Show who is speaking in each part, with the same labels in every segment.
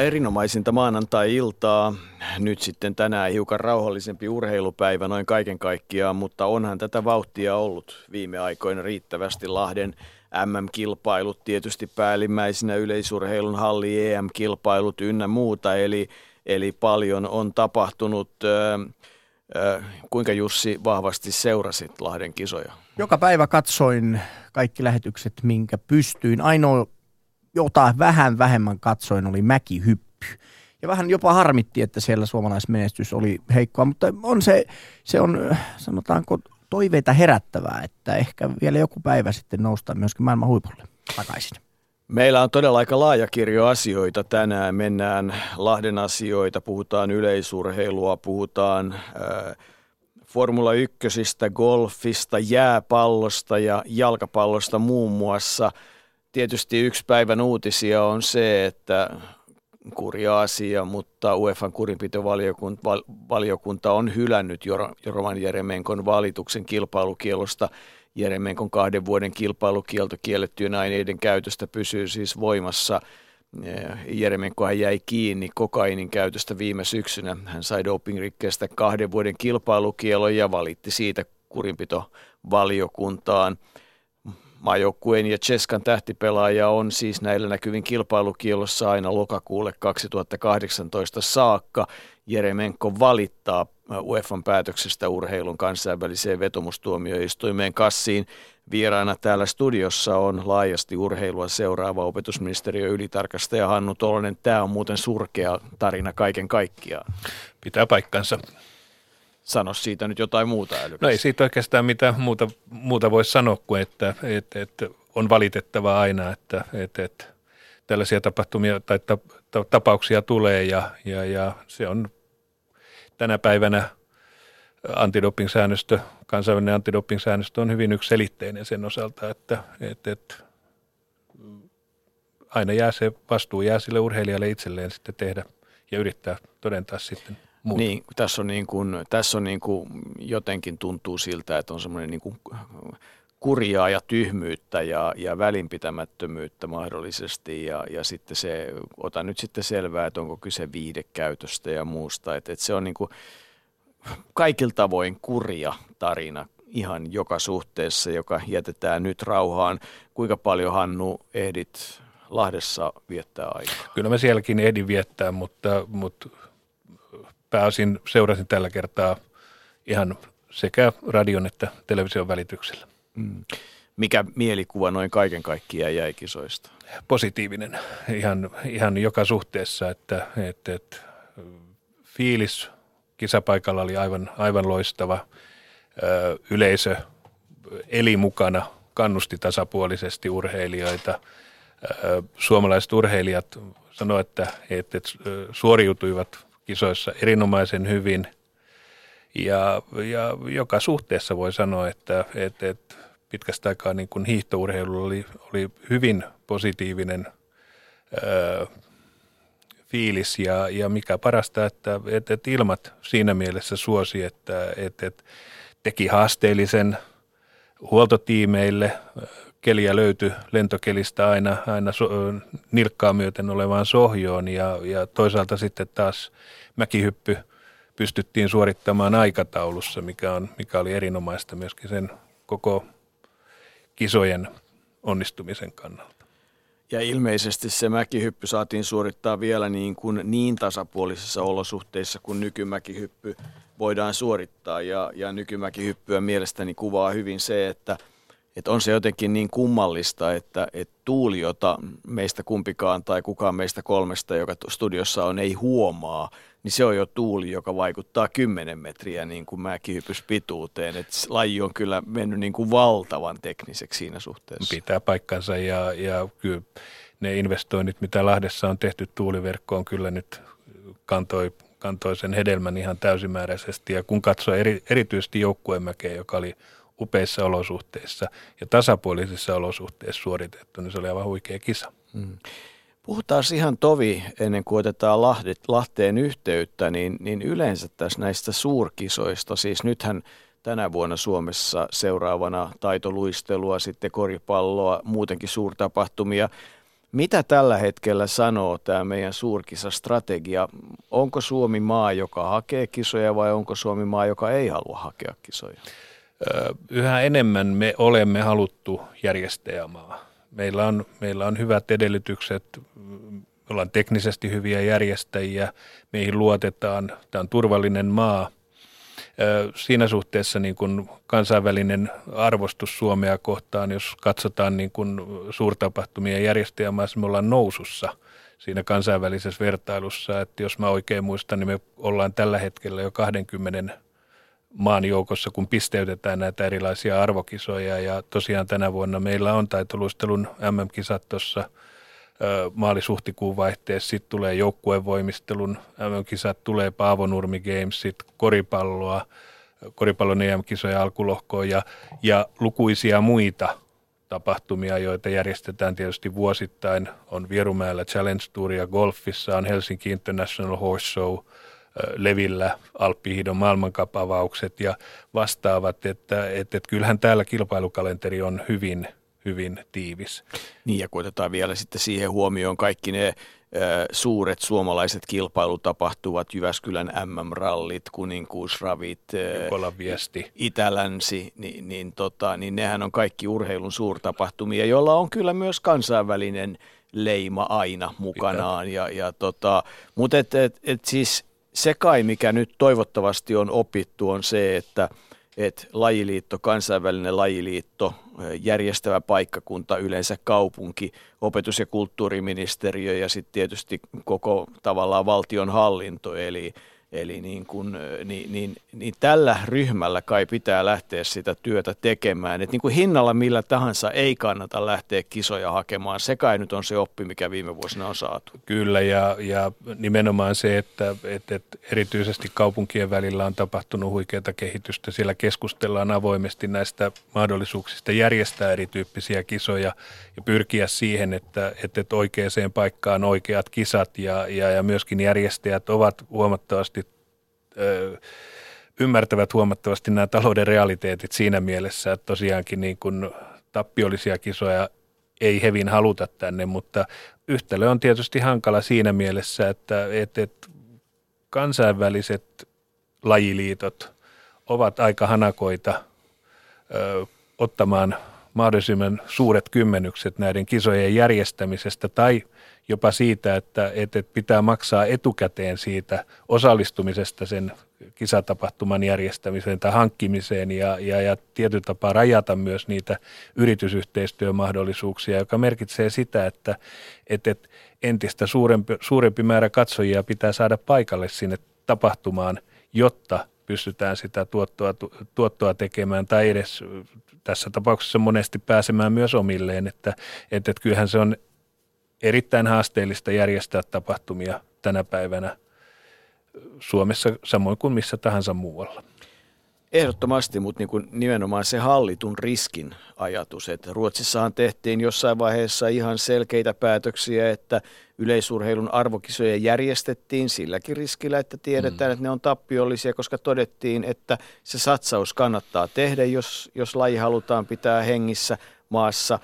Speaker 1: Erinomaisinta maanantai-iltaa. Nyt sitten tänään hiukan rauhallisempi urheilupäivä noin kaiken kaikkiaan, mutta onhan tätä vauhtia ollut viime aikoina riittävästi. Lahden MM-kilpailut tietysti päällimmäisenä yleisurheilun halli EM-kilpailut ynnä muuta, eli, eli paljon on tapahtunut. kuinka Jussi vahvasti seurasit Lahden kisoja?
Speaker 2: Joka päivä katsoin kaikki lähetykset, minkä pystyin. Ainoa jota vähän vähemmän katsoin, oli mäkihyppy. Ja vähän jopa harmitti, että siellä suomalaismenestys oli heikkoa, mutta on se, se on sanotaanko toiveita herättävää, että ehkä vielä joku päivä sitten noustaan myöskin maailman huipulle takaisin.
Speaker 1: Meillä on todella aika laaja kirjo asioita tänään. Mennään Lahden asioita, puhutaan yleisurheilua, puhutaan äh, Formula 1, golfista, jääpallosta ja jalkapallosta muun muassa – Tietysti yksi päivän uutisia on se, että kurja asia, mutta UEFan kurinpitovaliokunta on hylännyt Jorovan Jeremenkon valituksen kilpailukielosta. Jeremenkon kahden vuoden kilpailukielto kiellettyjen aineiden käytöstä pysyy siis voimassa. Jeremenkohan jäi kiinni kokainin käytöstä viime syksynä. Hän sai dopingrikkeestä kahden vuoden kilpailukielon ja valitti siitä kurinpitovaliokuntaan. Maajoukkueen ja Cheskan tähtipelaaja on siis näillä näkyvin kilpailukielossa aina lokakuulle 2018 saakka. Jeremenko valittaa UEFan päätöksestä urheilun kansainväliseen vetomustuomioistuimeen kassiin. Vieraana täällä studiossa on laajasti urheilua seuraava opetusministeriö ylitarkastaja Hannu Tolonen. Tämä on muuten surkea tarina kaiken kaikkiaan.
Speaker 3: Pitää paikkansa
Speaker 1: sano siitä nyt jotain muuta älykästä.
Speaker 3: No ei siitä oikeastaan mitään muuta, muuta voi sanoa kuin, että, että, että on valitettavaa aina, että, että, että tällaisia tapahtumia tai tapauksia tulee ja, ja, ja se on tänä päivänä antidoping-säännöstö, kansainvälinen antidoping-säännöstö on hyvin yksiselitteinen sen osalta, että, että, että aina jää se vastuu jää sille urheilijalle itselleen sitten tehdä ja yrittää todentaa sitten
Speaker 1: muuta. Niin, tässä on, niin kuin, tässä on niin kuin jotenkin tuntuu siltä, että on semmoinen niin kuin kurjaa ja tyhmyyttä ja, ja välinpitämättömyyttä mahdollisesti ja, ja sitten se, ota nyt sitten selvää, että onko kyse viidekäytöstä ja muusta, että, että se on niin kuin kaikilla tavoin kurja tarina ihan joka suhteessa, joka jätetään nyt rauhaan. Kuinka paljon Hannu ehdit Lahdessa viettää aikaa?
Speaker 3: Kyllä mä sielläkin ehdin viettää, mutta, mutta pääosin seurasin tällä kertaa ihan sekä radion että television välityksellä. Mm.
Speaker 1: Mikä mielikuva noin kaiken kaikkiaan jäi kisoista?
Speaker 3: Positiivinen ihan, ihan joka suhteessa, että, että, että fiilis kisapaikalla oli aivan, aivan loistava. Yleisö eli mukana, kannusti tasapuolisesti urheilijoita. Suomalaiset urheilijat sanoivat, että, että suoriutuivat kisoissa erinomaisen hyvin. Ja, ja joka suhteessa voi sanoa, että, että, että pitkästä aikaa niin kuin hiihtourheilulla oli, oli hyvin positiivinen ö, fiilis ja, ja mikä parasta, että, että, että ilmat siinä mielessä suosi, että, että, että teki haasteellisen huoltotiimeille. Keliä löytyi lentokelistä aina, aina so, nilkkaa myöten olevaan sohjoon ja, ja toisaalta sitten taas mäkihyppy pystyttiin suorittamaan aikataulussa, mikä, on, mikä oli erinomaista myöskin sen koko kisojen onnistumisen kannalta.
Speaker 1: Ja ilmeisesti se mäkihyppy saatiin suorittaa vielä niin, kuin niin tasapuolisissa olosuhteissa kuin nykymäkihyppy voidaan suorittaa. Ja, ja nykymäkihyppyä mielestäni kuvaa hyvin se, että – että on se jotenkin niin kummallista, että, että tuuli, jota meistä kumpikaan tai kukaan meistä kolmesta, joka studiossa on, ei huomaa, niin se on jo tuuli, joka vaikuttaa 10 metriä niin kuin mäkihypyspituuteen. Että laji on kyllä mennyt niin kuin valtavan tekniseksi siinä suhteessa.
Speaker 3: Pitää paikkansa ja, ja kyllä ne investoinnit, mitä Lahdessa on tehty tuuliverkkoon, kyllä nyt kantoi, kantoi sen hedelmän ihan täysimääräisesti. Ja kun katsoo eri, erityisesti joukkuemäkeä, joka oli upeissa olosuhteissa ja tasapuolisissa olosuhteissa suoritettu, niin se oli aivan huikea kisa. Mm.
Speaker 1: Puhutaan ihan tovi ennen kuin otetaan Lahdet, Lahteen yhteyttä, niin, niin yleensä tässä näistä suurkisoista, siis nythän tänä vuonna Suomessa seuraavana taitoluistelua, sitten koripalloa, muutenkin suurtapahtumia. Mitä tällä hetkellä sanoo tämä meidän suurkisastrategia? Onko Suomi maa, joka hakee kisoja vai onko Suomi maa, joka ei halua hakea kisoja?
Speaker 3: Yhä enemmän me olemme haluttu järjestäjämaa. Meillä on, meillä on hyvät edellytykset, me ollaan teknisesti hyviä järjestäjiä, meihin luotetaan, tämä on turvallinen maa – siinä suhteessa niin kuin kansainvälinen arvostus Suomea kohtaan, jos katsotaan niin kuin suurtapahtumien järjestäjämaassa, me ollaan nousussa siinä kansainvälisessä vertailussa. Että jos mä oikein muistan, niin me ollaan tällä hetkellä jo 20 maan joukossa, kun pisteytetään näitä erilaisia arvokisoja. Ja tosiaan tänä vuonna meillä on taitoluistelun MM-kisat tuossa – maalis-huhtikuun vaihteessa, sitten tulee joukkuevoimistelun MM-kisat, tulee Paavo Nurmi Games, sitten koripalloa, koripallon EM-kisoja alkulohkoon ja, ja lukuisia muita tapahtumia, joita järjestetään tietysti vuosittain. On Vierumäellä Challenge Tour ja golfissa on Helsinki International Horse Show, Levillä Alppihidon maailmankapavaukset ja vastaavat, että, että, että kyllähän täällä kilpailukalenteri on hyvin – hyvin tiivis.
Speaker 1: Niin ja koitetaan vielä sitten siihen huomioon kaikki ne suuret suomalaiset kilpailutapahtuvat, Jyväskylän MM-rallit, kuninkuusravit,
Speaker 3: viesti.
Speaker 1: Itälänsi, niin, niin, tota, niin nehän on kaikki urheilun suurtapahtumia, joilla on kyllä myös kansainvälinen leima aina mukanaan. Ja, ja tota, mutta et, et, et siis se kai, mikä nyt toivottavasti on opittu, on se, että – että lajiliitto, kansainvälinen lajiliitto, järjestävä paikkakunta, yleensä kaupunki, opetus- ja kulttuuriministeriö ja sitten tietysti koko tavallaan valtion hallinto, eli Eli niin, kun, niin, niin, niin tällä ryhmällä kai pitää lähteä sitä työtä tekemään. Et niin kuin hinnalla millä tahansa ei kannata lähteä kisoja hakemaan. Se kai nyt on se oppi, mikä viime vuosina on saatu.
Speaker 3: Kyllä, ja, ja nimenomaan se, että, että, että erityisesti kaupunkien välillä on tapahtunut huikeaa kehitystä. Siellä keskustellaan avoimesti näistä mahdollisuuksista järjestää erityyppisiä kisoja ja pyrkiä siihen, että, että, että oikeaan paikkaan oikeat kisat ja, ja, ja myöskin järjestäjät ovat huomattavasti ö, ymmärtävät huomattavasti nämä talouden realiteetit siinä mielessä, että tosiaankin niin kuin tappiollisia kisoja ei hevin haluta tänne, mutta yhtälö on tietysti hankala siinä mielessä, että, että, että kansainväliset lajiliitot ovat aika hanakoita ö, ottamaan mahdollisimman suuret kymmenykset näiden kisojen järjestämisestä tai – jopa siitä, että, että pitää maksaa etukäteen siitä osallistumisesta sen kisatapahtuman järjestämiseen tai hankkimiseen ja, ja, ja tietyllä tapaa rajata myös niitä yritysyhteistyömahdollisuuksia, joka merkitsee sitä, että, että, entistä suurempi, suurempi määrä katsojia pitää saada paikalle sinne tapahtumaan, jotta pystytään sitä tuottoa, tuottoa tekemään tai edes tässä tapauksessa monesti pääsemään myös omilleen, että, että, että kyllähän se on erittäin haasteellista järjestää tapahtumia tänä päivänä Suomessa samoin kuin missä tahansa muualla.
Speaker 1: Ehdottomasti, mutta niin kuin nimenomaan se hallitun riskin ajatus, että Ruotsissahan tehtiin jossain vaiheessa ihan selkeitä päätöksiä, että yleisurheilun arvokisoja järjestettiin silläkin riskillä, että tiedetään, mm. että ne on tappiollisia, koska todettiin, että se satsaus kannattaa tehdä, jos, jos laji halutaan pitää hengissä maassa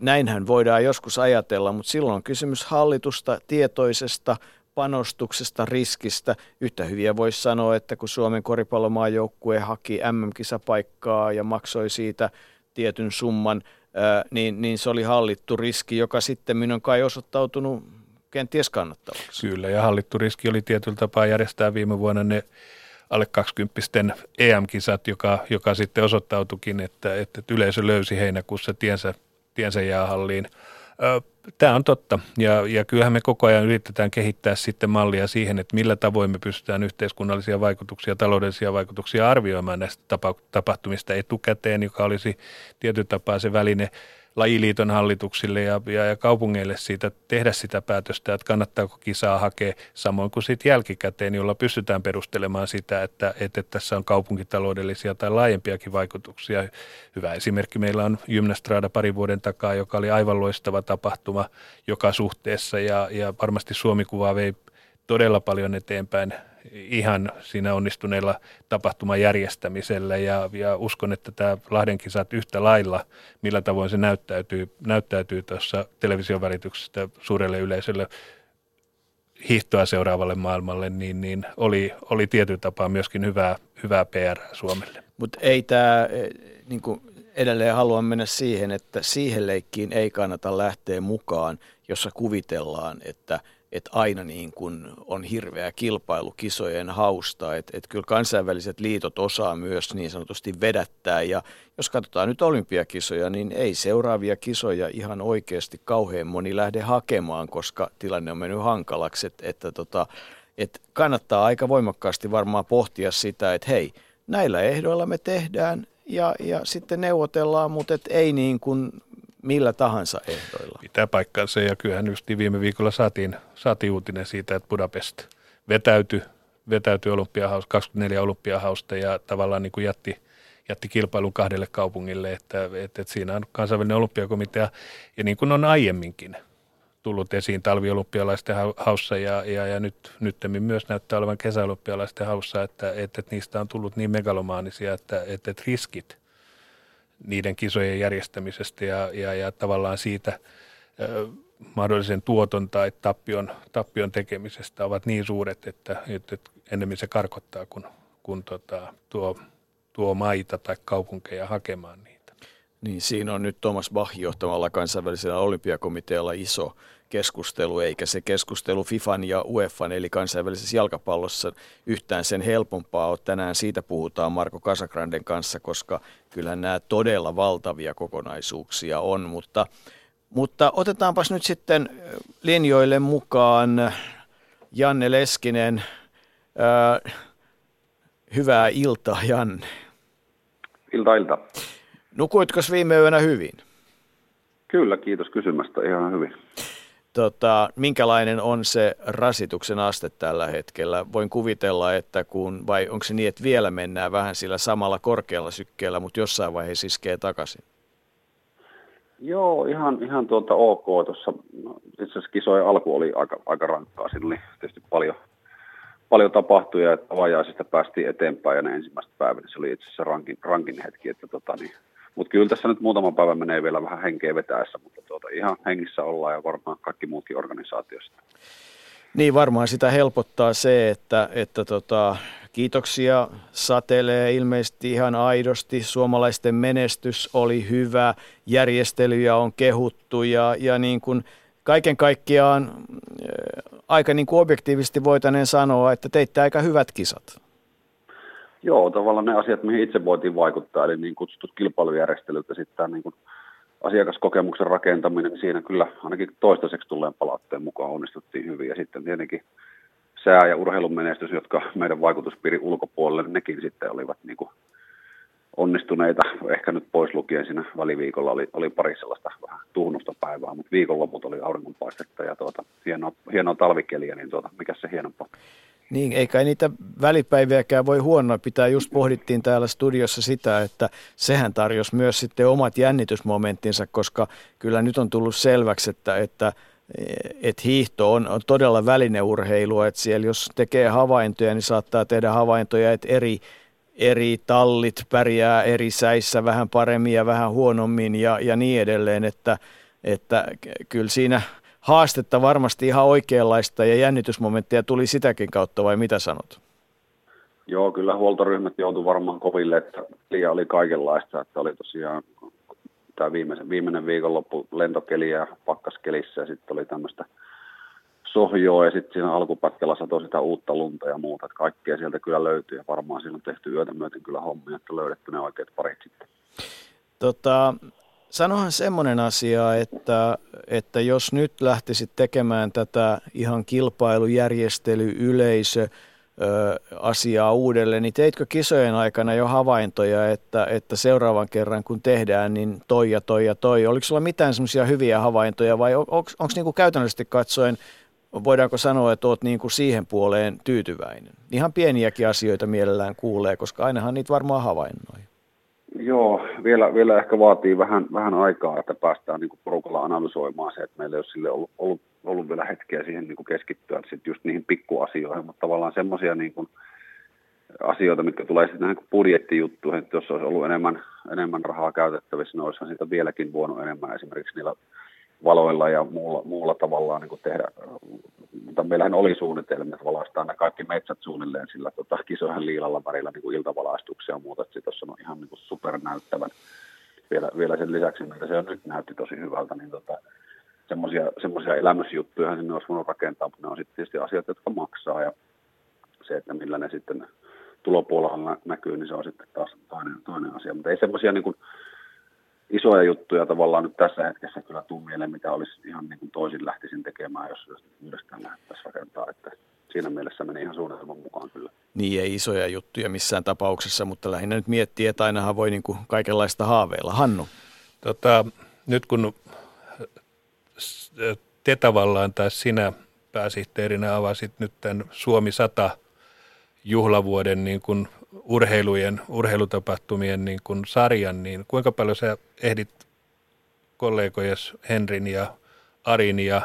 Speaker 1: näinhän voidaan joskus ajatella, mutta silloin on kysymys hallitusta, tietoisesta panostuksesta, riskistä. Yhtä hyviä voisi sanoa, että kun Suomen koripallomaajoukkue haki MM-kisapaikkaa ja maksoi siitä tietyn summan, niin, niin se oli hallittu riski, joka sitten minun kai osoittautunut kenties kannattavaksi.
Speaker 3: Kyllä, ja hallittu riski oli tietyllä tapaa järjestää viime vuonna ne alle 20 EM-kisat, joka, joka sitten osoittautukin, että, että yleisö löysi heinäkuussa tiensä tiensä jäähalliin. Tämä on totta. Ja, ja kyllähän me koko ajan yritetään kehittää sitten mallia siihen, että millä tavoin me pystytään yhteiskunnallisia vaikutuksia, taloudellisia vaikutuksia arvioimaan näistä tapahtumista etukäteen, joka olisi tietyllä tapaa se väline lajiliiton hallituksille ja, ja, ja kaupungeille siitä tehdä sitä päätöstä, että kannattaako kisaa hakea, samoin kuin sitten jälkikäteen, jolla pystytään perustelemaan sitä, että, että tässä on kaupunkitaloudellisia tai laajempiakin vaikutuksia. Hyvä esimerkki meillä on Gymnastrada pari vuoden takaa, joka oli aivan loistava tapahtuma joka suhteessa ja, ja varmasti Suomi-kuvaa vei todella paljon eteenpäin ihan siinä onnistuneella tapahtuman järjestämisellä ja, ja uskon, että tämä Lahden kisat yhtä lailla, millä tavoin se näyttäytyy, näyttäytyy tuossa television välityksestä suurelle yleisölle hiihtoa seuraavalle maailmalle, niin, niin oli, oli tietyllä tapaa myöskin hyvää, hyvää PR Suomelle.
Speaker 1: Mutta ei tämä, niin edelleen haluan mennä siihen, että siihen leikkiin ei kannata lähteä mukaan, jossa kuvitellaan, että – että aina niin kuin on hirveä kilpailu kisojen hausta, että että kyllä kansainväliset liitot osaa myös niin sanotusti vedättää. Ja jos katsotaan nyt olympiakisoja, niin ei seuraavia kisoja ihan oikeasti kauhean moni lähde hakemaan, koska tilanne on mennyt hankalaksi, että, että, tota, että kannattaa aika voimakkaasti varmaan pohtia sitä, että hei, näillä ehdoilla me tehdään ja, ja sitten neuvotellaan, mutta et ei niin kuin millä tahansa ehdoilla.
Speaker 3: Pitää paikkansa ja kyllähän just viime viikolla saatiin, saatiin uutinen siitä, että Budapest vetäytyi, vetäytyi olympiahaus, 24 olympiahausta ja tavallaan niin kuin jätti, jätti kilpailun kahdelle kaupungille, että, että, että siinä on kansainvälinen olympiakomitea ja niin kuin on aiemminkin tullut esiin talviolympialaisten haussa ja, ja, ja nyt, nyt myös näyttää olevan kesäolympialaisten haussa, että, että, että niistä on tullut niin megalomaanisia, että, että, että riskit niiden kisojen järjestämisestä ja, ja, ja tavallaan siitä ö, mahdollisen tuoton tai tappion, tappion tekemisestä ovat niin suuret, että, että enemmän se karkottaa, kun, kun tota, tuo, tuo maita tai kaupunkeja hakemaan niitä.
Speaker 1: Niin, siinä on nyt Thomas Bach johtamalla kansainvälisellä olympiakomitealla iso keskustelu, eikä se keskustelu FIFAn ja UEFan eli kansainvälisessä jalkapallossa yhtään sen helpompaa ole. Tänään siitä puhutaan Marko Casagranden kanssa, koska kyllä nämä todella valtavia kokonaisuuksia on, mutta, mutta otetaanpas nyt sitten linjoille mukaan Janne Leskinen. Ää, hyvää iltaa, Janne.
Speaker 4: Ilta, ilta.
Speaker 1: Nukuitko viime yönä hyvin?
Speaker 4: Kyllä, kiitos kysymästä. Ihan hyvin.
Speaker 1: Tota, minkälainen on se rasituksen aste tällä hetkellä? Voin kuvitella, että kun, vai onko se niin, että vielä mennään vähän sillä samalla korkealla sykkeellä, mutta jossain vaiheessa iskee takaisin?
Speaker 4: Joo, ihan, ihan tuota ok. Tuossa no, itse asiassa kisojen alku oli aika, aika rankkaa. Siinä oli tietysti paljon, paljon tapahtui ja avajaisista päästiin eteenpäin ja ne ensimmäiset päivät, se oli itse asiassa rankin, rankin hetki, että tota, niin, mutta kyllä tässä nyt muutama päivä menee vielä vähän henkeä vetäessä, mutta tuota, ihan hengissä ollaan ja varmaan kaikki muutkin organisaatiosta.
Speaker 1: Niin varmaan sitä helpottaa se, että, että tota, kiitoksia satelee ilmeisesti ihan aidosti. Suomalaisten menestys oli hyvä, järjestelyjä on kehuttu ja, ja niin kuin kaiken kaikkiaan äh, aika niin kuin objektiivisesti voitaneen sanoa, että teitte aika hyvät kisat.
Speaker 4: Joo, tavallaan ne asiat, mihin itse voitiin vaikuttaa, eli niin kutsutut kilpailujärjestelyt ja sitten niin kuin asiakaskokemuksen rakentaminen, niin siinä kyllä ainakin toistaiseksi tulleen palautteen mukaan onnistuttiin hyvin. Ja sitten tietenkin sää- ja urheilun menestys, jotka meidän vaikutuspiirin ulkopuolelle, nekin sitten olivat niin kuin onnistuneita. Ehkä nyt pois lukien siinä väliviikolla oli, oli pari sellaista vähän tuhnusta päivää, mutta viikonloput oli auringonpaistetta ja tuota, hienoa, hienoa talvikeliä, niin tuota, mikä se hienompaa.
Speaker 1: Niin, eikä niitä välipäiviäkään voi huonoa pitää. Just pohdittiin täällä studiossa sitä, että sehän tarjosi myös sitten omat jännitysmomenttinsa, koska kyllä nyt on tullut selväksi, että, että että hiihto on, on todella välineurheilua, että siellä jos tekee havaintoja, niin saattaa tehdä havaintoja, että eri, eri tallit pärjää eri säissä vähän paremmin ja vähän huonommin ja, ja niin edelleen, että, että kyllä siinä – haastetta varmasti ihan oikeanlaista ja jännitysmomenttia tuli sitäkin kautta vai mitä sanot?
Speaker 4: Joo, kyllä huoltoryhmät joutuivat varmaan koville, että liian oli kaikenlaista, että oli tosiaan tämä viimeisen, viimeinen viikonloppu lentokeli ja pakkaskelissä ja sitten oli tämmöistä sohjoa ja sitten siinä alkupätkällä satoi sitä uutta lunta ja muuta, että kaikkea sieltä kyllä löytyy ja varmaan siinä on tehty yötä myöten kyllä hommia, että löydetty ne oikeat parit sitten.
Speaker 1: Tota, Sanohan semmoinen asia, että, että jos nyt lähtisit tekemään tätä ihan kilpailujärjestely, yleisö, asiaa uudelleen, niin teitkö kisojen aikana jo havaintoja, että, että seuraavan kerran kun tehdään, niin toi ja toi ja toi. Oliko sulla mitään semmoisia hyviä havaintoja vai on, onko niinku käytännöllisesti katsoen, voidaanko sanoa, että olet niinku siihen puoleen tyytyväinen? Ihan pieniäkin asioita mielellään kuulee, koska ainahan niitä varmaan havainnoi.
Speaker 4: Joo, vielä, vielä ehkä vaatii vähän, vähän aikaa, että päästään niin porukalla analysoimaan se, että meillä ei ole sille ollut, ollut, ollut vielä hetkeä siihen niin keskittyä, sitten just niihin urheiluasioihin, mutta tavallaan semmoisia niin asioita, mitkä tulee sitten näihin budjettijuttuihin, että jos olisi ollut enemmän, enemmän rahaa käytettävissä, niin olisihan siitä vieläkin voinut enemmän esimerkiksi niillä valoilla ja muulla, muulla tavallaan niin kuin tehdä. Mutta meillähän oli suunnitelmia, että valaistaan nämä kaikki metsät suunnilleen sillä tota, kisojen liilalla värillä niin kuin iltavalaistuksia ja muuta. Että tuossa on ihan niin kuin supernäyttävän. Vielä, vielä sen lisäksi, mitä se nyt näytti tosi hyvältä, niin tota, semmoisia elämysjuttuja sinne olisi voinut rakentaa, mutta ne on sitten tietysti asiat, jotka maksaa ja se, että millä ne sitten tulopuolella näkyy, niin se on sitten taas toinen, toinen asia. Mutta ei semmoisia niin isoja juttuja tavallaan nyt tässä hetkessä kyllä tuu mieleen, mitä olisi ihan niin kuin toisin lähtisin tekemään, jos, jos uudestaan lähdettäisiin rakentaa. Että siinä mielessä meni ihan suunnitelman mukaan kyllä.
Speaker 1: Niin, ei isoja juttuja missään tapauksessa, mutta lähinnä nyt miettii, että ainahan voi niin kuin kaikenlaista haaveilla. Hannu?
Speaker 3: Tota, nyt kun te tavallaan tai sinä pääsihteerinä avasit nyt tämän Suomi 100 juhlavuoden niin kuin urheilujen, urheilutapahtumien niin kuin sarjan, niin kuinka paljon sä ehdit kollegoja Henrin ja Arin ja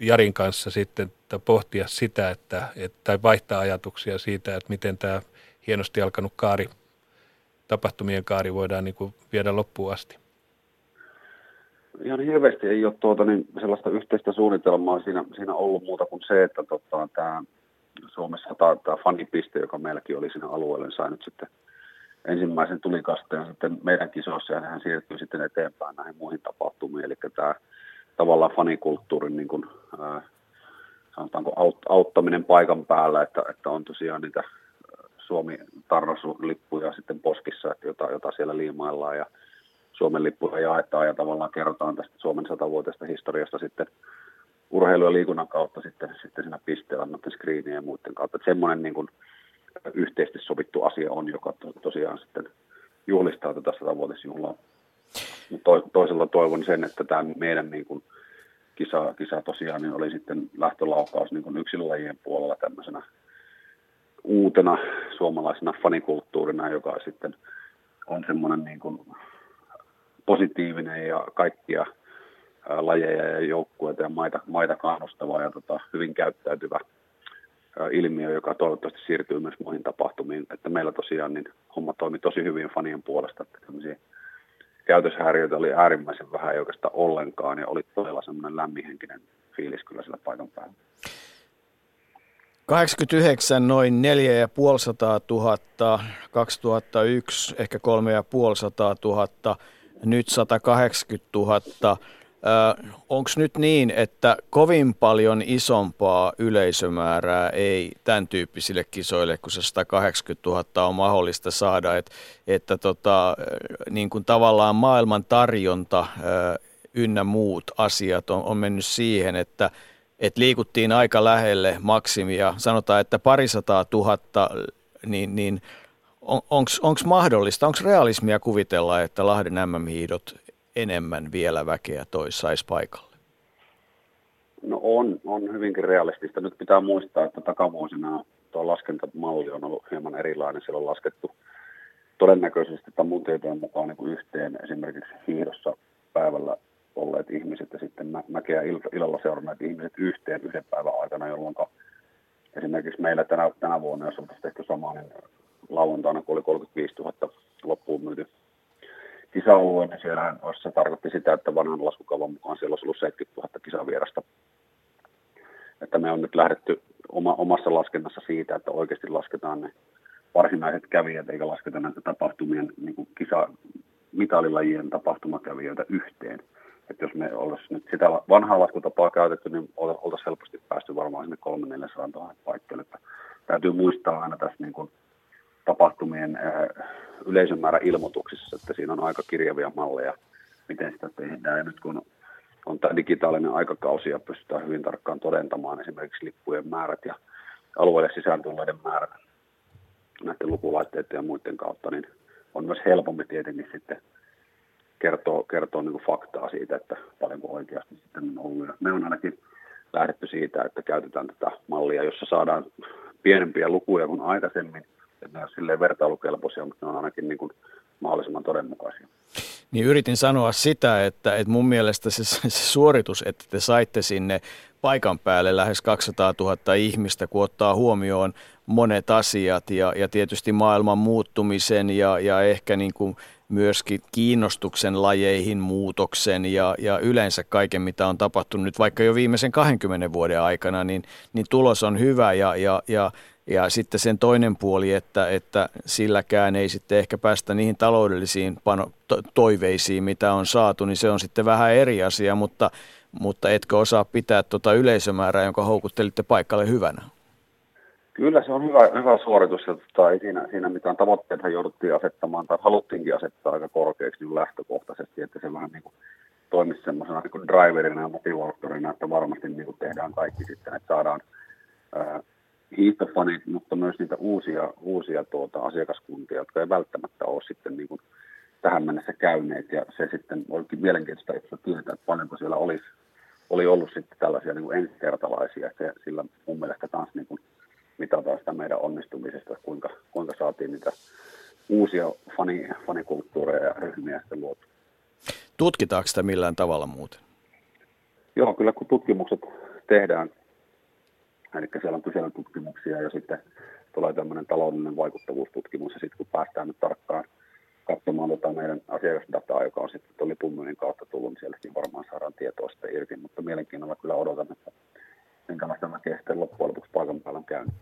Speaker 3: Jarin kanssa sitten pohtia sitä, että, että, tai vaihtaa ajatuksia siitä, että miten tämä hienosti alkanut kaari, tapahtumien kaari voidaan niin kuin viedä loppuun asti?
Speaker 4: Ihan hirveästi ei ole tuota, niin sellaista yhteistä suunnitelmaa siinä, siinä ollut muuta kuin se, että tota, tämä Suomessa tämä fanipiste, joka meilläkin oli siinä alueella, niin sai nyt sitten ensimmäisen tulikasteen sitten meidän kisoissa ja hän siirtyy sitten eteenpäin näihin muihin tapahtumiin. Eli tämä tavallaan fanikulttuurin niin kuin, sanotaanko aut, auttaminen paikan päällä, että, että on tosiaan niitä Suomi tarrasulippuja sitten poskissa, että jota, jota siellä liimaillaan ja Suomen lippuja jaetaan ja tavallaan kerrotaan tästä Suomen satavuotisesta historiasta sitten urheilu- ja liikunnan kautta sitten, sitten siinä pisteellä noiden screenien ja muiden kautta. Että semmoinen niin kuin yhteisesti sovittu asia on, joka to, tosiaan sitten juhlistaa tätä satavuotisjuhlaa. To, toisella toivon sen, että tämä meidän niin kuin kisa, kisa tosiaan niin oli sitten lähtölaukaus niin kuin yksilölajien puolella tämmöisenä uutena suomalaisena fanikulttuurina, joka sitten on semmoinen niin kuin positiivinen ja kaikkia lajeja ja joukkueita ja maita, maita kannustava ja tota, hyvin käyttäytyvä ilmiö, joka toivottavasti siirtyy myös muihin tapahtumiin. Että meillä tosiaan niin homma toimi tosi hyvin fanien puolesta, että käytöshäiriöitä oli äärimmäisen vähän ei oikeastaan ollenkaan ja oli todella semmoinen lämminhenkinen fiilis kyllä sillä paikan päällä.
Speaker 1: 89 noin 4500 000, 2001 ehkä 3500 000, nyt 180 000. Onko nyt niin, että kovin paljon isompaa yleisömäärää ei tämän tyyppisille kisoille, kun se 180 000 on mahdollista saada, että, että tota, niin kuin tavallaan maailman tarjonta ynnä muut asiat on, on mennyt siihen, että, että liikuttiin aika lähelle maksimia. Sanotaan, että parisataa tuhatta, niin, niin on, onko mahdollista, onko realismia kuvitella, että Lahden MM-hiidot enemmän vielä väkeä toissaisi paikalle?
Speaker 4: No on, on hyvinkin realistista. Nyt pitää muistaa, että takavuosina tuo laskentamalli on ollut hieman erilainen. Siellä on laskettu todennäköisesti tämän mun tietojen mukaan niin kuin yhteen esimerkiksi hiidossa päivällä olleet ihmiset ja sitten mä, mäkeä illalla seuranneet ihmiset yhteen yhden päivän aikana, jolloin esimerkiksi meillä tänä, tänä vuonna, jos oltaisiin tehty sama, niin lauantaina, kun oli 35 000 loppuun myyty kisaulue, niin siellähän se tarkoitti sitä, että vanhan laskukavan mukaan siellä olisi ollut 70 000 kisavierasta. Että me on nyt lähdetty oma, omassa laskennassa siitä, että oikeasti lasketaan ne varsinaiset kävijät, eikä lasketa näitä tapahtumien niin kuin kisa, mitalilajien tapahtumakävijöitä yhteen. Että jos me olisi nyt sitä vanhaa laskutapaa käytetty, niin oltaisiin helposti päästy varmaan sinne 3 400 000 paikkeelle. Että täytyy muistaa aina tässä niin kuin tapahtumien yleisömäärä ilmoituksissa, että siinä on aika kirjavia malleja, miten sitä tehdään. Ja nyt kun on tämä digitaalinen aikakausi ja pystytään hyvin tarkkaan todentamaan esimerkiksi lippujen määrät ja alueelle sisään tulleiden määrät näiden lukulaitteiden ja muiden kautta, niin on myös helpompi tietenkin sitten kertoa, kertoa niin faktaa siitä, että paljonko oikeasti sitten on ollut. me on ainakin lähdetty siitä, että käytetään tätä mallia, jossa saadaan pienempiä lukuja kuin aikaisemmin, että ne on silleen vertailukelpoisia, mutta ne on ainakin niin kuin mahdollisimman todenmukaisia.
Speaker 1: Niin yritin sanoa sitä, että, että mun mielestä se, se suoritus, että te saitte sinne paikan päälle lähes 200 000 ihmistä, kun ottaa huomioon monet asiat ja, ja tietysti maailman muuttumisen ja, ja ehkä niin kuin myöskin kiinnostuksen lajeihin, muutoksen ja, ja yleensä kaiken, mitä on tapahtunut nyt vaikka jo viimeisen 20 vuoden aikana, niin, niin tulos on hyvä ja, ja, ja, ja sitten sen toinen puoli, että, että silläkään ei sitten ehkä päästä niihin taloudellisiin pano, to, toiveisiin, mitä on saatu, niin se on sitten vähän eri asia, mutta, mutta etkö osaa pitää tuota yleisömäärää, jonka houkuttelitte paikalle hyvänä?
Speaker 4: Kyllä se on hyvä, hyvä suoritus ja tota, ei siinä, siinä mitään tavoitteita jouduttiin asettamaan tai haluttiinkin asettaa aika korkeaksi niin lähtökohtaisesti, että se vähän niin kuin toimisi semmoisena niin driverina ja motivaattorina, että varmasti niin kuin tehdään kaikki sitten, että saadaan ää, hiihtofanit, mutta myös niitä uusia, uusia tuota, asiakaskuntia, jotka ei välttämättä ole sitten niin kuin tähän mennessä käyneet ja se sitten olikin mielenkiintoista että tietää, että paljonko siellä olisi, oli ollut sitten tällaisia niin kuin ensikertalaisia, että sillä mun mielestä taas niin kuin mitataan sitä meidän onnistumisesta, kuinka, kuinka saatiin niitä uusia fani, fanikulttuureja ja ryhmiä sitten luotu.
Speaker 1: Tutkitaanko sitä millään tavalla muuten?
Speaker 4: Joo, kyllä kun tutkimukset tehdään, eli siellä on kyselytutkimuksia ja sitten tulee tämmöinen taloudellinen vaikuttavuustutkimus ja sitten kun päästään nyt tarkkaan katsomaan tota meidän asiakasdataa, joka on sitten tuon lipunmyynnin kautta tullut, niin sielläkin varmaan saadaan tietoa sitten irti, mutta mielenkiinnolla kyllä odotan, että minkälaista mäkeä sitten loppujen lopuksi paikan päällä on käynyt.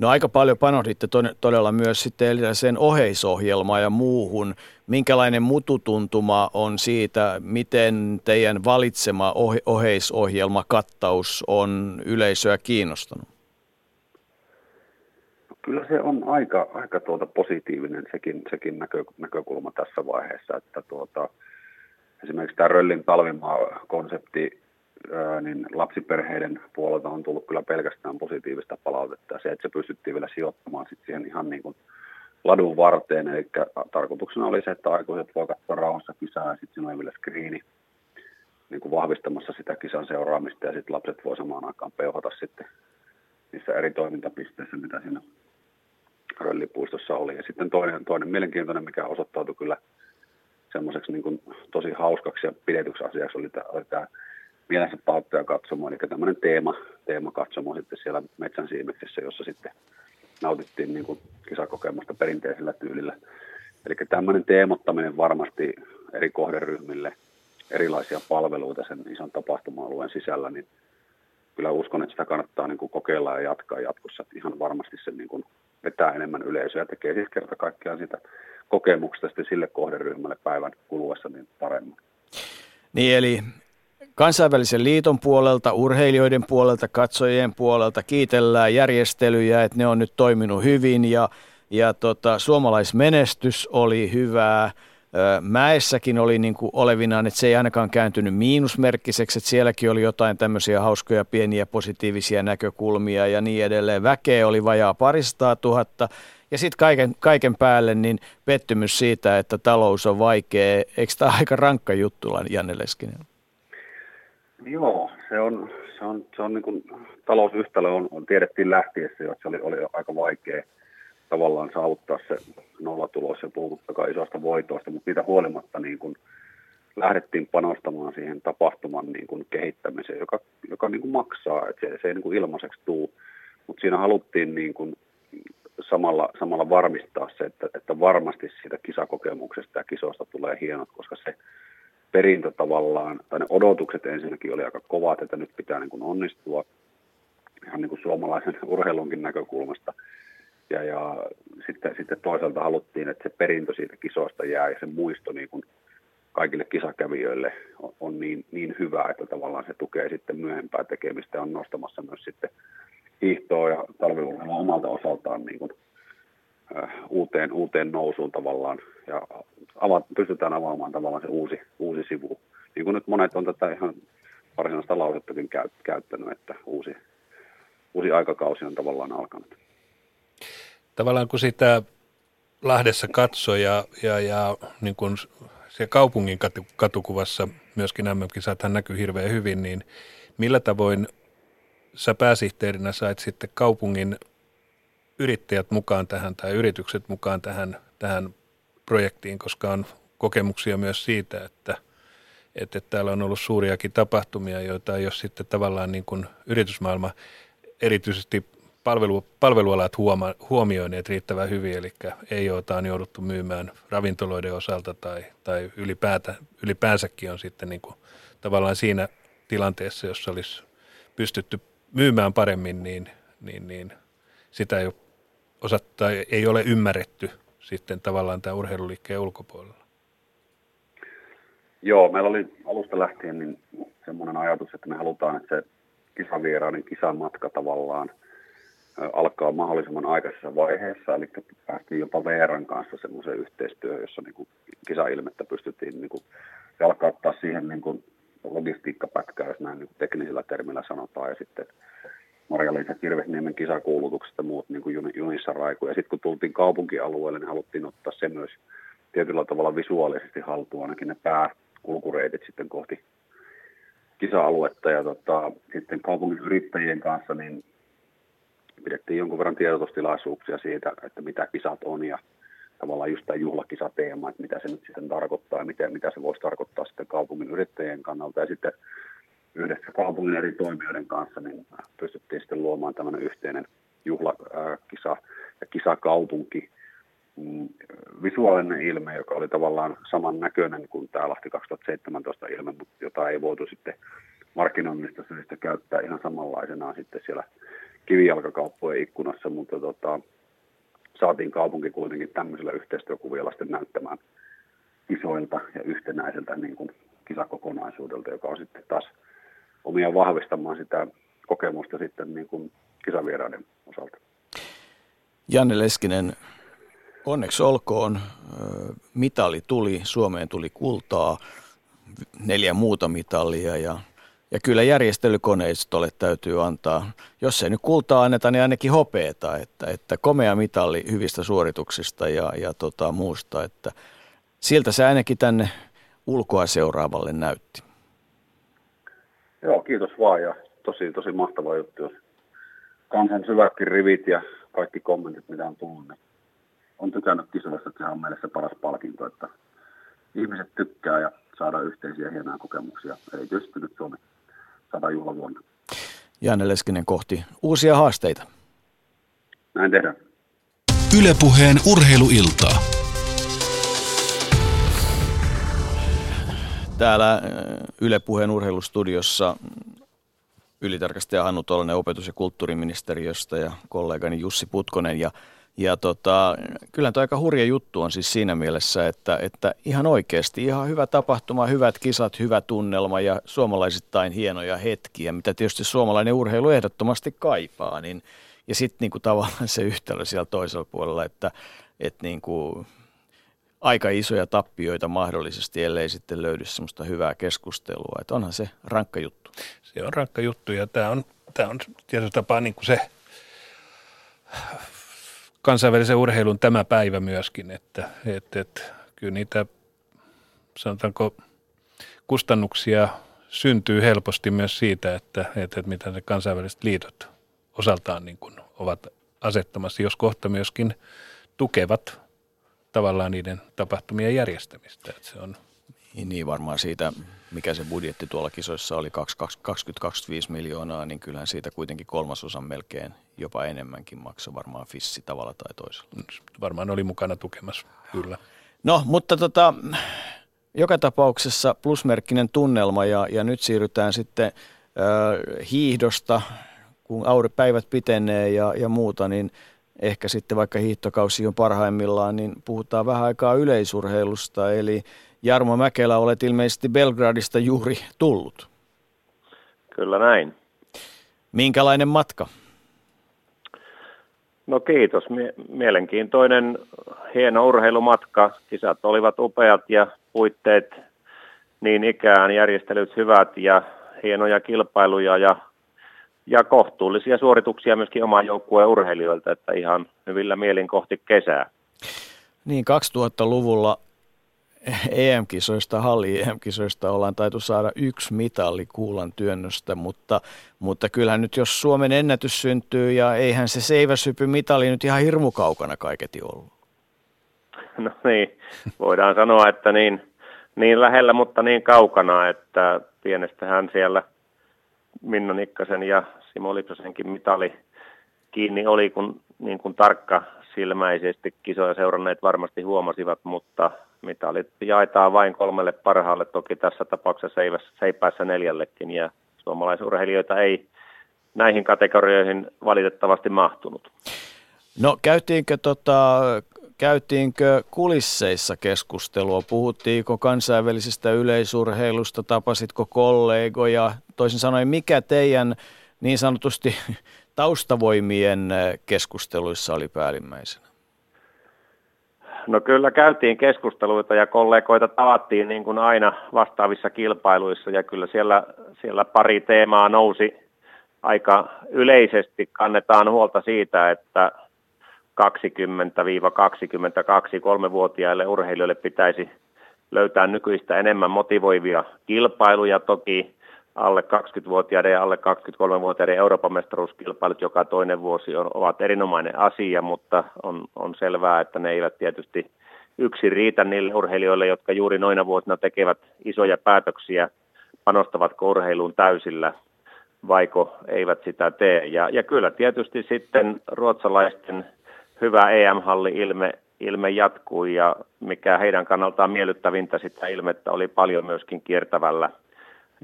Speaker 1: No aika paljon panostitte todella myös sitten sen oheisohjelmaan ja muuhun. Minkälainen mututuntuma on siitä, miten teidän valitsema oheisohjelma kattaus on yleisöä kiinnostanut?
Speaker 4: No, kyllä se on aika, aika tuota positiivinen sekin, sekin näkö, näkökulma tässä vaiheessa, että tuota, esimerkiksi tämä Röllin talvimaa-konsepti niin lapsiperheiden puolelta on tullut kyllä pelkästään positiivista palautetta. Se, että se pystyttiin vielä sijoittamaan sit siihen ihan niin kuin ladun varteen. Eli tarkoituksena oli se, että aikuiset voi katsoa rauhassa kisaa ja sitten siinä oli vielä skriini niin kuin vahvistamassa sitä kisan seuraamista ja sitten lapset voi samaan aikaan peuhata sitten niissä eri toimintapisteissä, mitä siinä röllipuistossa oli. Ja sitten toinen, toinen mielenkiintoinen, mikä osoittautui kyllä semmoiseksi niin tosi hauskaksi ja pidetyksi asiaksi, oli tämä, oli tämä mielensä pauttoja katsomaan, eli tämmöinen teema, teemakatsomo sitten siellä metsän siimeksessä, jossa sitten nautittiin niin kuin kisakokemusta perinteisellä tyylillä. Eli tämmöinen teemottaminen varmasti eri kohderyhmille, erilaisia palveluita sen ison tapahtuma-alueen sisällä, niin kyllä uskon, että sitä kannattaa niin kuin kokeilla ja jatkaa jatkossa. Että ihan varmasti se niin kuin vetää enemmän yleisöä ja tekee siis kerta kaikkiaan sitä kokemuksesta sille kohderyhmälle päivän kuluessa niin paremmin.
Speaker 1: Niin eli kansainvälisen liiton puolelta, urheilijoiden puolelta, katsojien puolelta kiitellään järjestelyjä, että ne on nyt toiminut hyvin ja, ja tota, suomalaismenestys oli hyvää. Mäessäkin oli niin kuin olevinaan, että se ei ainakaan kääntynyt miinusmerkkiseksi, että sielläkin oli jotain tämmöisiä hauskoja pieniä positiivisia näkökulmia ja niin edelleen. Väkeä oli vajaa paristaa tuhatta ja sitten kaiken, kaiken päälle niin pettymys siitä, että talous on vaikea. Eikö tämä aika rankka juttu, Janne Leskinen?
Speaker 4: Joo, se on, se on, se on niin kuin, talousyhtälö on, on, tiedettiin lähtiessä että se oli, oli aika vaikea tavallaan saavuttaa se nollatulos ja puhuttakaan isosta voitoista, mutta niitä huolimatta niin kuin, lähdettiin panostamaan siihen tapahtuman niin kuin, kehittämiseen, joka, joka niin kuin, maksaa, että se, se ei niin kuin, ilmaiseksi tule, mutta siinä haluttiin niin kuin, samalla, samalla varmistaa se, että, että varmasti siitä kisakokemuksesta ja kisosta tulee hienot, koska se perintö tavallaan, tai ne odotukset ensinnäkin oli aika kovat, että nyt pitää niin kuin onnistua ihan niin kuin suomalaisen urheilunkin näkökulmasta. Ja, ja sitten, sitten toisaalta haluttiin, että se perintö siitä kisoista jää ja se muisto niin kuin kaikille kisakävijöille on, on niin, niin hyvä, että tavallaan se tukee sitten myöhempää tekemistä ja on nostamassa myös sitten hiihtoa ja talviurheilua omalta osaltaan niin kuin, uuteen, uuteen nousuun tavallaan ja ava, pystytään avaamaan tavallaan se uusi, uusi sivu. Niin kuin nyt monet on tätä ihan varsinaista lausettakin käy, käyttänyt, että uusi, uusi aikakausi on tavallaan alkanut.
Speaker 3: Tavallaan kun sitä Lahdessa katsoi ja, ja, ja niin kuin se kaupungin katu, katukuvassa myöskin MM-kisathan näkyy hirveän hyvin, niin millä tavoin sä pääsihteerinä sait sitten kaupungin yrittäjät mukaan tähän tai yritykset mukaan tähän, tähän projektiin, koska on kokemuksia myös siitä, että, että, täällä on ollut suuriakin tapahtumia, joita ei ole sitten tavallaan niin kuin yritysmaailma erityisesti palvelu, palvelualat huoma, huomioineet riittävän hyvin, eli ei ole on jouduttu myymään ravintoloiden osalta tai, tai ylipäätä, ylipäänsäkin on sitten niin kuin tavallaan siinä tilanteessa, jossa olisi pystytty myymään paremmin, niin, niin, niin sitä ei ole, osat, tai ei ole ymmärretty sitten tavallaan tämä urheiluliikkeen ulkopuolella.
Speaker 4: Joo, meillä oli alusta lähtien niin semmoinen ajatus, että me halutaan, että se kisavieraiden kisamatka tavallaan alkaa mahdollisimman aikaisessa vaiheessa, eli päästiin jopa VRn kanssa semmoiseen yhteistyöhön, jossa niin kuin kisailmettä pystyttiin niin kuin jalkauttaa siihen niin kuin logistiikkapätkää, jos näin niin teknisellä termillä sanotaan, ja sitten Marja-Liisa Kirvesniemen kisakuulutukset ja muut niin kuin junissa raiku. Ja sitten kun tultiin kaupunkialueelle, niin haluttiin ottaa se myös tietyllä tavalla visuaalisesti haltuun, ainakin ne pääkulkureitit sitten kohti kisa-aluetta. Ja tota, sitten kaupungin yrittäjien kanssa niin pidettiin jonkun verran tiedotustilaisuuksia siitä, että mitä kisat on ja tavallaan just tämä juhlakisateema, että mitä se nyt sitten tarkoittaa ja mitä, mitä se voisi tarkoittaa sitten kaupungin yrittäjien kannalta. Ja sitten yhdessä kaupungin eri toimijoiden kanssa niin pystyttiin sitten luomaan tämmöinen yhteinen juhlakisa ja kisakaupunki, mm, visuaalinen ilme, joka oli tavallaan saman näköinen kuin tämä Lahti 2017 ilme, mutta jota ei voitu sitten markkinoinnista syistä käyttää ihan samanlaisena sitten siellä kivijalkakauppojen ikkunassa, mutta tota, saatiin kaupunki kuitenkin tämmöisellä yhteistyökuvilla sitten näyttämään isoilta ja yhtenäiseltä niin kuin kisakokonaisuudelta, joka on sitten taas omia vahvistamaan sitä kokemusta sitten niin kuin kisavieraiden osalta.
Speaker 1: Janne Leskinen, onneksi olkoon. Mitali tuli, Suomeen tuli kultaa, neljä muuta mitalia ja ja kyllä järjestelykoneistolle täytyy antaa, jos ei nyt kultaa anneta, niin ainakin hopeeta, että, että komea mitalli hyvistä suorituksista ja, ja tota, muusta, että siltä se ainakin tänne ulkoa seuraavalle näytti.
Speaker 4: Joo, kiitos vaan ja tosi, tosi mahtava juttu, jos kansan syvätkin rivit ja kaikki kommentit, mitä on tullut, niin on tykännyt kisoista, että se on meille se paras palkinto, että ihmiset tykkää ja saadaan yhteisiä hienoja kokemuksia, erityisesti nyt Suomi sata juhlavuonna.
Speaker 1: Janne Leskinen kohti uusia haasteita.
Speaker 4: Näin tehdään.
Speaker 5: Ylepuheen urheiluiltaa.
Speaker 1: Täällä äh, Ylepuheen urheilustudiossa ylitarkastaja Hannu Tolonen opetus- ja kulttuuriministeriöstä ja kollegani Jussi Putkonen ja ja tota, kyllä tuo aika hurja juttu on siis siinä mielessä, että, että ihan oikeasti ihan hyvä tapahtuma, hyvät kisat, hyvä tunnelma ja suomalaisittain hienoja hetkiä, mitä tietysti suomalainen urheilu ehdottomasti kaipaa. Niin, ja sitten niinku tavallaan se yhtälö siellä toisella puolella, että, että niinku, aika isoja tappioita mahdollisesti, ellei sitten löydy semmoista hyvää keskustelua. Että onhan se rankka juttu.
Speaker 3: Se on rankka juttu ja tämä on, tämä on tietysti tapaa niin kuin se kansainvälisen urheilun tämä päivä myöskin, että, että, että kyllä niitä sanotaanko kustannuksia syntyy helposti myös siitä, että, että, että mitä ne kansainväliset liitot osaltaan niin kuin ovat asettamassa, jos kohta myöskin tukevat tavallaan niiden tapahtumien järjestämistä. Että se on
Speaker 1: niin, niin varmaan siitä, mikä se budjetti tuolla kisoissa oli, 20-25 miljoonaa, niin kyllähän siitä kuitenkin kolmasosan melkein jopa enemmänkin maksoi varmaan Fissi tavalla tai toisella.
Speaker 3: Varmaan oli mukana tukemassa, kyllä.
Speaker 1: No, mutta tota, joka tapauksessa plusmerkkinen tunnelma ja, ja nyt siirrytään sitten äh, hiihdosta, kun päivät pitenee ja, ja muuta, niin ehkä sitten vaikka hiihtokausi on parhaimmillaan, niin puhutaan vähän aikaa yleisurheilusta, eli Jarmo Mäkelä, olet ilmeisesti Belgradista juuri tullut.
Speaker 6: Kyllä näin.
Speaker 1: Minkälainen matka?
Speaker 6: No kiitos. Mie- mielenkiintoinen, hieno urheilumatka. Kisat olivat upeat ja puitteet niin ikään, järjestelyt hyvät ja hienoja kilpailuja ja, ja kohtuullisia suorituksia myöskin oman joukkueen urheilijoilta, että ihan hyvillä mielin kohti kesää.
Speaker 1: Niin, 2000-luvulla EM-kisoista, halli EM-kisoista ollaan taitu saada yksi mitalli kuulan työnnöstä, mutta, mutta kyllähän nyt jos Suomen ennätys syntyy ja eihän se seiväsypy mitali nyt ihan hirmu kaukana kaiketi ollut.
Speaker 6: No niin, voidaan sanoa, että niin, niin lähellä, mutta niin kaukana, että pienestähän siellä Minno Nikkasen ja Simo Lipsasenkin mitali kiinni oli, kun niin kuin tarkka silmäisesti kisoja seuranneet varmasti huomasivat, mutta mitalit jaetaan vain kolmelle parhaalle, toki tässä tapauksessa seipäässä neljällekin, ja suomalaisurheilijoita ei näihin kategorioihin valitettavasti mahtunut.
Speaker 1: No käytiinkö, tota, käytiinkö kulisseissa keskustelua? Puhuttiinko kansainvälisestä yleisurheilusta? Tapasitko kollegoja? Toisin sanoen, mikä teidän niin sanotusti taustavoimien keskusteluissa oli päällimmäisenä?
Speaker 6: No kyllä käytiin keskusteluita ja kollegoita tavattiin niin kuin aina vastaavissa kilpailuissa ja kyllä siellä, siellä pari teemaa nousi aika yleisesti. Kannetaan huolta siitä, että 20-22-3-vuotiaille urheilijoille pitäisi löytää nykyistä enemmän motivoivia kilpailuja. Toki alle 20-vuotiaiden ja alle 23-vuotiaiden Euroopan mestaruuskilpailut joka toinen vuosi on, ovat erinomainen asia, mutta on, on selvää, että ne eivät tietysti yksi riitä niille urheilijoille, jotka juuri noina vuosina tekevät isoja päätöksiä, panostavatko urheiluun täysillä vaiko eivät sitä tee. Ja, ja kyllä tietysti sitten ruotsalaisten hyvä EM-halli ilme, ilme jatkuu ja mikä heidän kannaltaan miellyttävintä sitä ilmettä oli paljon myöskin kiertävällä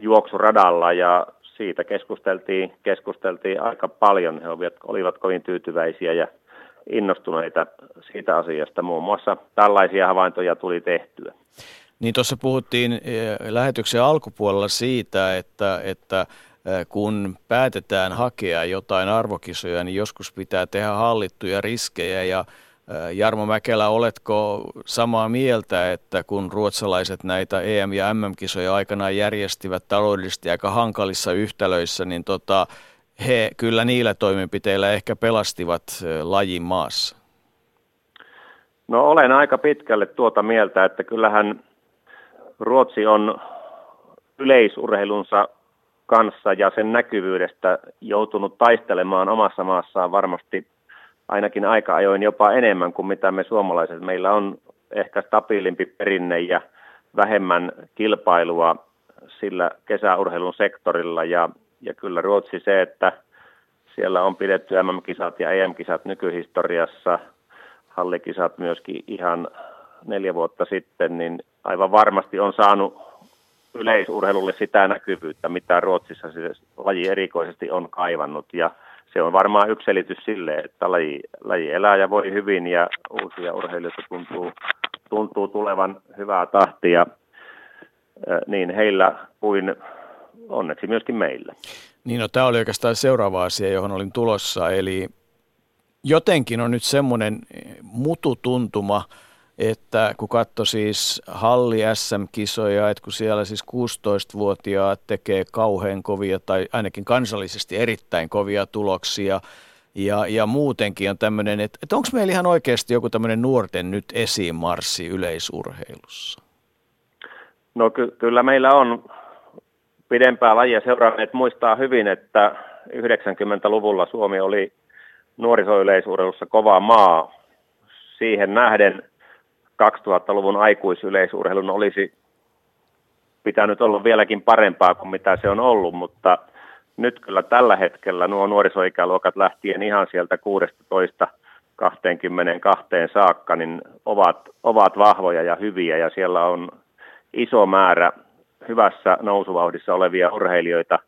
Speaker 6: juoksuradalla ja siitä keskusteltiin, keskusteltiin aika paljon. He olivat, olivat kovin tyytyväisiä ja innostuneita siitä asiasta. Muun muassa tällaisia havaintoja tuli tehtyä.
Speaker 1: Niin tuossa puhuttiin eh, lähetyksen alkupuolella siitä, että, että kun päätetään hakea jotain arvokisoja, niin joskus pitää tehdä hallittuja riskejä ja Jarmo Mäkelä, oletko samaa mieltä, että kun ruotsalaiset näitä EM- ja MM-kisoja aikanaan järjestivät taloudellisesti aika hankalissa yhtälöissä, niin tota, he kyllä niillä toimenpiteillä ehkä pelastivat lajin maassa?
Speaker 6: No olen aika pitkälle tuota mieltä, että kyllähän Ruotsi on yleisurheilunsa kanssa ja sen näkyvyydestä joutunut taistelemaan omassa maassaan varmasti ainakin aika ajoin jopa enemmän kuin mitä me suomalaiset. Meillä on ehkä stabiilimpi perinne ja vähemmän kilpailua sillä kesäurheilun sektorilla ja, ja kyllä Ruotsi se, että siellä on pidetty MM-kisat ja EM-kisat nykyhistoriassa, hallikisat myöskin ihan neljä vuotta sitten, niin aivan varmasti on saanut yleisurheilulle sitä näkyvyyttä, mitä Ruotsissa se laji erikoisesti on kaivannut. Ja se on varmaan yksi selitys sille, että laji, laji elää ja voi hyvin ja uusia urheilijoita tuntuu, tuntuu tulevan hyvää tahtia niin heillä kuin onneksi myöskin meillä.
Speaker 1: Niin no tämä oli oikeastaan seuraava asia, johon olin tulossa, eli jotenkin on nyt semmoinen mututuntuma, että kun katsoi siis Halli SM-kisoja, että kun siellä siis 16-vuotiaat tekee kauhean kovia tai ainakin kansallisesti erittäin kovia tuloksia ja, ja muutenkin on tämmöinen, että, että onko meillä ihan oikeasti joku tämmöinen nuorten nyt esimarssi yleisurheilussa?
Speaker 6: No ky- kyllä meillä on pidempää lajia seuranneet muistaa hyvin, että 90-luvulla Suomi oli nuorisoyleisurheilussa kova maa. Siihen nähden 2000-luvun aikuisyleisurheilun olisi pitänyt olla vieläkin parempaa kuin mitä se on ollut, mutta nyt kyllä tällä hetkellä nuo nuorisoikäluokat lähtien ihan sieltä 16 22 saakka, niin ovat, ovat vahvoja ja hyviä ja siellä on iso määrä hyvässä nousuvauhdissa olevia urheilijoita.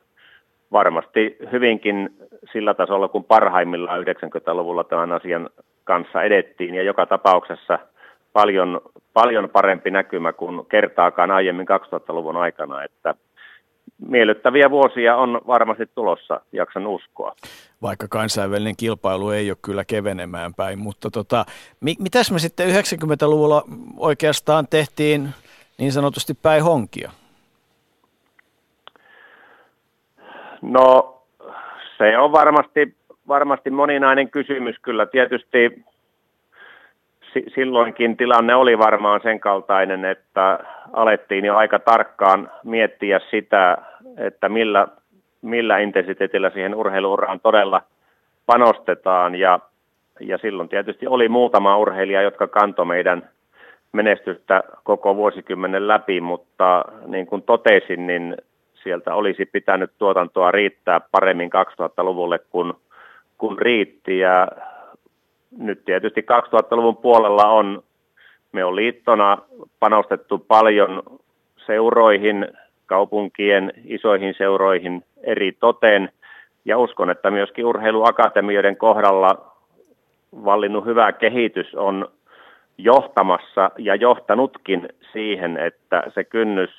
Speaker 6: Varmasti hyvinkin sillä tasolla, kun parhaimmillaan 90-luvulla tämän asian kanssa edettiin ja joka tapauksessa – paljon, paljon parempi näkymä kuin kertaakaan aiemmin 2000-luvun aikana, että miellyttäviä vuosia on varmasti tulossa, jaksan uskoa.
Speaker 1: Vaikka kansainvälinen kilpailu ei ole kyllä kevenemään päin, mutta tota, mi- mitäs me sitten 90-luvulla oikeastaan tehtiin niin sanotusti päin honkia?
Speaker 6: No se on varmasti, varmasti moninainen kysymys kyllä. Tietysti silloinkin tilanne oli varmaan sen kaltainen, että alettiin jo aika tarkkaan miettiä sitä, että millä, millä intensiteetillä siihen urheiluuraan todella panostetaan. Ja, ja silloin tietysti oli muutama urheilija, jotka kantoi meidän menestystä koko vuosikymmenen läpi, mutta niin kuin totesin, niin sieltä olisi pitänyt tuotantoa riittää paremmin 2000-luvulle kuin kun riitti. Ja nyt tietysti 2000-luvun puolella on, me on liittona panostettu paljon seuroihin, kaupunkien isoihin seuroihin eri toteen. Ja uskon, että myöskin urheiluakatemioiden kohdalla vallinnut hyvä kehitys on johtamassa ja johtanutkin siihen, että se kynnys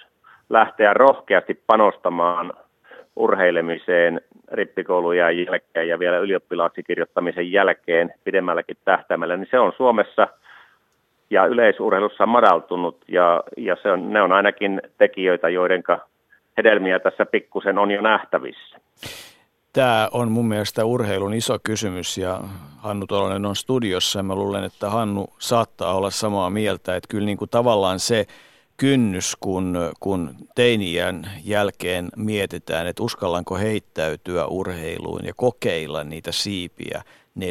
Speaker 6: lähteä rohkeasti panostamaan urheilemiseen rippikoulujen jälkeen ja vielä ylioppilaaksi kirjoittamisen jälkeen pidemmälläkin tähtäimellä, niin se on Suomessa ja yleisurheilussa madaltunut ja, ja se on, ne on ainakin tekijöitä, joiden hedelmiä tässä pikkusen on jo nähtävissä.
Speaker 1: Tämä on mun mielestä urheilun iso kysymys ja Hannu Tolonen on studiossa ja mä luulen, että Hannu saattaa olla samaa mieltä, että kyllä niin kuin tavallaan se kynnys, kun, kun teiniän jälkeen mietitään, että uskallanko heittäytyä urheiluun ja kokeilla niitä siipiä 4-6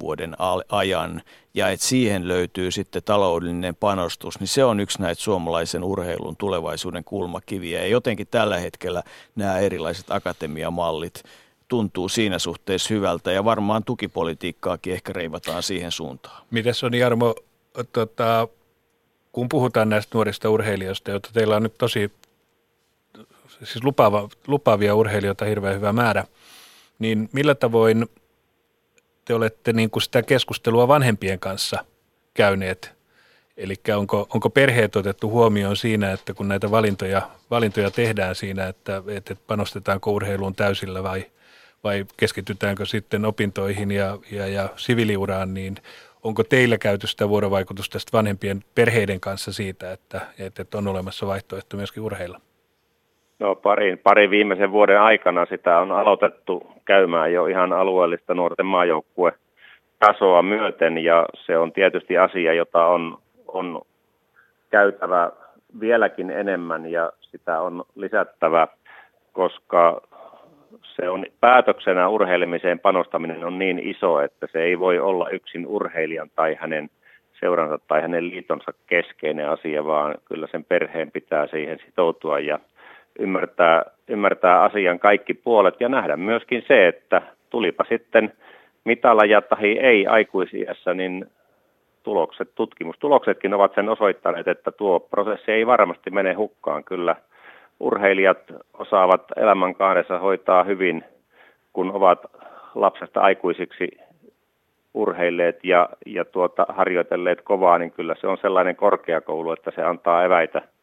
Speaker 1: vuoden ajan ja että siihen löytyy sitten taloudellinen panostus, niin se on yksi näitä suomalaisen urheilun tulevaisuuden kulmakiviä. Ja jotenkin tällä hetkellä nämä erilaiset akatemiamallit tuntuu siinä suhteessa hyvältä ja varmaan tukipolitiikkaakin ehkä reivataan siihen suuntaan.
Speaker 3: Mites on Jarmo, tota, kun puhutaan näistä nuorista urheilijoista, joita teillä on nyt tosi siis lupaava, lupaavia urheilijoita hirveän hyvä määrä, niin millä tavoin te olette niin kuin sitä keskustelua vanhempien kanssa käyneet? Eli onko, onko perheet otettu huomioon siinä, että kun näitä valintoja, valintoja tehdään siinä, että, että panostetaanko urheiluun täysillä vai, vai keskitytäänkö sitten opintoihin ja, ja, ja siviliuraan, niin onko teillä käyty sitä vuorovaikutusta tästä vanhempien perheiden kanssa siitä, että, että on olemassa vaihtoehto myöskin urheilla?
Speaker 6: No pari, pari viimeisen vuoden aikana sitä on aloitettu käymään jo ihan alueellista nuorten maajoukkue tasoa myöten ja se on tietysti asia, jota on, on käytävä vieläkin enemmän ja sitä on lisättävä, koska se on päätöksenä urheilemiseen panostaminen on niin iso, että se ei voi olla yksin urheilijan tai hänen seuransa tai hänen liitonsa keskeinen asia, vaan kyllä sen perheen pitää siihen sitoutua ja ymmärtää, ymmärtää asian kaikki puolet ja nähdä myöskin se, että tulipa sitten mitalla ja tahi ei aikuisiässä, niin tulokset, tutkimustuloksetkin ovat sen osoittaneet, että tuo prosessi ei varmasti mene hukkaan. Kyllä urheilijat osaavat elämän kahdessa hoitaa hyvin, kun ovat lapsesta aikuisiksi urheilleet ja, ja tuota, harjoitelleet kovaa, niin kyllä se on sellainen korkeakoulu, että se antaa eväitä –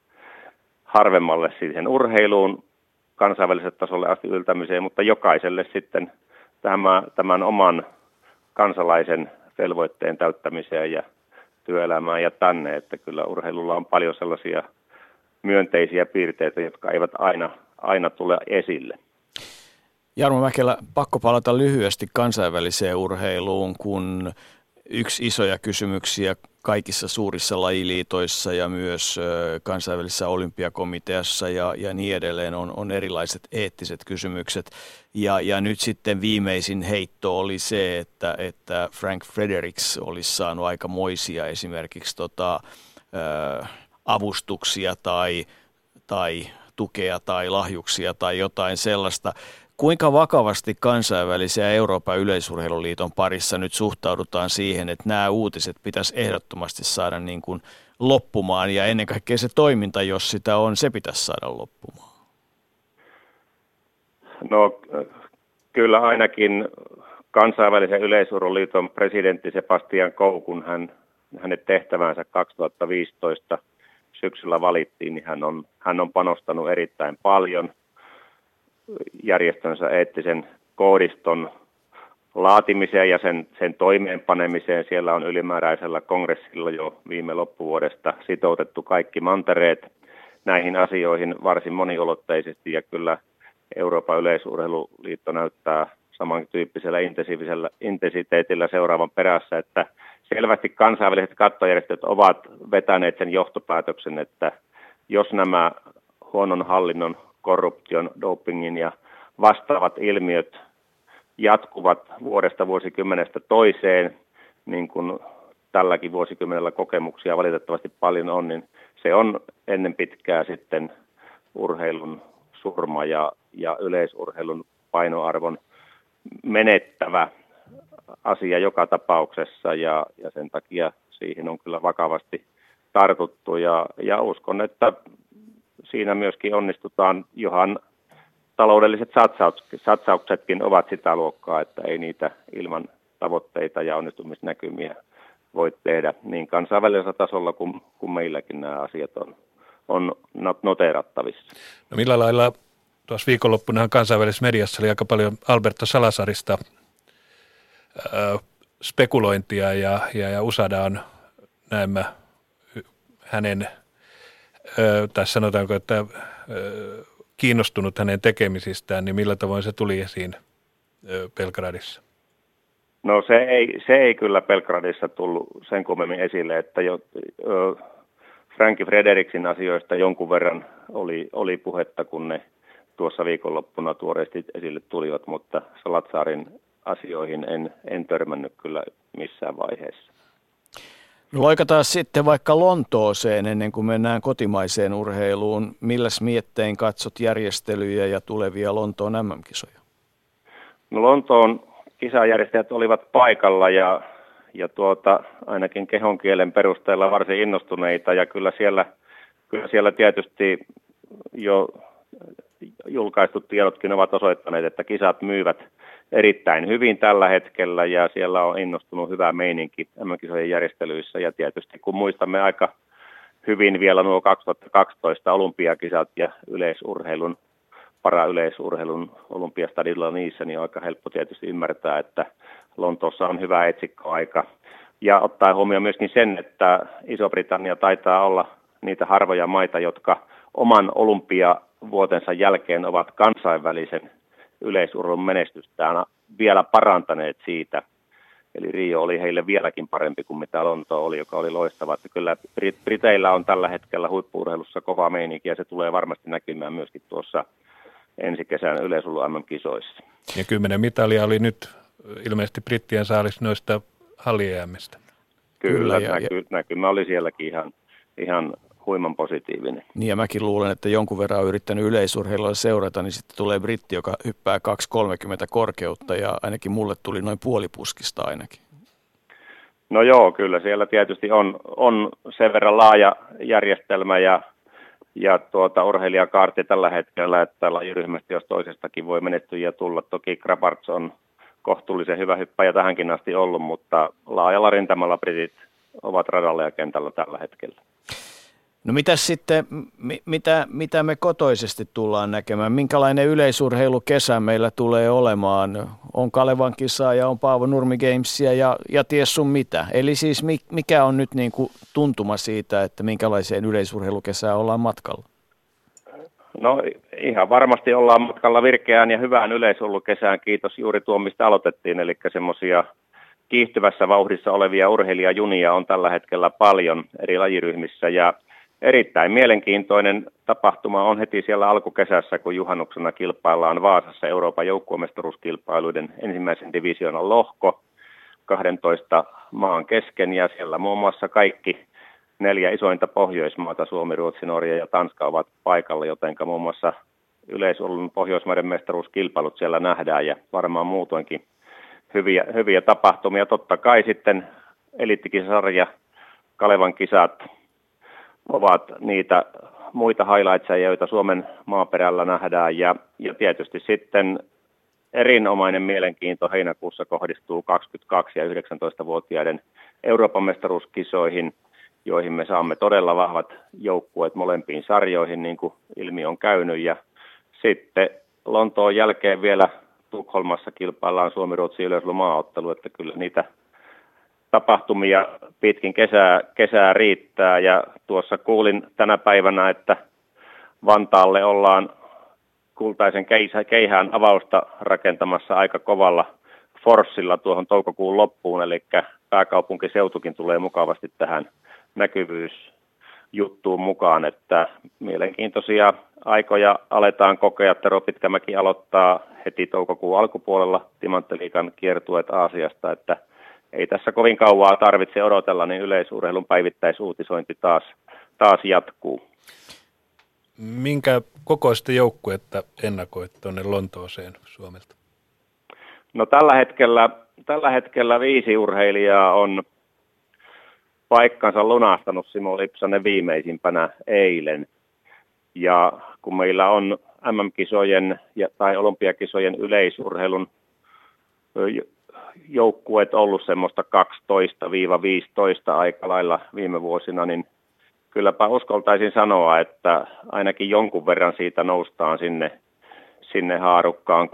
Speaker 6: harvemmalle siihen urheiluun kansainväliselle tasolle asti yltämiseen, mutta jokaiselle sitten tämän, tämän oman kansalaisen velvoitteen täyttämiseen ja työelämään ja tänne, että kyllä urheilulla on paljon sellaisia myönteisiä piirteitä, jotka eivät aina, aina tule esille.
Speaker 1: Jarmo Mäkelä, pakko palata lyhyesti kansainväliseen urheiluun, kun yksi isoja kysymyksiä kaikissa suurissa lajiliitoissa ja myös kansainvälisessä olympiakomiteassa ja, ja niin edelleen on, on erilaiset eettiset kysymykset. Ja, ja nyt sitten viimeisin heitto oli se, että, että Frank Fredericks olisi saanut aika moisia esimerkiksi tota, ä, avustuksia tai, tai tukea tai lahjuksia tai jotain sellaista. Kuinka vakavasti kansainvälisiä Euroopan yleisurheiluliiton parissa nyt suhtaudutaan siihen, että nämä uutiset pitäisi ehdottomasti saada niin kuin loppumaan ja ennen kaikkea se toiminta, jos sitä on, se pitäisi saada loppumaan?
Speaker 6: No kyllä ainakin kansainvälisen yleisurheiluliiton presidentti Sebastian Kou, kun hän, hänet tehtävänsä 2015 syksyllä valittiin, niin hän on, hän on panostanut erittäin paljon – järjestönsä eettisen koodiston laatimiseen ja sen, sen toimeenpanemiseen. Siellä on ylimääräisellä kongressilla jo viime loppuvuodesta sitoutettu kaikki mantereet näihin asioihin varsin moniulotteisesti ja kyllä Euroopan yleisurheiluliitto näyttää samantyyppisellä intensiivisellä intensiteetillä seuraavan perässä, että selvästi kansainväliset kattojärjestöt ovat vetäneet sen johtopäätöksen, että jos nämä huonon hallinnon korruption, dopingin ja vastaavat ilmiöt jatkuvat vuodesta vuosikymmenestä toiseen, niin kuin tälläkin vuosikymmenellä kokemuksia valitettavasti paljon on, niin se on ennen pitkää sitten urheilun surma ja, ja yleisurheilun painoarvon menettävä asia joka tapauksessa ja, ja sen takia siihen on kyllä vakavasti tartuttu. Ja, ja uskon, että siinä myöskin onnistutaan, johan taloudelliset satsauksetkin ovat sitä luokkaa, että ei niitä ilman tavoitteita ja onnistumisnäkymiä voi tehdä niin kansainvälisellä tasolla kuin, kuin meilläkin. Nämä asiat on, on noteerattavissa.
Speaker 3: No millä lailla tuossa viikonloppuna kansainvälisessä mediassa oli aika paljon Alberto Salasarista spekulointia ja, ja, ja USADA on näemmä hänen, ö, tai sanotaanko, että ö, kiinnostunut hänen tekemisistään, niin millä tavoin se tuli esiin ö, Belgradissa?
Speaker 6: No se ei, se ei kyllä Belgradissa tullut sen kummemmin esille, että jo, ö, Franki Frederiksin asioista jonkun verran oli, oli puhetta, kun ne tuossa viikonloppuna tuoreesti esille tulivat, mutta Salatsaarin asioihin en, en törmännyt kyllä missään vaiheessa.
Speaker 1: No loikataan sitten vaikka Lontooseen ennen kuin mennään kotimaiseen urheiluun. Milläs miettein katsot järjestelyjä ja tulevia Lontoon MM-kisoja?
Speaker 6: No Lontoon kisajärjestäjät olivat paikalla ja, ja tuota, ainakin kehon kielen perusteella varsin innostuneita ja kyllä siellä, kyllä siellä tietysti jo julkaistut tiedotkin ovat osoittaneet, että kisat myyvät erittäin hyvin tällä hetkellä ja siellä on innostunut hyvä meininki MM-kisojen järjestelyissä ja tietysti kun muistamme aika hyvin vielä nuo 2012 olympiakisat ja yleisurheilun, para-yleisurheilun olympiastadilla niissä, niin on aika helppo tietysti ymmärtää, että Lontoossa on hyvä etsikkoaika. Ja ottaa huomioon myöskin sen, että Iso-Britannia taitaa olla niitä harvoja maita, jotka oman olympiavuotensa jälkeen ovat kansainvälisen yleisurun menestystään vielä parantaneet siitä. Eli Rio oli heille vieläkin parempi kuin mitä Lonto oli, joka oli loistava. Että kyllä Briteillä on tällä hetkellä huippuurheilussa kova meininki ja se tulee varmasti näkymään myöskin tuossa ensi kesän yleisurheilu MM-kisoissa.
Speaker 3: Ja kymmenen mitalia oli nyt ilmeisesti brittien saalis noista hallijäämistä.
Speaker 6: Kyllä, kyllä ja, näky, näkymä oli sielläkin ihan, ihan huiman positiivinen.
Speaker 1: Niin ja mäkin luulen, että jonkun verran on yrittänyt yleisurheilua seurata, niin sitten tulee britti, joka hyppää 2,30 korkeutta ja ainakin mulle tuli noin puolipuskista ainakin.
Speaker 6: No joo, kyllä siellä tietysti on, on sen verran laaja järjestelmä ja, ja tuota, urheilijakaarti tällä hetkellä, että lajiryhmästä jos toisestakin voi menettyjä tulla. Toki Krabarts on kohtuullisen hyvä hyppäjä tähänkin asti ollut, mutta laajalla rintamalla britit ovat radalla ja kentällä tällä hetkellä.
Speaker 1: No mitä sitten, mitä, mitä me kotoisesti tullaan näkemään? Minkälainen yleisurheilukesä meillä tulee olemaan? On Kalevan kisaa ja on Paavo Nurmi Gamesia ja, ja ties sun mitä. Eli siis mikä on nyt niin kuin tuntuma siitä, että minkälaiseen yleisurheilukesään ollaan matkalla?
Speaker 6: No ihan varmasti ollaan matkalla virkeään ja hyvään yleisurheilukesään. Kiitos juuri tuo, mistä aloitettiin. Eli semmoisia kiihtyvässä vauhdissa olevia urheilijajunia on tällä hetkellä paljon eri lajiryhmissä ja erittäin mielenkiintoinen tapahtuma on heti siellä alkukesässä, kun juhannuksena kilpaillaan Vaasassa Euroopan joukkuemestaruuskilpailuiden ensimmäisen divisioonan lohko 12 maan kesken ja siellä muun muassa kaikki neljä isointa Pohjoismaata, Suomi, Ruotsi, Norja ja Tanska ovat paikalla, joten muun muassa yleisurun Pohjoismaiden mestaruuskilpailut siellä nähdään ja varmaan muutoinkin hyviä, hyviä tapahtumia. Totta kai sitten eliittikisarja, Kalevan kisat, ovat niitä muita highlightseja, joita Suomen maaperällä nähdään. Ja, ja tietysti sitten erinomainen mielenkiinto heinäkuussa kohdistuu 22- ja 19-vuotiaiden Euroopan mestaruuskisoihin, joihin me saamme todella vahvat joukkueet molempiin sarjoihin, niin kuin ilmi on käynyt. Ja sitten Lontoon jälkeen vielä Tukholmassa kilpaillaan Suomi-Ruotsi yleislomaaottelu, että kyllä niitä tapahtumia pitkin kesää, kesää riittää. Ja tuossa kuulin tänä päivänä, että Vantaalle ollaan kultaisen keihään avausta rakentamassa aika kovalla forssilla tuohon toukokuun loppuun, eli pääkaupunkiseutukin tulee mukavasti tähän näkyvyysjuttuun mukaan, että mielenkiintoisia aikoja aletaan kokea. Tero Pitkämäki aloittaa heti toukokuun alkupuolella Timantteliikan kiertueet Aasiasta, että ei tässä kovin kauaa tarvitse odotella, niin yleisurheilun päivittäisuutisointi taas, taas jatkuu.
Speaker 3: Minkä kokoista joukkuetta ennakoit tuonne Lontooseen Suomelta?
Speaker 6: No tällä hetkellä, tällä hetkellä viisi urheilijaa on paikkansa lunastanut Simo Lipsanen viimeisimpänä eilen. Ja kun meillä on MM-kisojen ja, tai olympiakisojen yleisurheilun joukkueet ollut semmoista 12-15 aika lailla viime vuosina, niin kylläpä uskoltaisin sanoa, että ainakin jonkun verran siitä noustaan sinne, sinne haarukkaan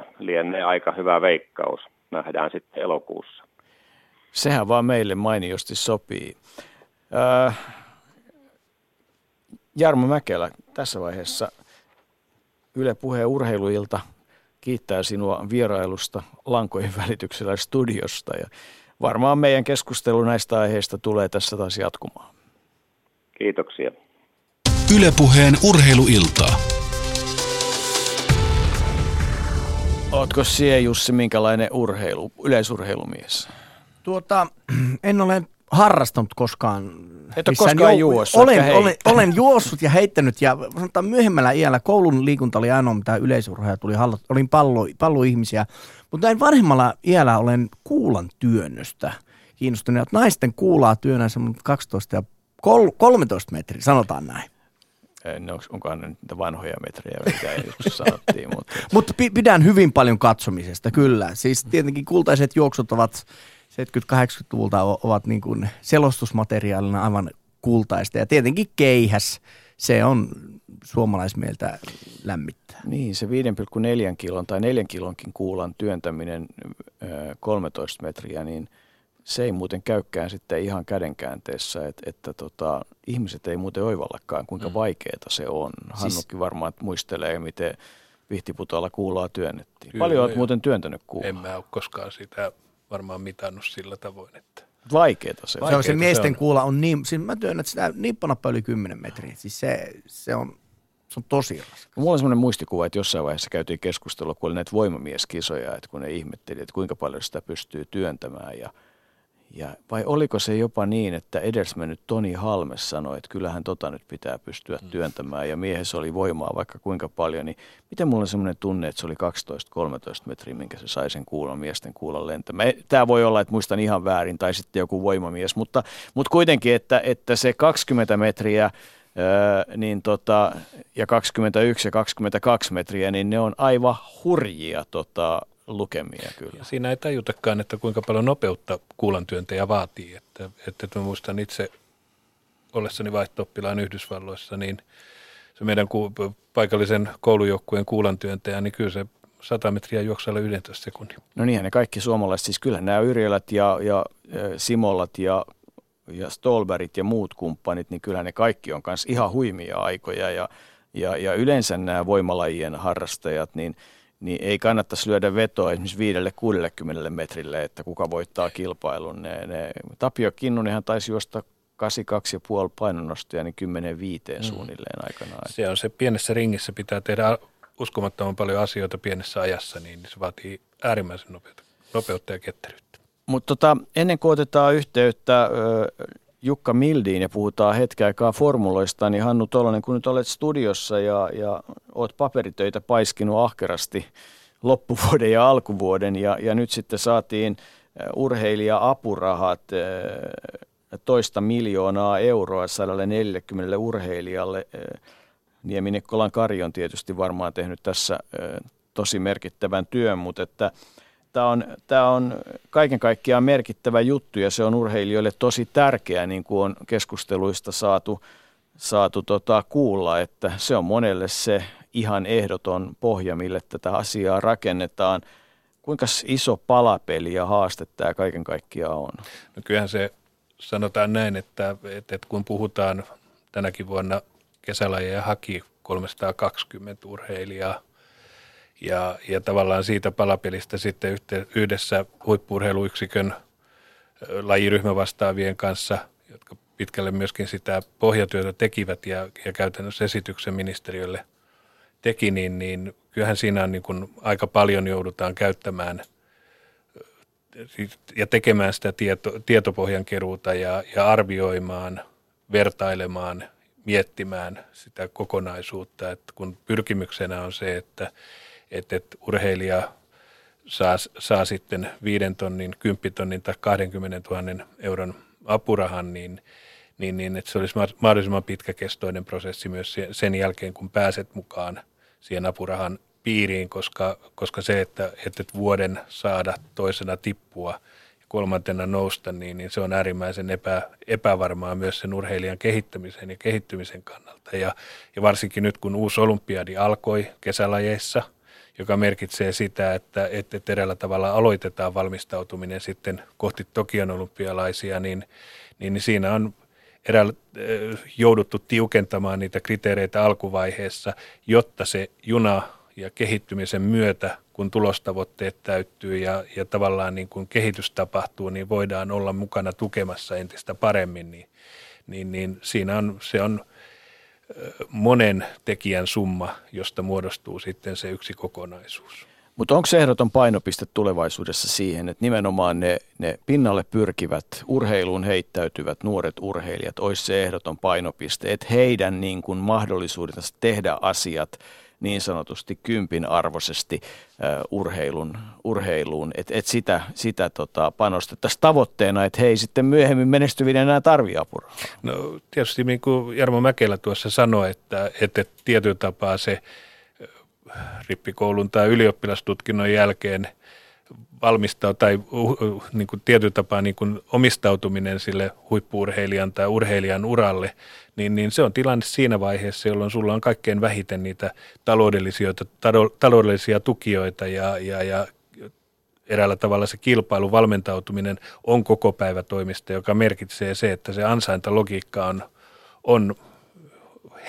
Speaker 6: 16-20. Lienee aika hyvä veikkaus. Nähdään sitten elokuussa.
Speaker 1: Sehän vaan meille mainiosti sopii. Äh, Jarmo Mäkelä, tässä vaiheessa Yle Puheen urheiluilta kiittää sinua vierailusta lankojen välityksellä studiosta ja varmaan meidän keskustelu näistä aiheista tulee tässä taas jatkumaan.
Speaker 6: Kiitoksia.
Speaker 5: Ylepuheen urheiluiltaa.
Speaker 1: Ootko siellä Jussi minkälainen urheilu, yleisurheilumies?
Speaker 2: Tuota, en ole harrastanut koskaan.
Speaker 1: Et ole koskaan jou- juossut
Speaker 2: olen, olen, olen juossut ja heittänyt ja sanotaan myöhemmällä iällä koulun liikunta oli ainoa mitä yleisurheilua tuli. Olin pallo, palloihmisiä, mutta näin vanhemmalla iällä olen kuulan työnnöstä kiinnostunut. Naisten kuulaa työnä 12 ja 13 metriä, sanotaan näin.
Speaker 1: En, onkohan ne niitä vanhoja metrejä, mitä joskus sanottiin. Mutta
Speaker 2: Mutta pidän hyvin paljon katsomisesta, kyllä. Siis tietenkin kultaiset juoksut ovat 70-80-luvulta ovat niin kuin selostusmateriaalina aivan kultaista. Ja tietenkin keihäs, se on suomalaismieltä lämmittää.
Speaker 1: Niin, se 5,4 kilon tai 4 kilonkin kuulan työntäminen 13 metriä, niin se ei muuten käykään sitten ihan kädenkäänteessä, että, että tota, ihmiset ei muuten oivallakaan, kuinka mm. vaikeaa se on. Siis... Hannukin varmaan muistelee, miten Vihtiputoalla kuulaa työnnettiin. Kyllä, Paljon olet muuten työntänyt kuulaa.
Speaker 3: En mä ole koskaan sitä varmaan mitannut sillä tavoin, että...
Speaker 1: Vaikeeta se.
Speaker 2: Se on se miesten se on. kuula on niin, siis mä työnnät sitä nippanappa yli 10 metriä. Siis se, se on, se on tosi raskas.
Speaker 1: Mulla on semmoinen muistikuva, että jossain vaiheessa käytiin keskustelua, kun oli näitä voimamieskisoja, että kun ne ihmetteli, että kuinka paljon sitä pystyy työntämään ja – ja vai oliko se jopa niin, että edesmennyt Toni Halmes sanoi, että kyllähän tota nyt pitää pystyä mm. työntämään ja miehessä oli voimaa vaikka kuinka paljon, niin miten mulla on semmoinen tunne, että se oli 12-13 metriä, minkä se sai sen kuulan, miesten kuulan lentämään. Tämä voi olla, että muistan ihan väärin tai sitten joku voimamies, mutta, mutta kuitenkin, että, että se 20 metriä Öö, niin tota, ja 21 ja 22 metriä, niin ne on aivan hurjia tota, lukemia kyllä. Ja
Speaker 3: siinä ei tajutakaan, että kuinka paljon nopeutta kuulantyöntäjä vaatii. Että, että, että mä muistan itse ollessani vaihto Yhdysvalloissa, niin se meidän ku, paikallisen koulujoukkueen kuulantyöntäjä, niin kyllä se 100 metriä juoksaa 11 sekunnin.
Speaker 1: No niin, ne kaikki suomalaiset, siis kyllä nämä Yrjölät ja, ja Simolat ja, ja Stolberit ja muut kumppanit, niin kyllä ne kaikki on myös ihan huimia aikoja ja, ja, ja yleensä nämä voimalajien harrastajat, niin – niin ei kannattaisi lyödä vetoa esimerkiksi 5-60 metrille, että kuka voittaa kilpailun. Ne, ne, Tapio Kinnunenhan taisi juosta 82,5 painonnostoja, niin 10-5 mm. suunnilleen aikanaan.
Speaker 3: Se on se pienessä ringissä pitää tehdä uskomattoman paljon asioita pienessä ajassa, niin se vaatii äärimmäisen nopeutta, nopeutta ja ketteryyttä.
Speaker 1: Mutta tota, ennen kuin otetaan yhteyttä Jukka Mildiin ja puhutaan hetken aikaa formuloista, niin Hannu Tolonen, kun nyt olet studiossa ja, ja olet paperitöitä paiskinut ahkerasti loppuvuoden ja alkuvuoden ja, ja nyt sitten saatiin äh, urheilija-apurahat äh, toista miljoonaa euroa 140 urheilijalle. Äh, Niemi-Nekkolan Kari on tietysti varmaan tehnyt tässä tosi merkittävän työn, mutta että Tämä on, tämä on kaiken kaikkiaan merkittävä juttu ja se on urheilijoille tosi tärkeää, niin kuin on keskusteluista saatu, saatu tota, kuulla, että se on monelle se ihan ehdoton pohja, mille tätä asiaa rakennetaan. Kuinka iso palapeli ja haaste tämä kaiken kaikkiaan on?
Speaker 3: No kyllähän se sanotaan näin, että, että, että kun puhutaan tänäkin vuonna kesälajeja haki 320 urheilijaa – ja, ja tavallaan siitä palapelistä sitten yhdessä huippurheiluyksikön lajiryhmä vastaavien kanssa, jotka pitkälle myöskin sitä pohjatyötä tekivät ja, ja käytännössä esityksen ministeriölle teki, niin, niin kyllähän siinä on niin kuin aika paljon joudutaan käyttämään ja tekemään sitä tieto, tietopohjan keruuta ja, ja arvioimaan, vertailemaan, miettimään sitä kokonaisuutta, että kun pyrkimyksenä on se, että, että, että urheilija saa, saa sitten 5 tonnin, 10 tonnin tai 20 000 euron apurahan, niin, niin, niin että se olisi mahdollisimman pitkäkestoinen prosessi myös sen jälkeen, kun pääset mukaan siihen apurahan piiriin, koska, koska se, että, että vuoden saada toisena tippua ja kolmantena nousta, niin, niin se on äärimmäisen epä, epävarmaa myös sen urheilijan kehittämisen ja kehittymisen kannalta. Ja, ja varsinkin nyt, kun uusi olympiadi alkoi kesälajeissa, joka merkitsee sitä, että, että eräällä tavalla aloitetaan valmistautuminen sitten kohti Tokion olympialaisia, niin, niin, siinä on eräällä jouduttu tiukentamaan niitä kriteereitä alkuvaiheessa, jotta se juna ja kehittymisen myötä, kun tulostavoitteet täyttyy ja, ja tavallaan niin kuin kehitys tapahtuu, niin voidaan olla mukana tukemassa entistä paremmin, niin, niin, niin siinä on, se on monen tekijän summa, josta muodostuu sitten se yksi kokonaisuus.
Speaker 1: Mutta onko se ehdoton painopiste tulevaisuudessa siihen, että nimenomaan ne, ne pinnalle pyrkivät, urheiluun heittäytyvät nuoret urheilijat olisi se ehdoton painopiste, että heidän niin kuin mahdollisuudensa tehdä asiat niin sanotusti kympin arvoisesti urheilun, urheiluun, että et sitä, sitä tota, panostettaisiin tavoitteena, että hei sitten myöhemmin menestyvinen enää tarvii apua.
Speaker 3: No tietysti niin kuin Jarmo Mäkelä tuossa sanoi, että, että tietyllä tapaa se rippikoulun tai ylioppilastutkinnon jälkeen valmistaa tai uh, uh, niin kuin tietyllä tapaa niin kuin omistautuminen sille huippuurheilijan tai urheilijan uralle, niin, niin se on tilanne siinä vaiheessa, jolloin sulla on kaikkein vähiten niitä taloudellisia, taloudellisia tukijoita ja, ja, ja eräällä tavalla se kilpailu, valmentautuminen on koko päivä toimista, joka merkitsee se, että se ansaintalogiikka on, on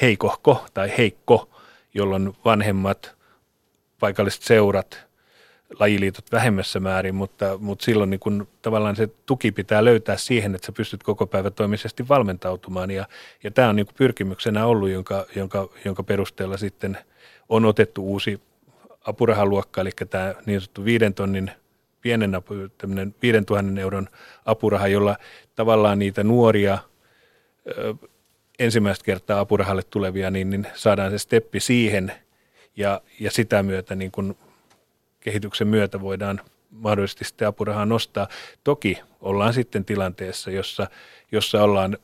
Speaker 3: heikohko tai heikko, jolloin vanhemmat, paikalliset seurat, lajiliitot vähemmässä määrin, mutta, mutta silloin niin kun tavallaan se tuki pitää löytää siihen, että sä pystyt koko päivä toimisesti valmentautumaan. Ja, ja tämä on niin pyrkimyksenä ollut, jonka, jonka, jonka perusteella sitten on otettu uusi apurahaluokka, eli tämä niin sanottu viiden tonnin pienen apu, tämmöinen 5000 euron apuraha, jolla tavallaan niitä nuoria ö, ensimmäistä kertaa apurahalle tulevia, niin, niin saadaan se steppi siihen ja, ja sitä myötä niin kun kehityksen myötä voidaan mahdollisesti sitten apurahaa nostaa. Toki ollaan sitten tilanteessa, jossa, jossa ollaan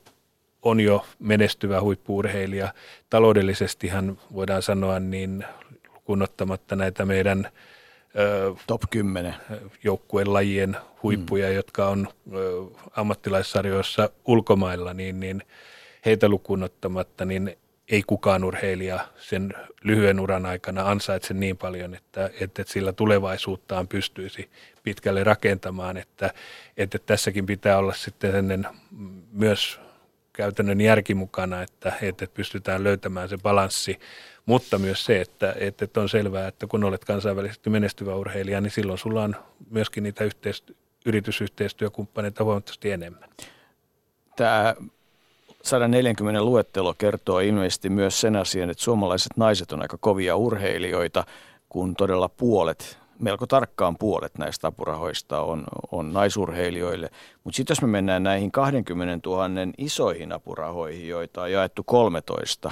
Speaker 3: on jo menestyvä huippuurheilija. Taloudellisestihan voidaan sanoa niin kunnottamatta näitä meidän
Speaker 1: top 10
Speaker 3: joukkueen lajien huippuja, mm. jotka on ö, ammattilaissarjoissa ulkomailla, niin, niin heitä lukuun ottamatta, niin ei kukaan urheilija sen lyhyen uran aikana ansaitse niin paljon, että, että sillä tulevaisuuttaan pystyisi pitkälle rakentamaan, että, että tässäkin pitää olla sitten myös käytännön järki mukana, että, että pystytään löytämään se balanssi, mutta myös se, että, että on selvää, että kun olet kansainvälisesti menestyvä urheilija, niin silloin sulla on myöskin niitä yhteistyö, yritysyhteistyökumppaneita huomattavasti enemmän.
Speaker 1: Tämä 140 luettelo kertoo ilmeisesti myös sen asian, että suomalaiset naiset on aika kovia urheilijoita, kun todella puolet, melko tarkkaan puolet näistä apurahoista on, on naisurheilijoille. Mutta sitten jos me mennään näihin 20 000 isoihin apurahoihin, joita on jaettu 13,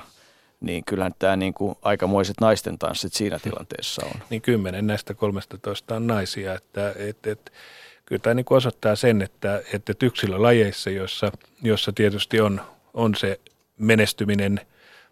Speaker 1: niin kyllähän tämä niin kuin aikamoiset naisten tanssit siinä tilanteessa on.
Speaker 3: Niin kymmenen näistä 13 on naisia, että et, et, kyllä tämä niin osoittaa sen, että, että yksilölajeissa, joissa, jossa tietysti on on se menestyminen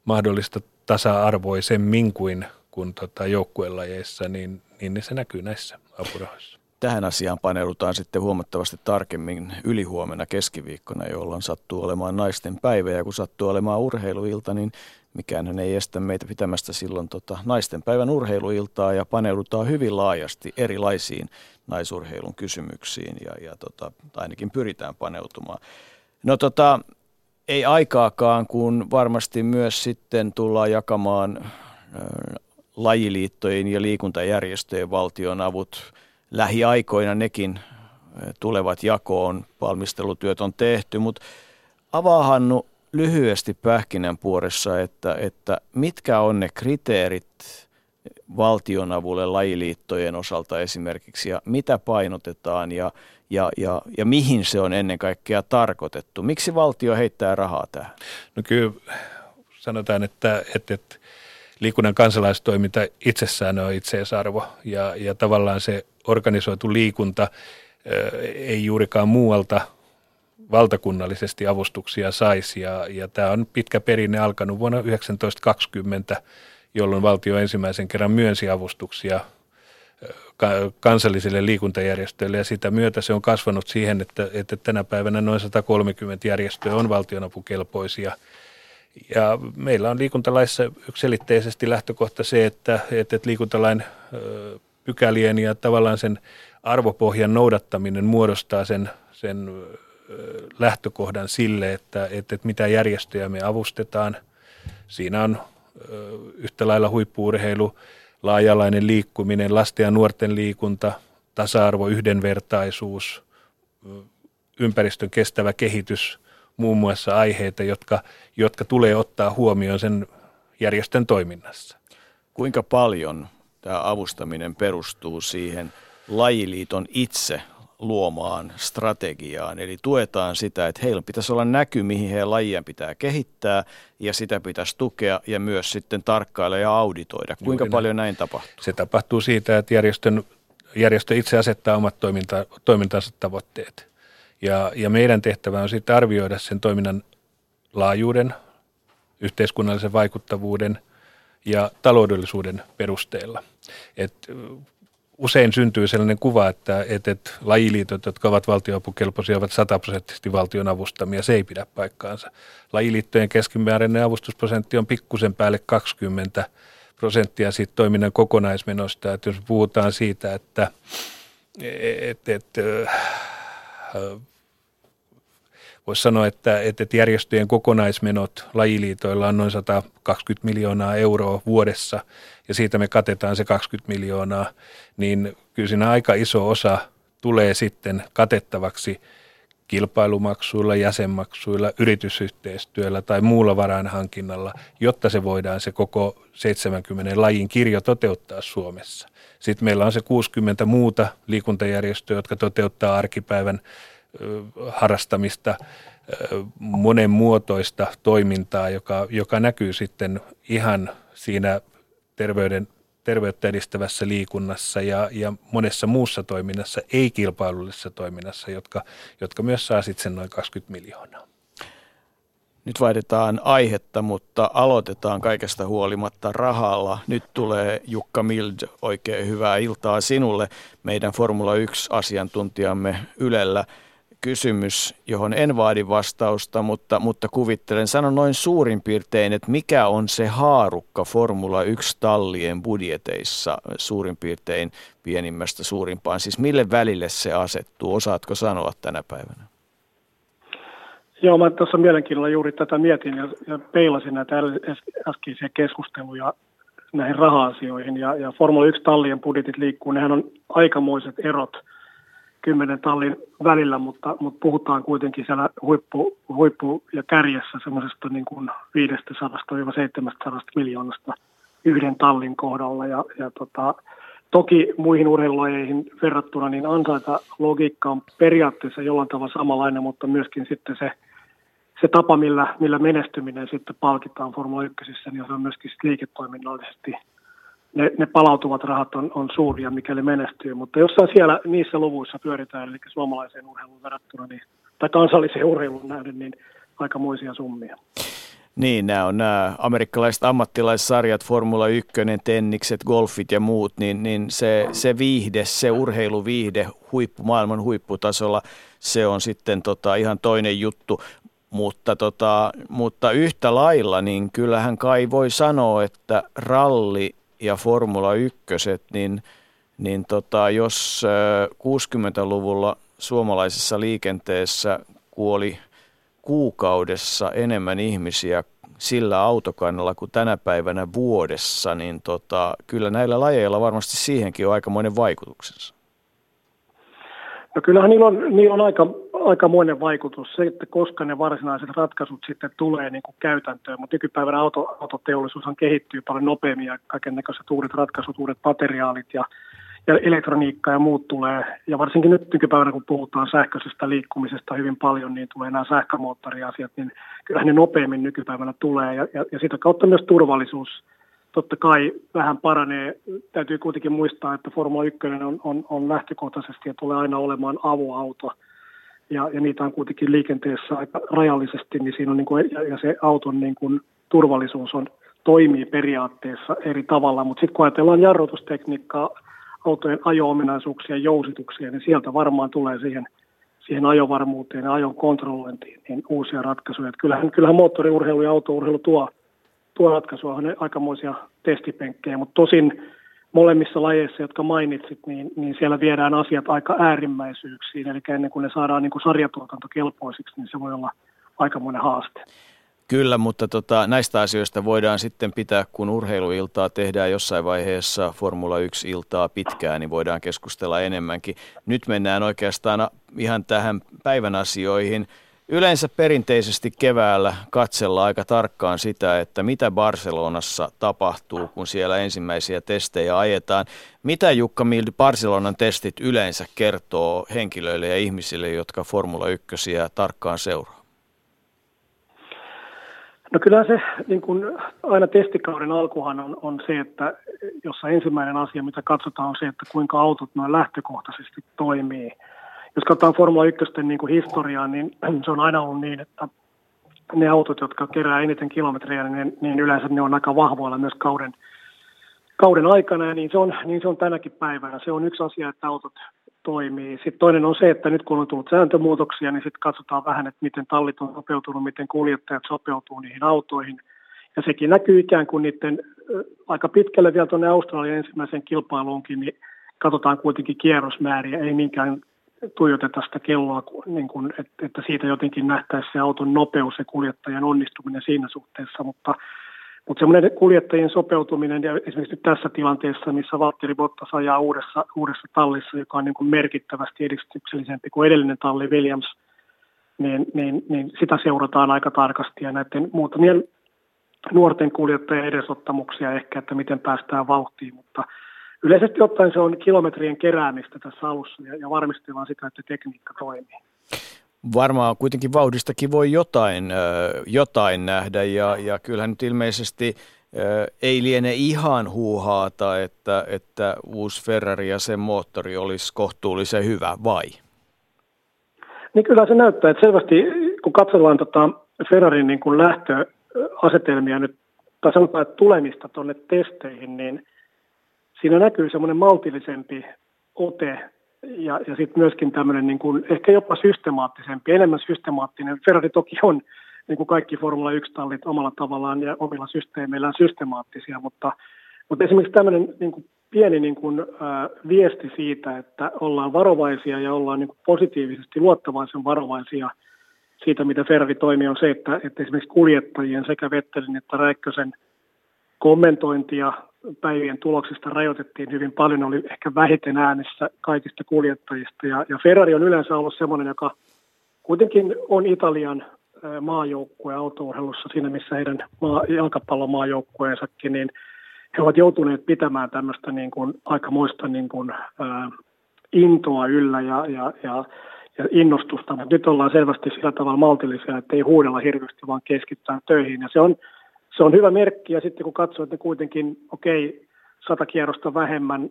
Speaker 3: mahdollista tasa-arvoisemmin kuin, kuin tota joukkuelajeissa, niin, niin se näkyy näissä apurahoissa.
Speaker 1: Tähän asiaan paneudutaan sitten huomattavasti tarkemmin ylihuomenna keskiviikkona, jolloin sattuu olemaan naisten päivä. Ja kun sattuu olemaan urheiluilta, niin mikään ei estä meitä pitämästä silloin tota naisten päivän urheiluiltaa ja paneudutaan hyvin laajasti erilaisiin naisurheilun kysymyksiin ja, ja tota, ainakin pyritään paneutumaan. No tota, ei aikaakaan, kun varmasti myös sitten tullaan jakamaan lajiliittojen ja liikuntajärjestöjen valtionavut lähiaikoina nekin tulevat jakoon, valmistelutyöt on tehty, mutta avaa Hannu lyhyesti pähkinänpuoressa, että, että mitkä on ne kriteerit, valtionavulle lajiliittojen osalta esimerkiksi ja mitä painotetaan ja, ja, ja, ja mihin se on ennen kaikkea tarkoitettu? Miksi valtio heittää rahaa tähän?
Speaker 3: No kyllä sanotaan, että, että, että liikunnan kansalaistoiminta itsessään on itseisarvo ja, ja tavallaan se organisoitu liikunta ei juurikaan muualta valtakunnallisesti avustuksia saisi ja, ja tämä on pitkä perinne alkanut vuonna 1920 jolloin valtio ensimmäisen kerran myönsi avustuksia kansallisille liikuntajärjestöille ja sitä myötä se on kasvanut siihen, että, että tänä päivänä noin 130 järjestöä on valtionapukelpoisia. Ja meillä on liikuntalaissa yksilitteisesti lähtökohta se, että, että liikuntalain pykälien ja tavallaan sen arvopohjan noudattaminen muodostaa sen, sen lähtökohdan sille, että, että mitä järjestöjä me avustetaan. Siinä on yhtä lailla huippuurheilu, laajalainen liikkuminen, lasten ja nuorten liikunta, tasa-arvo, yhdenvertaisuus, ympäristön kestävä kehitys, muun muassa aiheita, jotka, jotka tulee ottaa huomioon sen järjestön toiminnassa.
Speaker 1: Kuinka paljon tämä avustaminen perustuu siihen lajiliiton itse luomaan strategiaan. Eli tuetaan sitä, että heillä pitäisi olla näky, mihin heidän lajien pitää kehittää ja sitä pitäisi tukea ja myös sitten tarkkailla ja auditoida. Kuinka Juuri paljon näin. näin tapahtuu?
Speaker 3: Se tapahtuu siitä, että järjestön, järjestö itse asettaa omat toiminta, toimintansa tavoitteet. Ja, ja meidän tehtävä on sitten arvioida sen toiminnan laajuuden, yhteiskunnallisen vaikuttavuuden ja taloudellisuuden perusteella. Et usein syntyy sellainen kuva, että, että, että lajiliitot, jotka ovat valtioapukelpoisia, ovat sataprosenttisesti valtion avustamia. Se ei pidä paikkaansa. Lajiliittojen keskimääräinen avustusprosentti on pikkusen päälle 20 prosenttia siitä toiminnan kokonaismenosta. Että jos puhutaan siitä, että, että, että voisi sanoa, että, että järjestöjen kokonaismenot lajiliitoilla on noin 120 miljoonaa euroa vuodessa ja siitä me katetaan se 20 miljoonaa, niin kyllä siinä aika iso osa tulee sitten katettavaksi kilpailumaksuilla, jäsenmaksuilla, yritysyhteistyöllä tai muulla varainhankinnalla, jotta se voidaan se koko 70 lajin kirjo toteuttaa Suomessa. Sitten meillä on se 60 muuta liikuntajärjestöä, jotka toteuttaa arkipäivän harrastamista, monenmuotoista toimintaa, joka, joka näkyy sitten ihan siinä terveyden, terveyttä edistävässä liikunnassa ja, ja monessa muussa toiminnassa, ei-kilpailullisessa toiminnassa, jotka, jotka myös saa sitten sen noin 20 miljoonaa.
Speaker 1: Nyt vaihdetaan aihetta, mutta aloitetaan kaikesta huolimatta rahalla. Nyt tulee Jukka Mild, oikein hyvää iltaa sinulle, meidän Formula 1-asiantuntijamme Ylellä kysymys, johon en vaadi vastausta, mutta, mutta kuvittelen, sanon noin suurin piirtein, että mikä on se haarukka Formula 1-tallien budjeteissa suurin piirtein pienimmästä suurimpaan? Siis mille välille se asettuu? Osaatko sanoa tänä päivänä?
Speaker 7: Joo, mä tuossa mielenkiinnolla juuri tätä mietin ja, ja peilasin näitä äskeisiä keskusteluja näihin raha-asioihin. Ja, ja Formula 1-tallien budjetit liikkuu, nehän on aikamoiset erot – kymmenen tallin välillä, mutta, mutta puhutaan kuitenkin siellä huippu, huippu ja kärjessä semmoisesta niin kuin 500-700 miljoonasta yhden tallin kohdalla. Ja, ja tota, toki muihin urheilulajeihin verrattuna niin ansaita logiikka on periaatteessa jollain tavalla samanlainen, mutta myöskin sitten se, se tapa, millä, millä menestyminen sitten palkitaan Formula 1, niin se on myöskin liiketoiminnallisesti – ne, ne palautuvat rahat on, on suuria, mikäli menestyy. Mutta jossain siellä niissä luvuissa pyöritään, eli suomalaiseen urheiluun verrattuna, niin, tai kansalliseen urheiluun nähden, niin aikamoisia summia.
Speaker 1: Niin, nämä on nämä amerikkalaiset ammattilaissarjat, Formula 1, tennikset, golfit ja muut, niin, niin se, se viihde, se urheiluviihde huippu, maailman huipputasolla, se on sitten tota ihan toinen juttu. Mutta, tota, mutta yhtä lailla, niin kyllähän kai voi sanoa, että ralli ja Formula 1, niin, niin tota, jos 60-luvulla suomalaisessa liikenteessä kuoli kuukaudessa enemmän ihmisiä sillä autokannalla kuin tänä päivänä vuodessa, niin tota, kyllä näillä lajeilla varmasti siihenkin on aikamoinen vaikutuksensa.
Speaker 7: No kyllähän niillä on, niillä on aika, aikamoinen vaikutus se, että koska ne varsinaiset ratkaisut sitten tulee niin kuin käytäntöön, mutta nykypäivänä auto, autoteollisuushan kehittyy paljon nopeammin ja kaiken näköiset uudet ratkaisut, uudet materiaalit ja, ja elektroniikka ja muut tulee. Ja varsinkin nyt nykypäivänä, kun puhutaan sähköisestä liikkumisesta hyvin paljon, niin tulee nämä sähkömoottoriasiat, niin kyllä ne nopeammin nykypäivänä tulee ja, ja, ja sitä kautta myös turvallisuus totta kai vähän paranee. Täytyy kuitenkin muistaa, että Formula 1 on, on, on lähtökohtaisesti ja tulee aina olemaan avoauto. Ja, ja niitä on kuitenkin liikenteessä aika rajallisesti, niin siinä on niin kuin, ja, ja se auton niin kuin, turvallisuus on, toimii periaatteessa eri tavalla. Mutta sitten kun ajatellaan jarrutustekniikkaa, autojen ajo-ominaisuuksia, jousituksia, niin sieltä varmaan tulee siihen, siihen ajovarmuuteen ja ajon kontrollointiin niin uusia ratkaisuja. Et kyllähän, kyllähän moottoriurheilu ja autourheilu tuo tuo ratkaisua on aikamoisia testipenkkejä, mutta tosin molemmissa lajeissa, jotka mainitsit, niin, niin siellä viedään asiat aika äärimmäisyyksiin, eli ennen kuin ne saadaan niin kuin sarjatuotantokelpoisiksi, niin se voi olla aikamoinen haaste.
Speaker 1: Kyllä, mutta tota, näistä asioista voidaan sitten pitää, kun urheiluiltaa tehdään jossain vaiheessa Formula 1-iltaa pitkään, niin voidaan keskustella enemmänkin. Nyt mennään oikeastaan ihan tähän päivän asioihin. Yleensä perinteisesti keväällä katsellaan aika tarkkaan sitä, että mitä Barcelonassa tapahtuu, kun siellä ensimmäisiä testejä ajetaan. Mitä Jukka Mildi Barcelonan testit yleensä kertoo henkilöille ja ihmisille, jotka Formula 1 tarkkaan seuraa?
Speaker 7: No kyllä se niin kuin aina testikauden alkuhan on, on se, että jossa ensimmäinen asia, mitä katsotaan, on se, että kuinka autot noin lähtökohtaisesti toimii – jos katsotaan Formula 1 niin kuin historiaa, niin se on aina ollut niin, että ne autot, jotka kerää eniten kilometrejä, niin, niin yleensä ne on aika vahvoilla myös kauden, kauden aikana, ja niin se, on, niin se on tänäkin päivänä. Se on yksi asia, että autot toimii. Sitten toinen on se, että nyt kun on tullut sääntömuutoksia, niin sitten katsotaan vähän, että miten tallit on sopeutunut, miten kuljettajat sopeutuu niihin autoihin. Ja sekin näkyy ikään kuin niiden aika pitkälle vielä tuonne Australian ensimmäiseen kilpailuunkin, niin katsotaan kuitenkin kierrosmääriä, ei niinkään tuijoteta sitä kelloa, niin kuin, että, siitä jotenkin nähtäisi se auton nopeus ja kuljettajan onnistuminen siinä suhteessa, mutta mutta semmoinen kuljettajien sopeutuminen, ja esimerkiksi tässä tilanteessa, missä Valtteri Bottas ajaa uudessa, uudessa tallissa, joka on niin kuin merkittävästi edistyksellisempi kuin edellinen talli Williams, niin, niin, niin sitä seurataan aika tarkasti. Ja näiden muutamien nuorten kuljettajien edesottamuksia ehkä, että miten päästään vauhtiin, mutta yleisesti ottaen se on kilometrien keräämistä tässä alussa ja, ja varmistellaan sitä, että tekniikka toimii.
Speaker 1: Varmaan kuitenkin vauhdistakin voi jotain, jotain nähdä ja, ja kyllähän nyt ilmeisesti ei liene ihan huuhaata, että, että uusi Ferrari ja sen moottori olisi kohtuullisen hyvä, vai?
Speaker 7: Niin kyllä se näyttää, että selvästi kun katsellaan tota Ferrarin niin kuin lähtöasetelmia nyt, tai sanotaan, että tulemista tuonne testeihin, niin – siinä näkyy semmoinen maltillisempi ote ja, ja sitten myöskin tämmöinen niin kuin, ehkä jopa systemaattisempi, enemmän systemaattinen. Ferrari toki on niin kuin kaikki Formula 1-tallit omalla tavallaan ja omilla systeemeillään systemaattisia, mutta, mutta esimerkiksi tämmöinen niin kuin pieni niin kuin, ää, viesti siitä, että ollaan varovaisia ja ollaan niin kuin positiivisesti luottavaisen varovaisia siitä, mitä Ferrari toimii, on se, että, että esimerkiksi kuljettajien sekä Vettelin että Räikkösen kommentointia päivien tuloksista rajoitettiin hyvin paljon, oli ehkä vähiten äänessä kaikista kuljettajista. Ja, ja Ferrari on yleensä ollut sellainen, joka kuitenkin on Italian maajoukkue autourheilussa siinä, missä heidän maa, jalkapallomaajoukkueensakin, niin he ovat joutuneet pitämään tämmöistä niin kuin, aikamoista niin kuin, ää, intoa yllä ja, ja, ja, ja innostusta, mutta nyt ollaan selvästi sillä tavalla maltillisia, että ei huudella hirveästi, vaan keskittää töihin. Ja se on, se on hyvä merkki ja sitten kun katsoo, että kuitenkin, okei, okay, sata kierrosta vähemmän,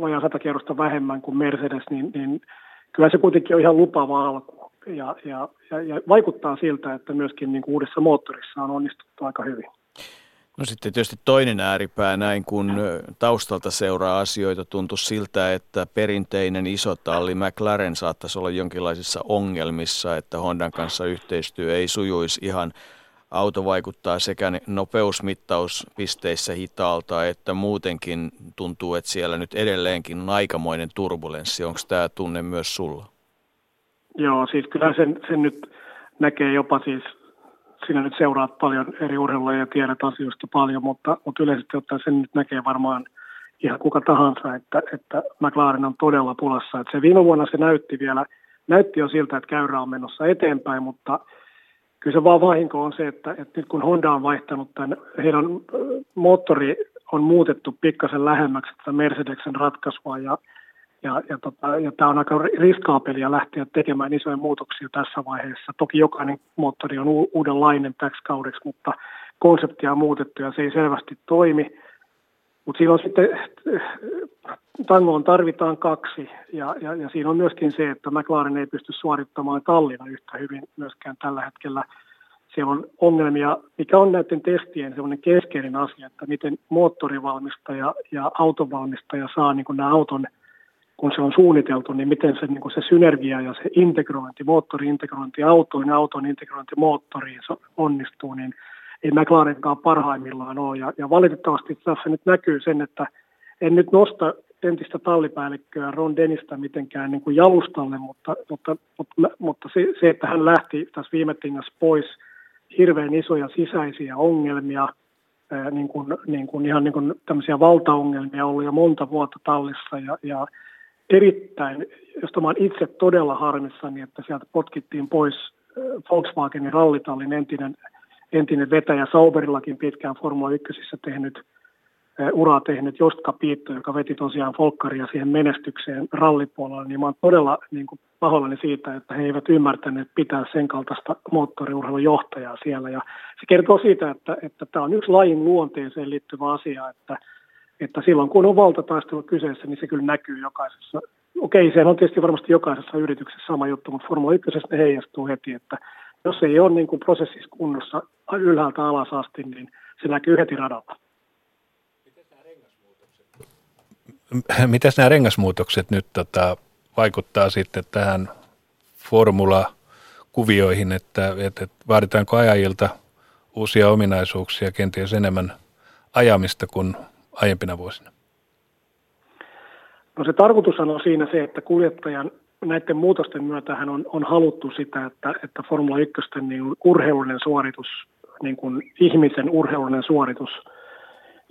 Speaker 7: vajaa sata kierrosta vähemmän kuin Mercedes, niin, niin kyllä se kuitenkin on ihan lupava alku. Ja, ja, ja, ja vaikuttaa siltä, että myöskin niin kuin uudessa moottorissa on onnistuttu aika hyvin.
Speaker 1: No sitten tietysti toinen ääripää näin, kun taustalta seuraa asioita, tuntuu siltä, että perinteinen iso talli McLaren saattaisi olla jonkinlaisissa ongelmissa, että Hondan kanssa yhteistyö ei sujuisi ihan auto vaikuttaa sekä nopeusmittauspisteissä hitaalta, että muutenkin tuntuu, että siellä nyt edelleenkin on aikamoinen turbulenssi. Onko tämä tunne myös sulla?
Speaker 7: Joo, siis kyllä sen, sen nyt näkee jopa siis, sinä nyt seuraat paljon eri urheilua ja tiedät asioista paljon, mutta, mutta yleisesti ottaen sen nyt näkee varmaan ihan kuka tahansa, että, että McLaren on todella pulassa. Että se viime vuonna se näytti vielä näytti jo siltä, että käyrä on menossa eteenpäin, mutta kyllä se vaan vahinko on se, että, että nyt kun Honda on vaihtanut tämän, heidän moottori on muutettu pikkasen lähemmäksi tätä Mercedeksen ratkaisua ja, ja, ja, tota, ja tämä on aika riskaapelia lähteä tekemään isoja muutoksia tässä vaiheessa. Toki jokainen moottori on uudenlainen täksi kaudeksi, mutta konseptia on muutettu ja se ei selvästi toimi. Mutta on sitten, tangoon tarvitaan kaksi ja, ja, ja siinä on myöskin se, että McLaren ei pysty suorittamaan tallina yhtä hyvin myöskään tällä hetkellä. Siellä on ongelmia, mikä on näiden testien semmoinen keskeinen asia, että miten moottorivalmistaja ja autonvalmistaja saa niin nämä auton, kun se on suunniteltu, niin miten se, niin se synergia ja se integrointi, moottori-integrointi autoon ja auton integrointi moottoriin onnistuu, niin – ei McLarenkaan parhaimmillaan ole. Ja, ja valitettavasti tässä nyt näkyy sen, että en nyt nosta entistä tallipäällikköä Ron Denistä mitenkään niin kuin jalustalle, mutta, mutta, mutta, mutta se, se, että hän lähti tässä viime tingassa pois, hirveän isoja sisäisiä ongelmia, niin kuin, niin kuin ihan niin kuin tämmöisiä valtaongelmia ollut jo monta vuotta tallissa ja, ja erittäin, josta mä itse todella harmissani, että sieltä potkittiin pois Volkswagenin rallitallin entinen entinen vetäjä Sauberillakin pitkään Formula 1 tehnyt uraa tehnyt Jostka Piitto, joka veti tosiaan Folkkaria siihen menestykseen rallipuolella, niin mä oon todella niin kuin pahoillani siitä, että he eivät ymmärtäneet pitää sen kaltaista moottoriurheilun johtajaa siellä. Ja se kertoo siitä, että, että tämä on yksi lajin luonteeseen liittyvä asia, että, että silloin kun on valtataistelu kyseessä, niin se kyllä näkyy jokaisessa. Okei, se on tietysti varmasti jokaisessa yrityksessä sama juttu, mutta Formula 1 ne heijastuu heti, että jos ei ole niin kuin prosessissa kunnossa ylhäältä alas asti, niin se näkyy heti radalla.
Speaker 3: Miten nämä rengasmuutokset nyt tota, vaikuttaa sitten tähän formula-kuvioihin, että, että, että vaaditaanko ajajilta uusia ominaisuuksia, kenties enemmän ajamista kuin aiempina vuosina?
Speaker 7: No se tarkoitus on siinä se, että kuljettajan näiden muutosten myötä on, on haluttu sitä, että, että Formula 1 niin urheilullinen suoritus, niin kuin ihmisen urheilullinen suoritus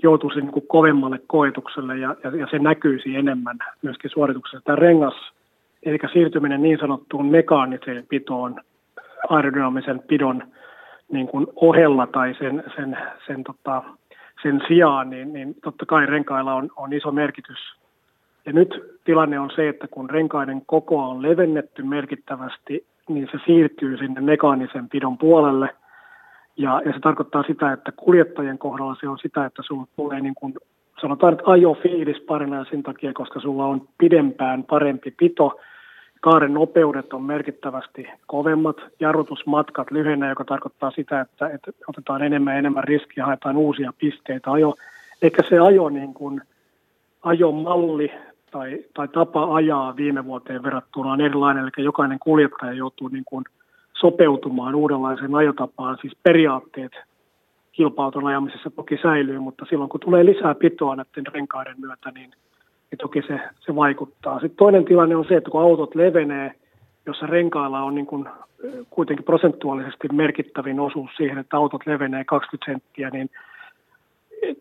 Speaker 7: joutuisi niin kuin kovemmalle koetukselle ja, ja, ja se näkyisi enemmän myöskin suorituksessa. Tämä rengas, eli siirtyminen niin sanottuun mekaaniseen pitoon, aerodynaamisen pidon niin kuin ohella tai sen, sen, sen, tota, sen sijaan, niin, niin totta kai renkailla on, on iso merkitys ja nyt tilanne on se, että kun renkaiden kokoa on levennetty merkittävästi, niin se siirtyy sinne mekaanisen pidon puolelle. Ja, ja se tarkoittaa sitä, että kuljettajien kohdalla se on sitä, että sulla tulee niin kuin, sanotaan, että ajofiilis parina sen takia, koska sulla on pidempään parempi pito. Kaaren nopeudet on merkittävästi kovemmat, jarrutusmatkat lyhenee, joka tarkoittaa sitä, että, että otetaan enemmän ja enemmän riskiä, haetaan uusia pisteitä ajo. Eikä se ajo niin kuin, ajomalli tai, tai tapa ajaa viime vuoteen verrattuna on erilainen, eli jokainen kuljettaja joutuu niin kuin sopeutumaan uudenlaiseen ajotapaan, siis periaatteet kilpauton ajamisessa toki säilyy, mutta silloin kun tulee lisää pitoa näiden renkaiden myötä, niin, niin toki se, se vaikuttaa. Sitten toinen tilanne on se, että kun autot levenee, jossa renkailla on niin kuin kuitenkin prosentuaalisesti merkittävin osuus siihen, että autot levenee 20 senttiä, niin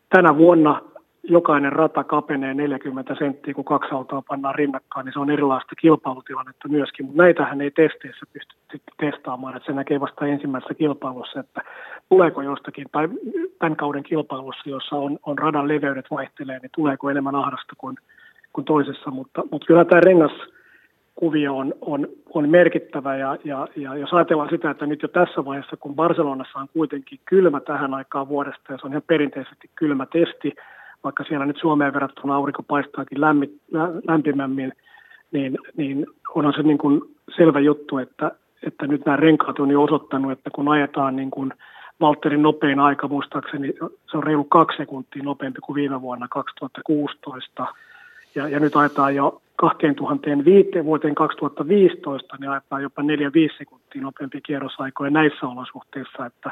Speaker 7: tänä vuonna jokainen rata kapenee 40 senttiä, kun kaksi autoa pannaan rinnakkain, niin se on erilaista kilpailutilannetta myöskin, mutta näitähän ei testeissä pysty testaamaan, että se näkee vasta ensimmäisessä kilpailussa, että tuleeko jostakin, tai tämän kauden kilpailussa, jossa on, on radan leveydet vaihtelee, niin tuleeko enemmän ahdasta kuin, kuin toisessa, mutta, mutta kyllä tämä rengas, kuvio on, on, on merkittävä ja, ja, ja jos ajatellaan sitä, että nyt jo tässä vaiheessa, kun Barcelonassa on kuitenkin kylmä tähän aikaan vuodesta ja se on ihan perinteisesti kylmä testi, vaikka siellä nyt Suomeen verrattuna aurinko paistaakin lämmi, lämpimämmin, niin, niin onhan se niin kuin selvä juttu, että, että nyt nämä renkaat on jo osoittanut, että kun ajetaan niin kuin Valtterin nopein aika muistaakseni, se on reilu kaksi sekuntia nopeampi kuin viime vuonna 2016. Ja, ja nyt ajetaan jo 2005 vuoteen 2015, niin ajetaan jopa 4-5 sekuntia nopeampi kierrosaikoja näissä olosuhteissa, että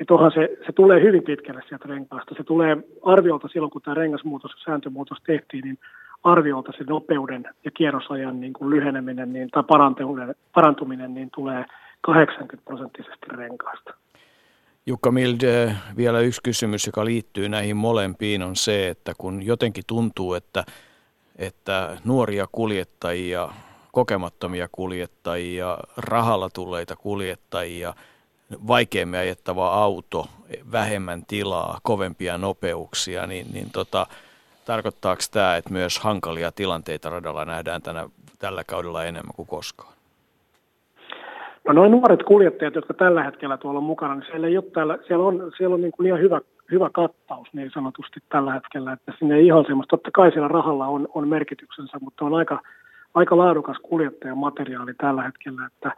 Speaker 7: että onhan se, se tulee hyvin pitkälle sieltä renkaasta. Se tulee arviolta silloin, kun tämä rengasmuutos, sääntömuutos tehtiin, niin arviolta se nopeuden ja kierrosajan niin kuin lyheneminen niin, tai parantuminen, parantuminen niin tulee 80 prosenttisesti renkaasta.
Speaker 1: Jukka Mild, vielä yksi kysymys, joka liittyy näihin molempiin, on se, että kun jotenkin tuntuu, että, että nuoria kuljettajia kokemattomia kuljettajia, rahalla tulleita kuljettajia, vaikeammin ajettava auto, vähemmän tilaa, kovempia nopeuksia, niin, niin tota, tarkoittaako tämä, että myös hankalia tilanteita radalla nähdään tänä, tällä kaudella enemmän kuin koskaan?
Speaker 7: No noin nuoret kuljettajat, jotka tällä hetkellä tuolla on mukana, niin siellä, ei ole täällä, siellä on, siellä on niin kuin ihan hyvä, hyvä kattaus niin sanotusti tällä hetkellä, että sinne ei ihan semmoista, totta kai siellä rahalla on, on merkityksensä, mutta on aika, aika laadukas kuljettajan materiaali tällä hetkellä, että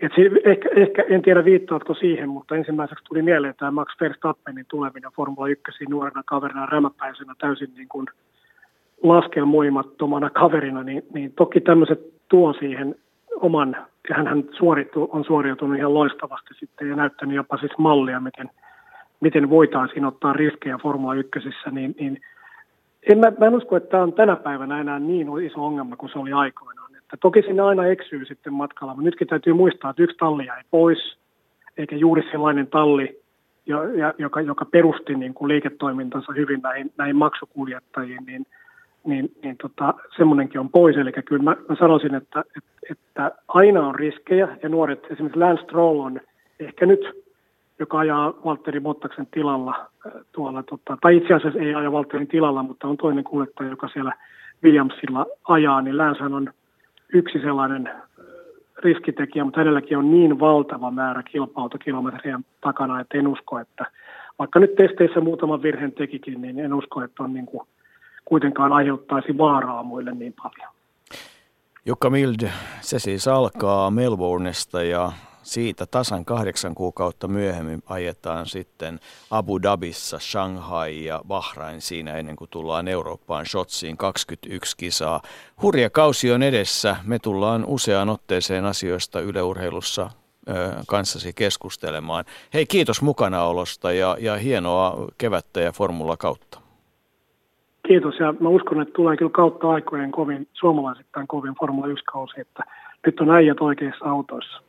Speaker 7: et se, ehkä, ehkä, en tiedä viittaatko siihen, mutta ensimmäiseksi tuli mieleen tämä Max Verstappenin tuleminen Formula 1 nuorena kaverina rämäpäisenä täysin niin kuin laskelmoimattomana kaverina, niin, niin toki tämmöiset tuo siihen oman, ja hän suorittu, on suoriutunut ihan loistavasti sitten ja näyttänyt jopa siis mallia, miten, miten voitaisiin ottaa riskejä Formula 1, niin, niin en, mä, mä en usko, että tämä on tänä päivänä enää niin iso ongelma kuin se oli aikoinaan. Että toki sinne aina eksyy sitten matkalla, mutta nytkin täytyy muistaa, että yksi talli jäi pois, eikä juuri sellainen talli, joka, joka perusti niin kuin liiketoimintansa hyvin näihin, näihin maksukuljettajiin, niin, niin, niin tota, semmoinenkin on pois. Eli kyllä mä, mä sanoisin, että, että, että aina on riskejä, ja nuoret, esimerkiksi Lance Stroll on ehkä nyt joka ajaa Valtteri Bottaksen tilalla äh, tuolla, tota, tai itse asiassa ei aja Valtterin tilalla, mutta on toinen kuljettaja, joka siellä Williamsilla ajaa, niin Länshän on yksi sellainen äh, riskitekijä, mutta hänelläkin on niin valtava määrä kilpa-autokilometriä takana, että en usko, että vaikka nyt testeissä muutaman virheen tekikin, niin en usko, että on niin kuin kuitenkaan aiheuttaisi vaaraa muille niin paljon.
Speaker 1: Jukka Mild, se siis alkaa Melbournesta ja siitä tasan kahdeksan kuukautta myöhemmin ajetaan sitten Abu Dhabissa, Shanghai ja Bahrain siinä ennen kuin tullaan Eurooppaan Shotsiin 21 kisaa. Hurja kausi on edessä. Me tullaan useaan otteeseen asioista yleurheilussa kanssasi keskustelemaan. Hei, kiitos mukanaolosta ja, ja hienoa kevättä ja formula kautta.
Speaker 7: Kiitos ja mä uskon, että tulee kyllä kautta aikojen kovin, suomalaisittain kovin Formula 1-kausi, että nyt on äijät oikeissa autoissa.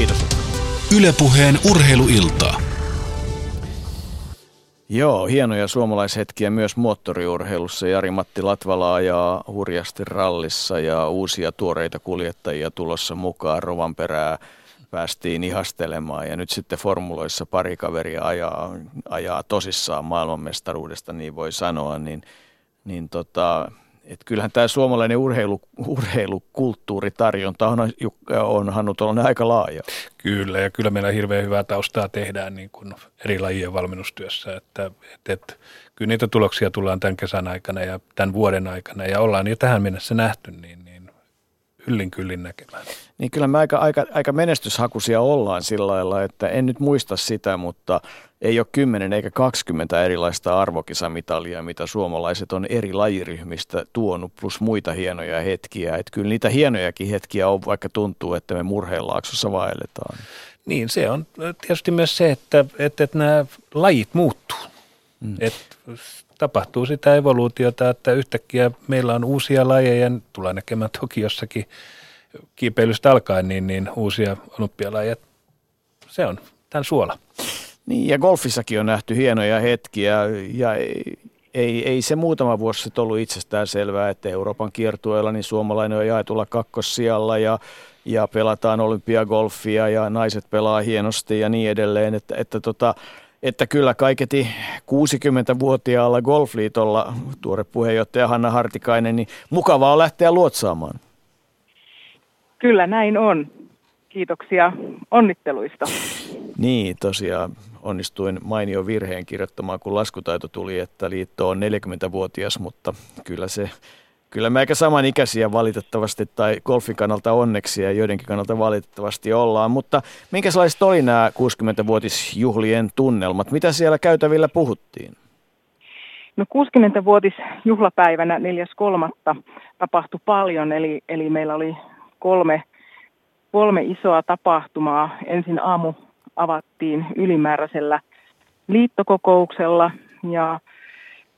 Speaker 1: Kiitos.
Speaker 5: Ylepuheen urheiluiltaa.
Speaker 1: Joo, hienoja suomalaishetkiä myös moottoriurheilussa. Jari-Matti Latvala ajaa hurjasti rallissa ja uusia tuoreita kuljettajia tulossa mukaan. Rovanperää päästiin ihastelemaan ja nyt sitten formuloissa pari kaveria ajaa, ajaa tosissaan maailmanmestaruudesta, niin voi sanoa, niin, niin tota, et kyllähän tämä suomalainen urheilu, urheilukulttuuritarjonta on, on Hannu on aika laaja.
Speaker 3: Kyllä, ja kyllä meillä hirveän hyvää taustaa tehdään niin kuin eri lajien valmennustyössä. Että, et, et, kyllä niitä tuloksia tullaan tämän kesän aikana ja tämän vuoden aikana, ja ollaan jo tähän mennessä nähty, niin, niin yllin kyllin näkemään.
Speaker 1: Niin kyllä me aika, aika, aika menestyshakuisia ollaan sillä lailla, että en nyt muista sitä, mutta ei ole 10 eikä 20 erilaista arvokisamitalia, mitä suomalaiset on eri lajiryhmistä tuonut, plus muita hienoja hetkiä. Että kyllä niitä hienojakin hetkiä on, vaikka tuntuu, että me murheenlaaksossa vaelletaan.
Speaker 3: Niin, se on tietysti myös se, että, että, että nämä lajit muuttuu. Mm. Että tapahtuu sitä evoluutiota, että yhtäkkiä meillä on uusia lajeja, tulee näkemään toki jossakin kiipeilystä alkaen, niin, niin uusia olympialajeja. Se on tämän suola.
Speaker 1: Niin, ja golfissakin on nähty hienoja hetkiä, ja ei, ei, se muutama vuosi sitten ollut itsestään selvää, että Euroopan kiertueella niin suomalainen on jaetulla kakkossijalla ja, ja pelataan olympiagolfia ja naiset pelaa hienosti ja niin edelleen, että, että tota, että kyllä kaiketi 60-vuotiaalla Golfliitolla, tuore puheenjohtaja Hanna Hartikainen, niin mukavaa lähteä luotsaamaan.
Speaker 8: Kyllä näin on. Kiitoksia onnitteluista.
Speaker 1: Niin, tosiaan onnistuin mainio virheen kirjoittamaan, kun laskutaito tuli, että liitto on 40-vuotias, mutta kyllä se Kyllä me aika samanikäisiä valitettavasti, tai golfin kannalta onneksi ja joidenkin kannalta valitettavasti ollaan, mutta minkälaiset oli nämä 60-vuotisjuhlien tunnelmat? Mitä siellä käytävillä puhuttiin?
Speaker 8: No 60-vuotisjuhlapäivänä 4.3. tapahtui paljon, eli, eli meillä oli kolme, kolme isoa tapahtumaa. Ensin aamu avattiin ylimääräisellä liittokokouksella ja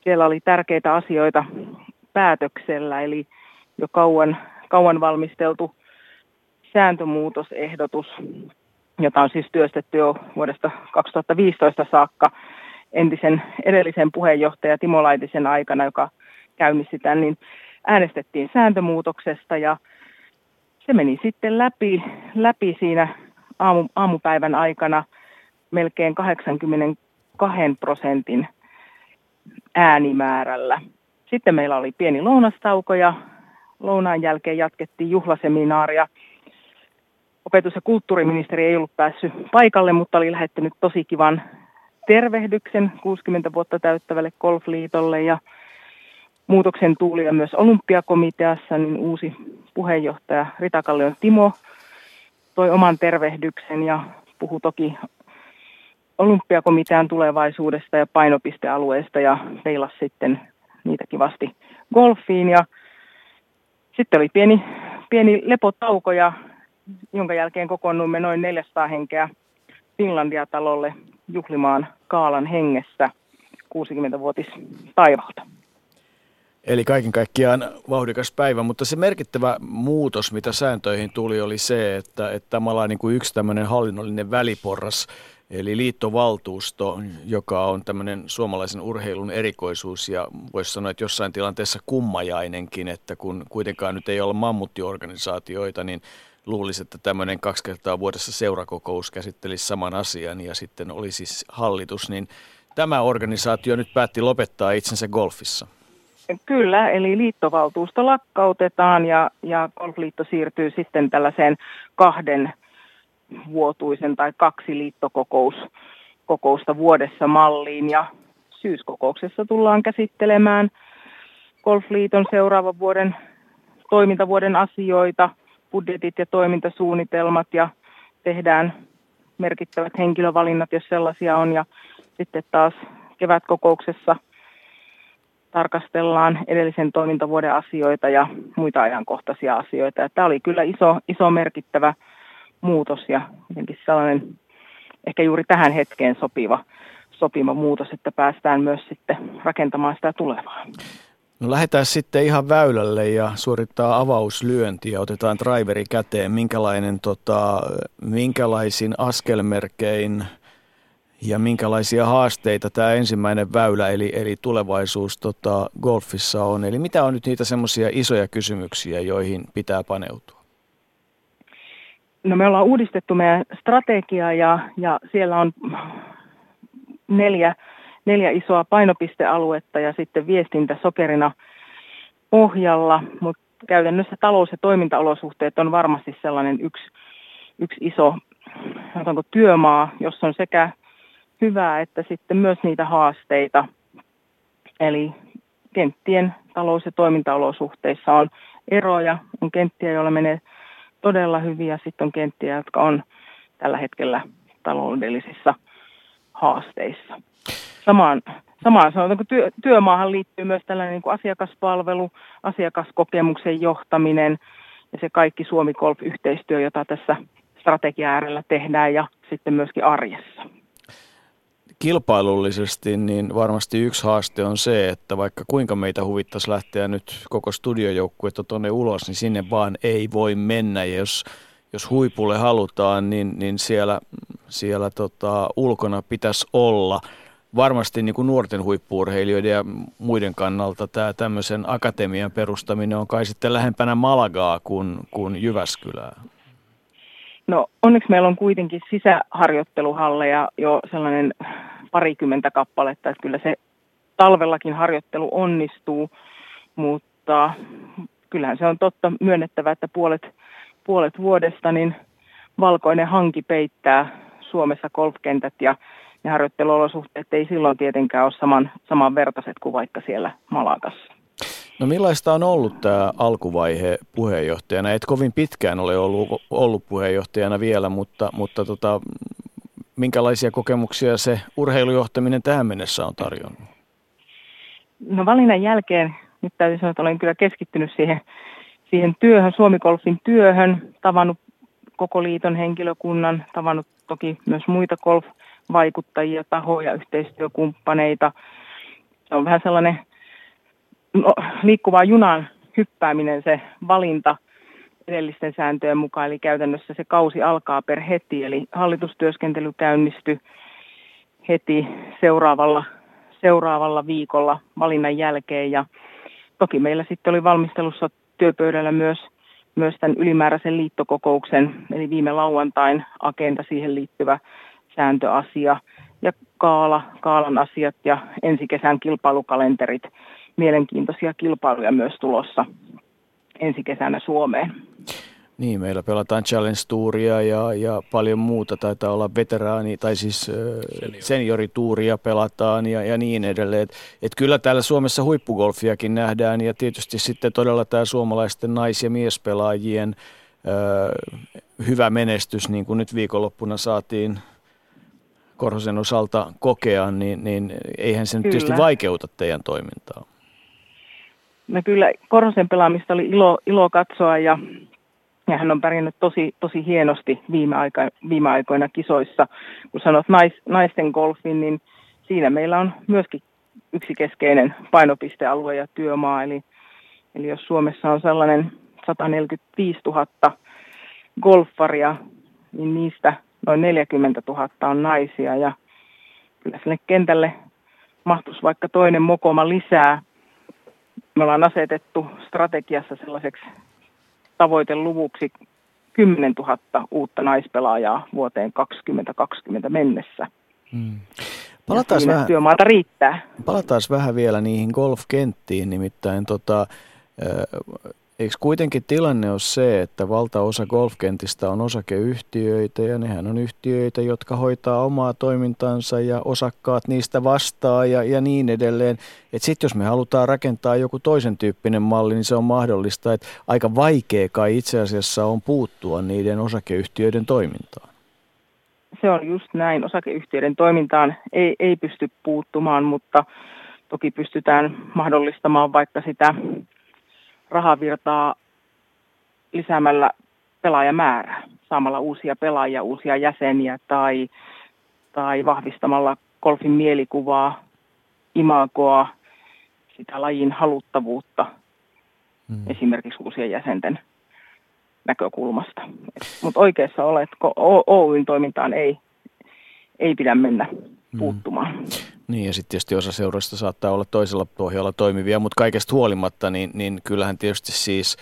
Speaker 8: siellä oli tärkeitä asioita päätöksellä, eli jo kauan, kauan valmisteltu sääntömuutosehdotus, jota on siis työstetty jo vuodesta 2015 saakka entisen edellisen puheenjohtaja Timo Laitisen aikana, joka käynnisti tämän, niin äänestettiin sääntömuutoksesta ja se meni sitten läpi, läpi siinä aamu, aamupäivän aikana melkein 82 prosentin äänimäärällä. Sitten meillä oli pieni lounastauko ja lounaan jälkeen jatkettiin juhlaseminaaria. Opetus- ja kulttuuriministeri ei ollut päässyt paikalle, mutta oli lähettänyt tosi kivan tervehdyksen 60 vuotta täyttävälle golfliitolle ja muutoksen tuuli myös olympiakomiteassa, niin uusi puheenjohtaja Rita Kallion Timo toi oman tervehdyksen ja puhui toki olympiakomitean tulevaisuudesta ja painopistealueesta ja peilasi sitten niitä kivasti golfiin. Ja sitten oli pieni, pieni lepotauko, ja, jonka jälkeen kokoonnuimme noin 400 henkeä Finlandia-talolle juhlimaan Kaalan hengessä 60-vuotis taivalta.
Speaker 1: Eli kaiken kaikkiaan vauhdikas päivä, mutta se merkittävä muutos, mitä sääntöihin tuli, oli se, että, että tämä on niin kuin yksi tämmöinen hallinnollinen väliporras, eli liittovaltuusto, joka on tämmöinen suomalaisen urheilun erikoisuus ja voisi sanoa, että jossain tilanteessa kummajainenkin, että kun kuitenkaan nyt ei ole mammuttiorganisaatioita, niin luulisi, että tämmöinen kaksi kertaa vuodessa seurakokous käsittelisi saman asian ja sitten oli siis hallitus, niin tämä organisaatio nyt päätti lopettaa itsensä golfissa.
Speaker 8: Kyllä, eli liittovaltuusto lakkautetaan ja, ja golfliitto siirtyy sitten tällaiseen kahden vuotuisen tai kaksi liittokokousta vuodessa malliin ja syyskokouksessa tullaan käsittelemään Golfliiton seuraavan vuoden toimintavuoden asioita, budjetit ja toimintasuunnitelmat ja tehdään merkittävät henkilövalinnat, jos sellaisia on. Ja sitten taas kevätkokouksessa tarkastellaan edellisen toimintavuoden asioita ja muita ajankohtaisia asioita. Ja tämä oli kyllä iso, iso merkittävä muutos ja jotenkin sellainen ehkä juuri tähän hetkeen sopiva, sopiva muutos, että päästään myös sitten rakentamaan sitä tulevaa.
Speaker 1: No lähdetään sitten ihan väylälle ja suorittaa avauslyönti ja otetaan driveri käteen. Minkälainen, tota, minkälaisin askelmerkein ja minkälaisia haasteita tämä ensimmäinen väylä eli, eli tulevaisuus tota, golfissa on? Eli mitä on nyt niitä semmoisia isoja kysymyksiä, joihin pitää paneutua?
Speaker 8: No me ollaan uudistettu meidän strategiaa ja, ja siellä on neljä, neljä isoa painopistealuetta ja sitten viestintä sokerina pohjalla, mutta käytännössä talous- ja toimintaolosuhteet on varmasti sellainen yksi, yksi iso työmaa, jossa on sekä hyvää että sitten myös niitä haasteita. Eli kenttien talous- ja toimintaolosuhteissa on eroja, on kenttiä, joilla menee todella hyviä. Sitten on kenttiä, jotka on tällä hetkellä taloudellisissa haasteissa. Samaan, samaan sanotaanko työ, työmaahan liittyy myös tällainen niin kuin asiakaspalvelu, asiakaskokemuksen johtaminen ja se kaikki Suomi Golf-yhteistyö, jota tässä strategia äärellä tehdään ja sitten myöskin arjessa
Speaker 1: kilpailullisesti, niin varmasti yksi haaste on se, että vaikka kuinka meitä huvittaisi lähteä nyt koko studiojoukkuetta tuonne ulos, niin sinne vaan ei voi mennä. Ja jos, jos huipulle halutaan, niin, niin siellä, siellä tota, ulkona pitäisi olla. Varmasti niin kuin nuorten huippuurheilijoiden ja muiden kannalta tämä tämmöisen akatemian perustaminen on kai sitten lähempänä Malagaa kuin, kuin Jyväskylää.
Speaker 8: No onneksi meillä on kuitenkin sisäharjoitteluhalleja jo sellainen parikymmentä kappaletta, että kyllä se talvellakin harjoittelu onnistuu, mutta kyllähän se on totta myönnettävä, että puolet, puolet vuodesta niin valkoinen hanki peittää Suomessa golfkentät ja ne harjoitteluolosuhteet ei silloin tietenkään ole saman, samanvertaiset kuin vaikka siellä Malakassa.
Speaker 1: No millaista on ollut tämä alkuvaihe puheenjohtajana? Et kovin pitkään ole ollut, ollut puheenjohtajana vielä, mutta, mutta tota, minkälaisia kokemuksia se urheilujohtaminen tähän mennessä on tarjonnut?
Speaker 8: No valinnan jälkeen nyt täytyy sanoa, että olen kyllä keskittynyt siihen, siihen työhön, Suomi-golfin työhön, tavannut koko liiton henkilökunnan, tavannut toki myös muita golf-vaikuttajia, tahoja, yhteistyökumppaneita. Se on vähän sellainen no, liikkuvaa junan hyppääminen se valinta edellisten sääntöjen mukaan, eli käytännössä se kausi alkaa per heti, eli hallitustyöskentely käynnistyi heti seuraavalla, seuraavalla viikolla valinnan jälkeen, ja toki meillä sitten oli valmistelussa työpöydällä myös, myös tämän ylimääräisen liittokokouksen, eli viime lauantain agenda siihen liittyvä sääntöasia ja kaala, kaalan asiat ja ensi kesän kilpailukalenterit. Mielenkiintoisia kilpailuja myös tulossa ensi kesänä Suomeen.
Speaker 1: Niin, meillä pelataan Challenge Touria ja, ja paljon muuta. Taitaa olla veteraani, tai siis Senior. seniorituuria pelataan ja, ja niin edelleen. Et, et kyllä täällä Suomessa huippugolfiakin nähdään ja tietysti sitten todella tämä suomalaisten nais- ja miespelaajien ö, hyvä menestys, niin kuin nyt viikonloppuna saatiin Korhosen osalta kokea, niin, niin eihän se nyt tietysti vaikeuta teidän toimintaa.
Speaker 8: No kyllä Korhosen pelaamista oli ilo, ilo katsoa ja ja hän on pärjännyt tosi, tosi hienosti viime, aika, viime aikoina kisoissa. Kun sanot nais, naisten golfin, niin siinä meillä on myöskin yksi keskeinen painopistealue ja työmaa. Eli, eli jos Suomessa on sellainen 145 000 golfaria, niin niistä noin 40 000 on naisia. Ja kyllä sille kentälle mahtuisi vaikka toinen mokoma lisää. Me ollaan asetettu strategiassa sellaiseksi tavoiteluvuksi 10 000 uutta naispelaajaa vuoteen 2020 mennessä. Hmm. Palataan vähän, työmaata riittää.
Speaker 1: Palataan vähän vielä niihin golfkenttiin, nimittäin tota, Eikö kuitenkin tilanne ole se, että valtaosa golfkentistä on osakeyhtiöitä ja nehän on yhtiöitä, jotka hoitaa omaa toimintansa ja osakkaat niistä vastaa ja, ja niin edelleen. Sitten jos me halutaan rakentaa joku toisen tyyppinen malli, niin se on mahdollista, että aika vaikea kai itse asiassa on puuttua niiden osakeyhtiöiden toimintaan.
Speaker 8: Se on just näin. Osakeyhtiöiden toimintaan ei, ei pysty puuttumaan, mutta toki pystytään mahdollistamaan vaikka sitä rahavirtaa lisäämällä pelaajamäärää, saamalla uusia pelaajia, uusia jäseniä tai, tai vahvistamalla golfin mielikuvaa, imagoa, sitä lajin haluttavuutta mm. esimerkiksi uusien jäsenten näkökulmasta. Mutta oikeassa olet, kun Oyn toimintaan ei, ei pidä mennä mm. puuttumaan. Mm.
Speaker 1: Niin ja sitten tietysti osa seuroista saattaa olla toisella pohjalla toimivia, mutta kaikesta huolimatta, niin, niin kyllähän tietysti siis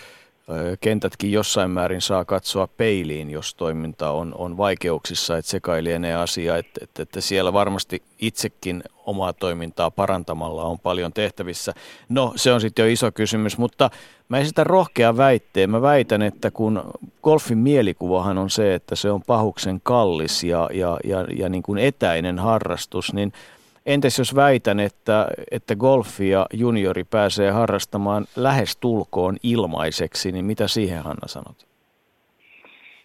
Speaker 1: kentätkin jossain määrin saa katsoa peiliin, jos toiminta on, on vaikeuksissa, että se lienee asia, että, että, että siellä varmasti itsekin omaa toimintaa parantamalla on paljon tehtävissä. No se on sitten jo iso kysymys, mutta mä esitän rohkea väitteen. Mä väitän, että kun golfin mielikuvahan on se, että se on pahuksen kallis ja, ja, ja, ja niin kuin etäinen harrastus, niin – Entäs jos väitän, että, että golfia juniori pääsee harrastamaan lähes tulkoon ilmaiseksi, niin mitä siihen Hanna sanot?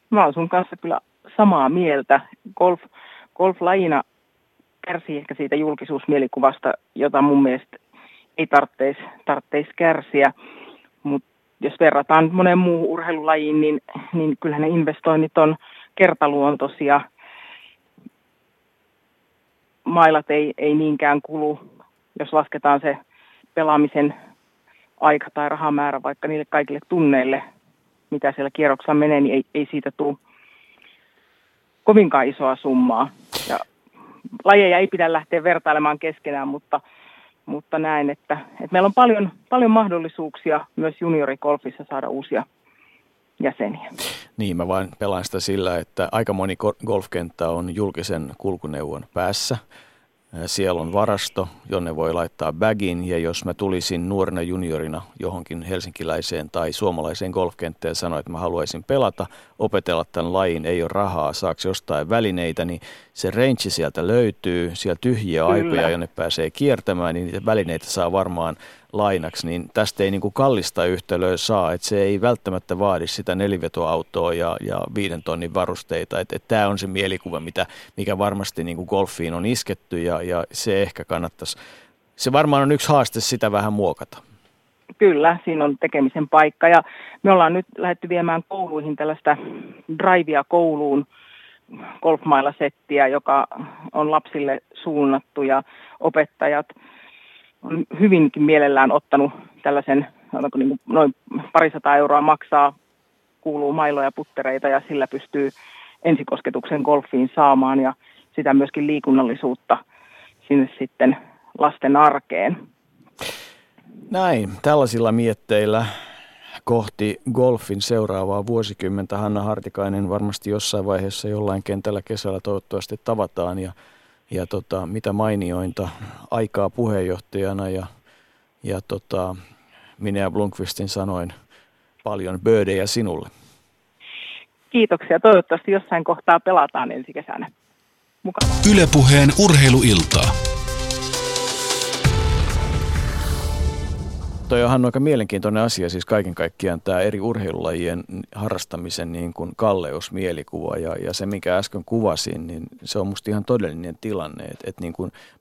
Speaker 8: Mä olen sun kanssa kyllä samaa mieltä. Golf, golf-lajina kärsii ehkä siitä julkisuusmielikuvasta, jota mun mielestä ei tarvitsisi tartteis kärsiä. Mutta jos verrataan moneen muuhun urheilulajiin, niin, niin kyllähän ne investoinnit on kertaluontoisia – mailat ei, ei niinkään kulu, jos lasketaan se pelaamisen aika tai rahamäärä vaikka niille kaikille tunneille, mitä siellä kierroksella menee, niin ei, ei siitä tule kovinkaan isoa summaa. Ja lajeja ei pidä lähteä vertailemaan keskenään, mutta, mutta näen, että, että meillä on paljon, paljon mahdollisuuksia myös juniorikolfissa saada uusia jäseniä.
Speaker 1: Niin, mä vain pelaan sitä sillä, että aika moni golfkenttä on julkisen kulkuneuvon päässä. Siellä on varasto, jonne voi laittaa bagin ja jos mä tulisin nuorena juniorina johonkin helsinkiläiseen tai suomalaiseen golfkenttään ja sanoin, että mä haluaisin pelata, opetella tämän lajin, ei ole rahaa, saako jostain välineitä, niin se range sieltä löytyy, siellä tyhjiä Kyllä. aikoja, jonne pääsee kiertämään, niin niitä välineitä saa varmaan lainaksi, niin tästä ei niin kuin kallista yhtälöä saa, että se ei välttämättä vaadi sitä nelivetoautoa ja, ja viiden tonnin varusteita, että, että tämä on se mielikuva, mitä, mikä varmasti niin kuin golfiin on isketty ja, ja se ehkä kannattaisi, se varmaan on yksi haaste sitä vähän muokata.
Speaker 8: Kyllä, siinä on tekemisen paikka ja me ollaan nyt lähdetty viemään kouluihin tällaista drivea kouluun, golfmailasettiä, joka on lapsille suunnattu ja opettajat – on hyvinkin mielellään ottanut tällaisen, niin kuin noin parisataa euroa maksaa, kuuluu mailoja puttereita ja sillä pystyy ensikosketuksen golfiin saamaan ja sitä myöskin liikunnallisuutta sinne sitten lasten arkeen.
Speaker 1: Näin, tällaisilla mietteillä kohti golfin seuraavaa vuosikymmentä. Hanna Hartikainen varmasti jossain vaiheessa jollain kentällä kesällä toivottavasti tavataan ja, ja tota, mitä mainiointa aikaa puheenjohtajana ja, ja tota, minä ja Blunkvistin sanoin paljon böödejä sinulle.
Speaker 8: Kiitoksia. Toivottavasti jossain kohtaa pelataan ensi kesänä.
Speaker 5: Ylepuheen urheiluiltaa.
Speaker 1: Toi on aika mielenkiintoinen asia, siis kaiken kaikkiaan tämä eri urheilulajien harrastamisen niin kuin kalleus, mielikuva ja, ja se, mikä äsken kuvasin, niin se on musta ihan todellinen tilanne. Että et niin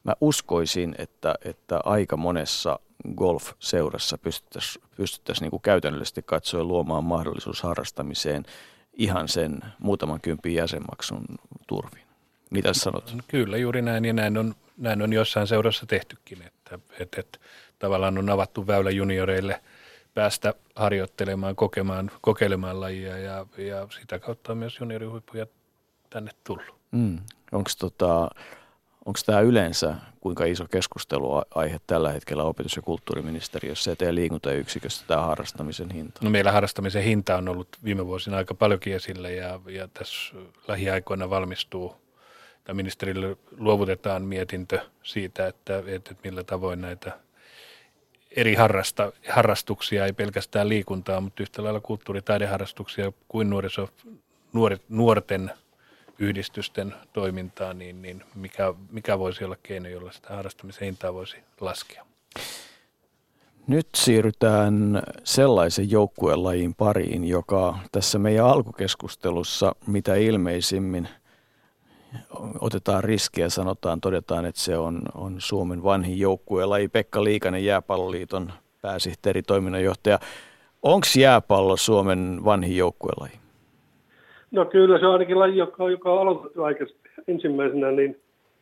Speaker 1: mä uskoisin, että, että aika monessa golf-seurassa pystyttäisiin pystyttäisi niin kuin käytännöllisesti katsoen luomaan mahdollisuus harrastamiseen ihan sen muutaman kympin jäsenmaksun turvin. Mitä sanot?
Speaker 3: Kyllä, juuri näin ja näin on, näin on jossain seurassa tehtykin, että, että, että tavallaan on avattu väylä junioreille päästä harjoittelemaan, kokemaan, kokeilemaan lajia ja, ja sitä kautta on myös juniorihuippuja tänne tullut. Mm.
Speaker 1: Onko tota, Onko tämä yleensä kuinka iso keskusteluaihe tällä hetkellä opetus- ja kulttuuriministeriössä ja teidän liikuntayksikössä tämä harrastamisen hinta?
Speaker 3: No meillä harrastamisen hinta on ollut viime vuosina aika paljonkin esillä ja, ja tässä lähiaikoina valmistuu tai ministerille luovutetaan mietintö siitä, että, että millä tavoin näitä eri harrasta, harrastuksia, ei pelkästään liikuntaa, mutta yhtä lailla kulttuuri- taideharrastuksia kuin nuoriso, nuori, nuorten yhdistysten toimintaa, niin, niin mikä, mikä voisi olla keino, jolla sitä harrastamisen hintaa voisi laskea?
Speaker 1: Nyt siirrytään sellaisen joukkuelajin pariin, joka tässä meidän alkukeskustelussa mitä ilmeisimmin – otetaan riskiä, sanotaan, todetaan, että se on, on Suomen vanhin joukkuelaji. Pekka Liikanen, Jääpalloliiton pääsihteeri, toiminnanjohtaja. Onko jääpallo Suomen vanhin joukkuelaji?
Speaker 9: No kyllä se on ainakin laji, joka, joka on aloitettu ensimmäisenä, niin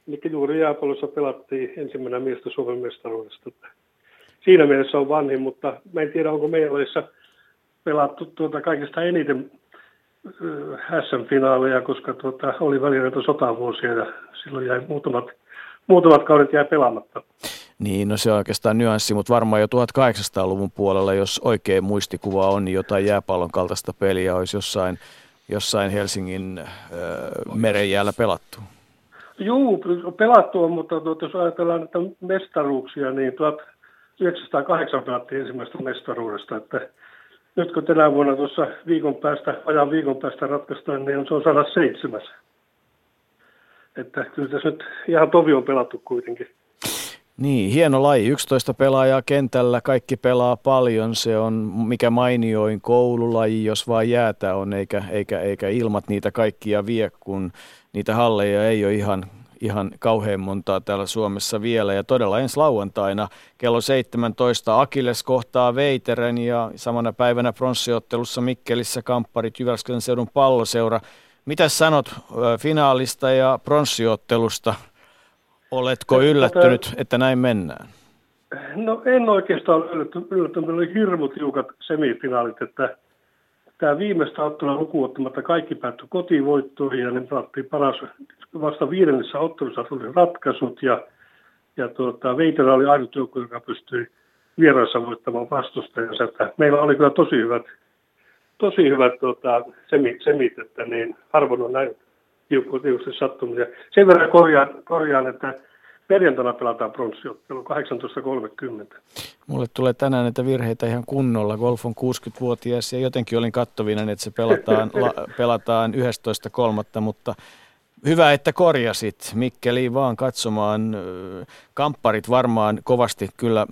Speaker 9: eli juuri jääpallossa pelattiin ensimmäinen miestä Suomen mestaruudesta. Siinä mielessä on vanhin, mutta mä en tiedä, onko meillä pelattu tuota kaikista eniten SM-finaaleja, koska tuota, oli välillä sotavuosia ja silloin jäi muutamat, muutamat kaudet jäi pelaamatta.
Speaker 1: Niin, no se on oikeastaan nyanssi, mutta varmaan jo 1800-luvun puolella, jos oikein muistikuva on, niin jotain jääpallon kaltaista peliä olisi jossain, jossain Helsingin äh, merenjäällä pelattu.
Speaker 9: Joo, pelattu on, mutta tuota, jos ajatellaan näitä mestaruuksia, niin 1908 pelattiin ensimmäistä mestaruudesta, että nyt kun tänä vuonna tuossa viikon päästä, ajan viikon päästä ratkaistaan, niin se on 107. Että kyllä tässä nyt ihan tovi on pelattu kuitenkin.
Speaker 1: Niin, hieno laji. 11 pelaajaa kentällä, kaikki pelaa paljon. Se on mikä mainioin koululaji, jos vaan jäätä on, eikä, eikä, eikä ilmat niitä kaikkia vie, kun niitä halleja ei ole ihan ihan kauhean montaa täällä Suomessa vielä. Ja todella ensi lauantaina kello 17 Akilles kohtaa Veiteren ja samana päivänä pronssiottelussa Mikkelissä kampparit Jyväskylän seudun palloseura. Mitä sanot finaalista ja pronssiottelusta? Oletko yllättynyt, että näin mennään?
Speaker 9: No en oikeastaan yllättynyt. yllättynyt. Meillä oli hirmu tiukat semifinaalit, että tämä viimeistä ottelua lukuottamatta kaikki päättyi kotivoittoihin ja ne pelattiin paras. Vasta viidennessä ottelussa tuli ratkaisut ja, ja tuota, Veitellä oli ainut joukko, joka pystyi vieraissa voittamaan vastustajansa. Että meillä oli kyllä tosi hyvät, tosi hyvät tuota, semit, semit, että niin harvoin on näin tiukasti sattumisia. Sen verran korjaan, korjaan että perjantaina pelataan pronssiottelu 18.30.
Speaker 1: Mulle tulee tänään näitä virheitä ihan kunnolla. Golf on 60-vuotias ja jotenkin olin kattovinen, että se pelataan, la, pelataan 11.3. Mutta hyvä, että korjasit. Mikkeli vaan katsomaan. Kampparit varmaan kovasti kyllä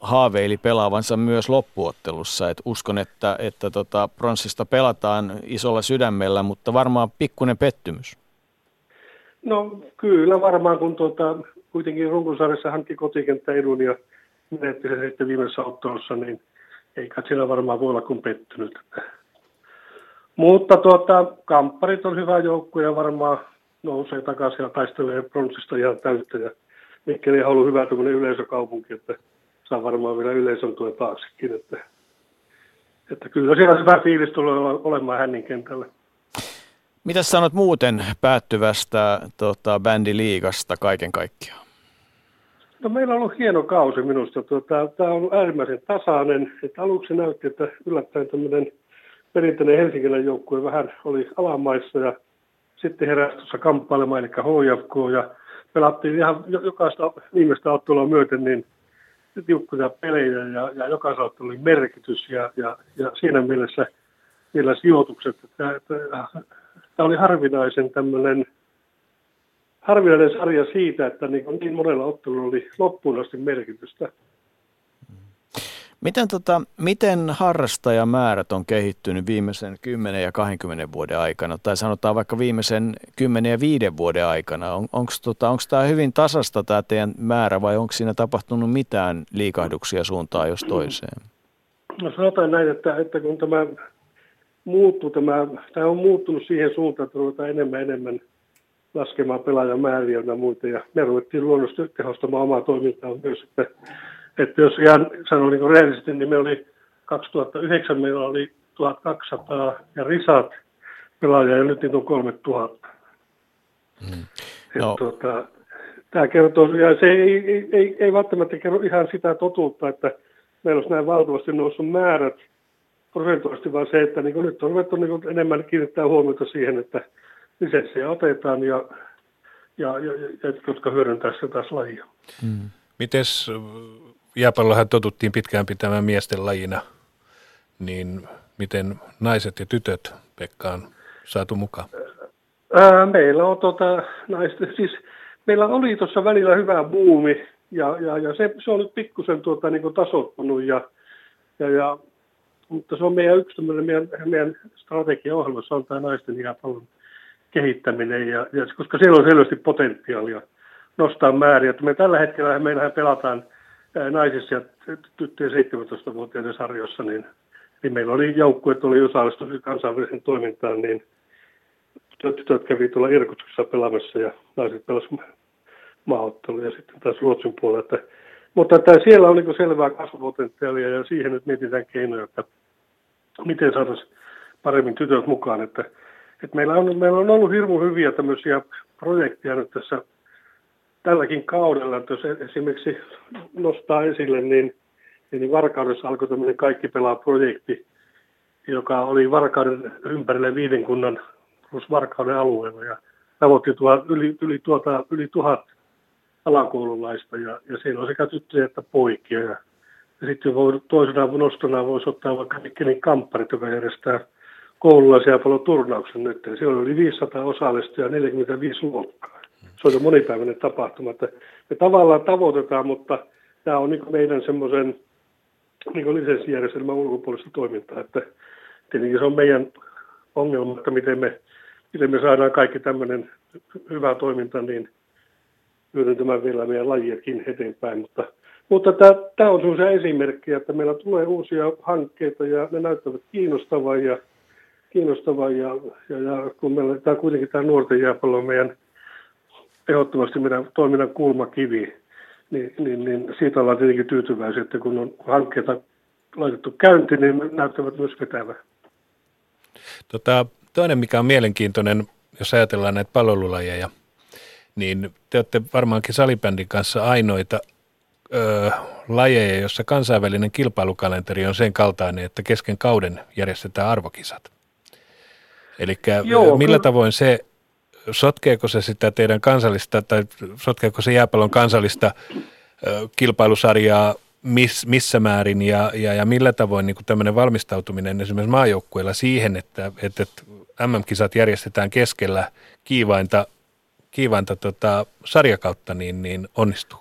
Speaker 1: haaveili pelaavansa myös loppuottelussa. Et uskon, että, että tota, pronssista pelataan isolla sydämellä, mutta varmaan pikkuinen pettymys.
Speaker 9: No kyllä varmaan, kun tuota, kuitenkin runkosarjassa hankki kotikenttä edun ja menetti sen sitten viimeisessä ottelussa, niin eikä siellä varmaan voi olla kuin pettynyt. Mutta tuota, kampparit on hyvä joukkue ja varmaan nousee takaisin ja taistelee pronssista ihan täyttä. Ja Mikkeli on ollut hyvä tämmöinen yleisökaupunki, että saa varmaan vielä yleisön tuen taaksekin. Että, että kyllä siellä hyvä fiilis tulee olemaan Hännin kentällä.
Speaker 1: Mitä sanot muuten päättyvästä tota, bändiliigasta kaiken kaikkiaan?
Speaker 9: No meillä on ollut hieno kausi minusta. Tuota, tämä on äärimmäisen tasainen. Että aluksi näytti, että yllättäen tämmöinen perinteinen helsinkiläinen joukkue vähän oli alamaissa ja sitten heräsi tuossa kamppailemaan, eli HJFK, ja pelattiin ihan jokaista viimeistä ottelua myöten niin tiukkoja pelejä ja, ja jokaisella oli merkitys ja, ja, ja siinä mielessä vielä sijoitukset. Että, että, tämä oli harvinaisen tämmöinen harvinainen sarja siitä, että niin, niin monella ottelulla oli loppuun asti merkitystä.
Speaker 1: Miten, tota, miten harrastajamäärät on kehittynyt viimeisen 10 ja 20 vuoden aikana, tai sanotaan vaikka viimeisen 10 ja 5 vuoden aikana? On, Onko tota, tämä hyvin tasasta tämä teidän määrä, vai onko siinä tapahtunut mitään liikahduksia suuntaan jos toiseen?
Speaker 9: No sanotaan näin, että, että kun tämä muuttuu, tämä, tämä on muuttunut siihen suuntaan, että ruvetaan enemmän enemmän laskemaan pelaajamääriä ja muita, ja me ruvettiin luonnollisesti tehostamaan omaa toimintaa myös, että että jos ihan sanon niin rehellisesti, niin me oli 2009 meillä oli 1200 ja risat pelaajia ja nyt niitä on 3000. Mm. No. Tuota, tämä kertoo, ja se ei, ei, ei, ei välttämättä kerro ihan sitä totuutta, että meillä olisi näin valtavasti noussut määrät prosentuaalisesti, vaan se, että niin nyt on ruvettu niin enemmän kiinnittää huomiota siihen, että lisenssejä otetaan ja, ja, ja, ja jotka hyödyntää sitä taas lajia.
Speaker 3: Hmm. Mites jääpallohan totuttiin pitkään pitämään miesten lajina, niin miten naiset ja tytöt, Pekka, on saatu mukaan?
Speaker 9: Ää, meillä on tota, naiset, siis meillä oli tuossa välillä hyvä buumi, ja, ja, ja se, se on nyt pikkusen tuota, niin tasottunut, ja, ja, ja, mutta se on meidän yksi meidän, meidän strategiaohjelmassa on tämä naisten jääpallon kehittäminen, ja, ja, koska siellä on selvästi potentiaalia nostaa määriä. Että me tällä hetkellä meillähän pelataan – naisissa ja tyttöjen 17-vuotiaiden sarjossa, niin, niin meillä oli joukkueet, oli osallistunut kansainväliseen toimintaan, niin tytöt kävi tuolla Irkutuksessa pelaamassa ja naiset pelasivat maaotteluja sitten taas Ruotsin puolella. Että, mutta että siellä on niin selvää kasvupotentiaalia ja siihen nyt mietitään keinoja, että miten saataisiin paremmin tytöt mukaan. Että, että meillä, on, meillä on ollut hirmu hyviä tämmöisiä projekteja nyt tässä tälläkin kaudella, että jos esimerkiksi nostaa esille, niin, niin Varkaudessa alkoi tämmöinen Kaikki pelaa projekti, joka oli Varkauden ympärille viiden kunnan plus Varkauden alueella ja tavoitti tuo, yli, yli, tuota, yli tuhat alakoululaista ja, ja siinä on sekä tyttöjä että poikia. Ja, ja sitten voi, toisena nostona voisi ottaa vaikka Mikkelin kampparit, joka järjestää koululaisia paljon turnauksen nyt. Siellä oli 500 osallistujaa ja 45 luokkaa se on jo monipäiväinen tapahtuma. Että me tavallaan tavoitetaan, mutta tämä on niin meidän semmoisen niin lisenssijärjestelmän ulkopuolista toimintaa. Että tietenkin se on meidän ongelma, että miten me, miten me saadaan kaikki tämmöinen hyvä toiminta niin hyödyntämään vielä meidän lajiakin eteenpäin. Mutta, mutta tämä, tämä on sellaisia esimerkkejä, että meillä tulee uusia hankkeita ja ne näyttävät kiinnostavaa ja, kiinnostavaa ja, ja, ja kun meillä tämä kuitenkin tämä nuorten jääpallo on meidän ehdottomasti meidän toiminnan kulmakivi, niin, niin, niin siitä ollaan tietenkin tyytyväisiä, että kun on hankkeita laitettu käyntiin, niin näyttävät myös vetävä.
Speaker 3: Tota, toinen, mikä on mielenkiintoinen, jos ajatellaan näitä palvelulajeja, niin te olette varmaankin salibändin kanssa ainoita ö, lajeja, jossa kansainvälinen kilpailukalenteri on sen kaltainen, että kesken kauden järjestetään arvokisat. Eli millä tavoin se sotkeeko se sitä teidän kansallista, tai sotkeeko se jääpallon kansallista kilpailusarjaa miss, missä määrin ja, ja, ja millä tavoin niin tämmöinen valmistautuminen esimerkiksi maajoukkueella siihen, että, että, että MM-kisat järjestetään keskellä kiivainta, kiivainta tota, sarjakautta, niin, niin onnistuu?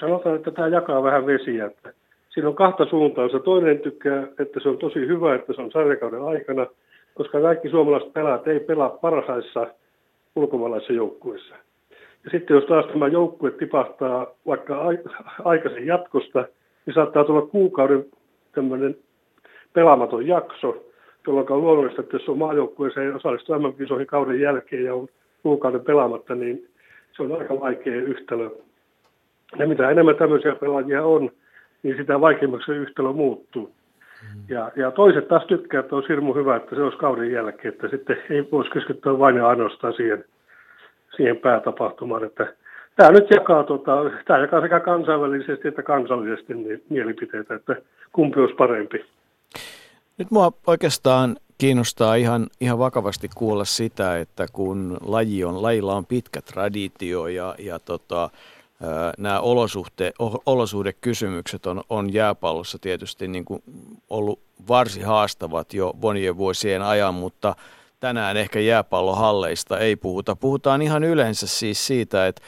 Speaker 9: Sanotaan, että tämä jakaa vähän vesiä. Että siinä on kahta suuntaa. Se toinen tykkää, että se on tosi hyvä, että se on sarjakauden aikana, koska kaikki suomalaiset pelaat ei pelaa parhaissa ulkomaalaisissa joukkueissa. Ja sitten jos taas tämä joukkue tipahtaa vaikka aikaisin jatkosta, niin saattaa tulla kuukauden tämmöinen pelaamaton jakso, jolloin on luonnollista, että jos on maajoukkueeseen osallistuu MM-kisoihin kauden jälkeen ja on kuukauden pelaamatta, niin se on aika vaikea yhtälö. Ja mitä enemmän tämmöisiä pelaajia on, niin sitä vaikeammaksi se yhtälö muuttuu. Ja, ja toiset taas tykkää, että olisi hirmu hyvä, että se olisi kauden jälkeen, että sitten ei voisi keskittyä vain ja ainoastaan siihen, siihen päätapahtumaan. Että tämä nyt jakaa, tota, tämä jakaa sekä kansainvälisesti että kansallisesti niin mielipiteitä, että kumpi olisi parempi.
Speaker 1: Nyt mua oikeastaan kiinnostaa ihan, ihan vakavasti kuulla sitä, että kun laji on, lajilla on pitkä traditio ja, ja tota, nämä olosuhte, olosuhdekysymykset on, on jääpallossa tietysti niin kuin ollut varsin haastavat jo monien vuosien ajan, mutta tänään ehkä jääpallohalleista ei puhuta. Puhutaan ihan yleensä siis siitä, että,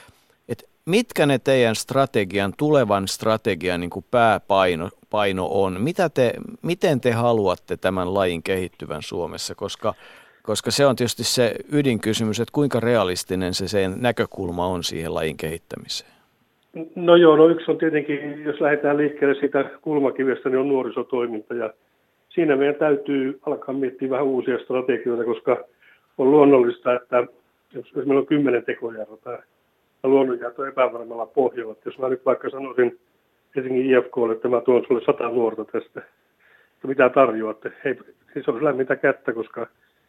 Speaker 1: että mitkä ne teidän strategian, tulevan strategian niin kuin pääpaino paino on. Mitä te, miten te haluatte tämän lajin kehittyvän Suomessa, koska, koska se on tietysti se ydinkysymys, että kuinka realistinen se sen näkökulma on siihen lajin kehittämiseen.
Speaker 9: No joo, no yksi on tietenkin, jos lähdetään liikkeelle siitä kulmakivestä, niin on nuorisotoiminta. Ja siinä meidän täytyy alkaa miettiä vähän uusia strategioita, koska on luonnollista, että jos, jos meillä on kymmenen tekojärjota ja luonnonjäät on epävarmalla pohjalla, jos mä nyt vaikka sanoisin Helsingin IFKlle, että mä tuon sulle sata nuorta tästä, että mitä tarjoatte, hei, siis on lämmintä kättä, koska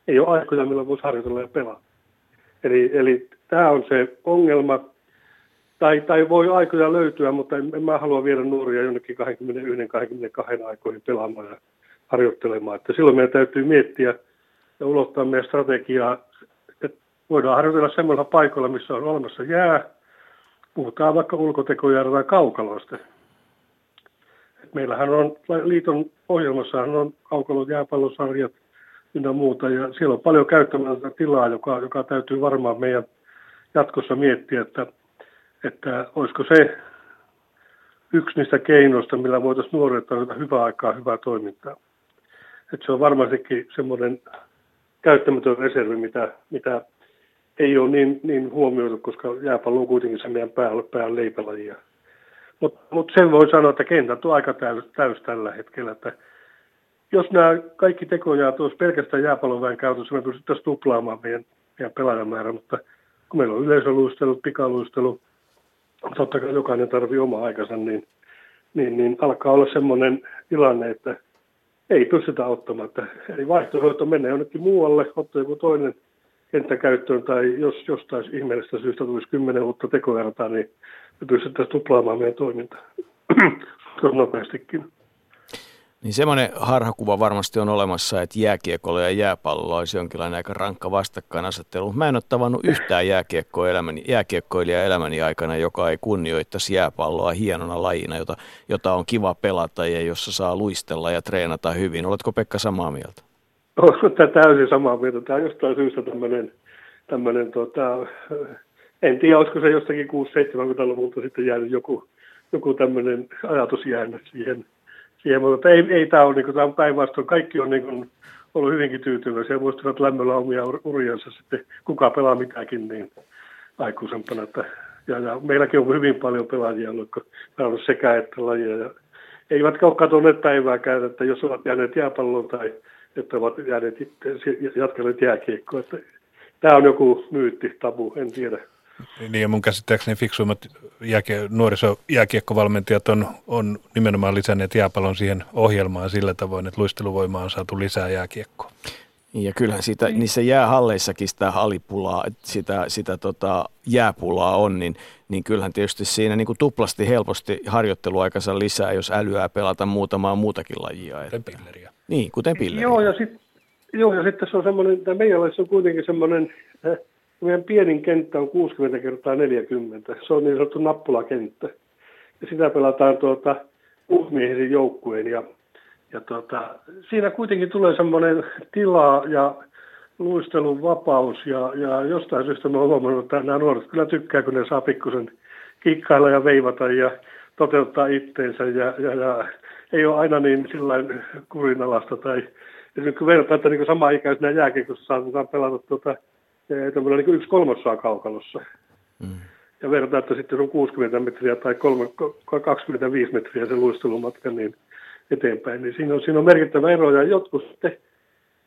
Speaker 9: ei ole aikoja, milloin voisi harjoitella ja pelata. Eli, eli tämä on se ongelma, tai, tai voi aikoja löytyä, mutta en, en mä halua viedä nuoria jonnekin 21-22 aikoihin pelaamaan ja harjoittelemaan. Että silloin meidän täytyy miettiä ja ulottaa meidän strategiaa, että voidaan harjoitella semmoilla paikoilla, missä on olemassa jää. Puhutaan vaikka ulkotekoja tai kaukaloista. Et meillähän on, liiton ohjelmassahan on kaukalot, jääpallosarjat ynnä muuta, ja siellä on paljon käyttämätöntä tilaa, joka, joka täytyy varmaan meidän jatkossa miettiä, että että olisiko se yksi niistä keinoista, millä voitaisiin nuoret tarjota hyvää aikaa, hyvää toimintaa. Että se on varmastikin semmoinen käyttämätön reservi, mitä, mitä ei ole niin, niin huomioitu, koska jääpallo on kuitenkin se meidän pää, pään leipälajia. Mutta mut sen voi sanoa, että kentät on aika täys, täys tällä hetkellä. Että jos nämä kaikki tekojäät olisi pelkästään jääpallon käytössä, me pystyttäisiin tuplaamaan meidän, meidän pelaajamäärä, mutta kun meillä on yleisöluistelu, pikaluistelu, totta kai jokainen tarvii oma aikansa, niin, niin, niin alkaa olla semmoinen tilanne, että ei pystytä ottamaan. Että, eli vaihtoehto menee jonnekin muualle, ottaa joku toinen kenttäkäyttöön, tai jos jostain ihmeellisestä syystä tulisi kymmenen uutta tekoertaa, niin me pystyttäisiin tuplaamaan meidän toimintaa nopeastikin.
Speaker 1: Niin semmoinen harhakuva varmasti on olemassa, että jääkiekolla ja jääpallolla olisi jonkinlainen aika rankka vastakkainasettelu. Mä en ole tavannut yhtään jääkiekkoa elämäni, jääkiekkoilijaa elämäni aikana, joka ei kunnioittaisi jääpalloa hienona lajina, jota, jota on kiva pelata ja jossa saa luistella ja treenata hyvin. Oletko Pekka samaa mieltä?
Speaker 9: Olen täysin samaa mieltä. Tämä on jostain syystä tämmöinen, tämmöinen tota, en tiedä, olisiko se jostakin 6-70-luvulta sitten jäänyt joku, joku tämmöinen ajatus jäänyt siihen – siihen, mutta ei, ei tämä ole, niin tämä päinvastoin. Kaikki on niin kuin, ollut hyvinkin tyytyväisiä. Muistavat lämmöllä omia uriansa sitten, kuka pelaa mitäkin niin aikuisempana. Että, ja, ja, meilläkin on hyvin paljon pelaajia jotka on sekä että lajia. Ja eivätkä ole katsoneet päivääkään, että jos ovat jääneet jääpalloon tai että ovat jääneet jatkaneet jääkiekkoa. Tämä on joku myytti, tabu, en tiedä.
Speaker 3: Niin ja mun käsittääkseni fiksuimmat jääkie, nuorisojääkiekkovalmentajat on, on nimenomaan lisänneet jääpalon siihen ohjelmaan sillä tavoin, että luisteluvoimaa on saatu lisää jääkiekkoa.
Speaker 1: Ja kyllähän siitä, niissä jäähalleissakin sitä halipulaa, sitä, sitä tota jääpulaa on, niin, niin kyllähän tietysti siinä niin kuin tuplasti helposti harjoitteluaikansa lisää, jos älyää pelata muutamaa muutakin lajia.
Speaker 3: Kuten pilleriä.
Speaker 1: Niin, kuten pilleriä.
Speaker 9: Joo, ja sitten joo, ja sitten se on semmoinen, tämä meidän on kuitenkin semmoinen, eh, meidän pienin kenttä on 60 kertaa 40. Se on niin sanottu nappulakenttä. Ja sitä pelataan tuota uhmiehisen joukkueen. Ja, ja tuota, siinä kuitenkin tulee semmoinen tila ja luistelun vapaus. Ja, ja jostain syystä mä huomannut, että nämä nuoret kyllä tykkää, kun ne saa pikkusen kikkailla ja veivata ja toteuttaa itteensä. Ja, ja, ja ei ole aina niin sillä kurinalasta. Tai, nyt kun vertaa, että niin sama ikäisenä jääkiekossa saatetaan pelata tuota, tämmöinen niin yksi kolmasosa kaukalossa. Mm. Ja vertaa, että sitten on 60 metriä tai 3, 25 metriä se luistelumatka niin eteenpäin, niin siinä on, siinä on merkittävä ero. Ja jotkut sitten,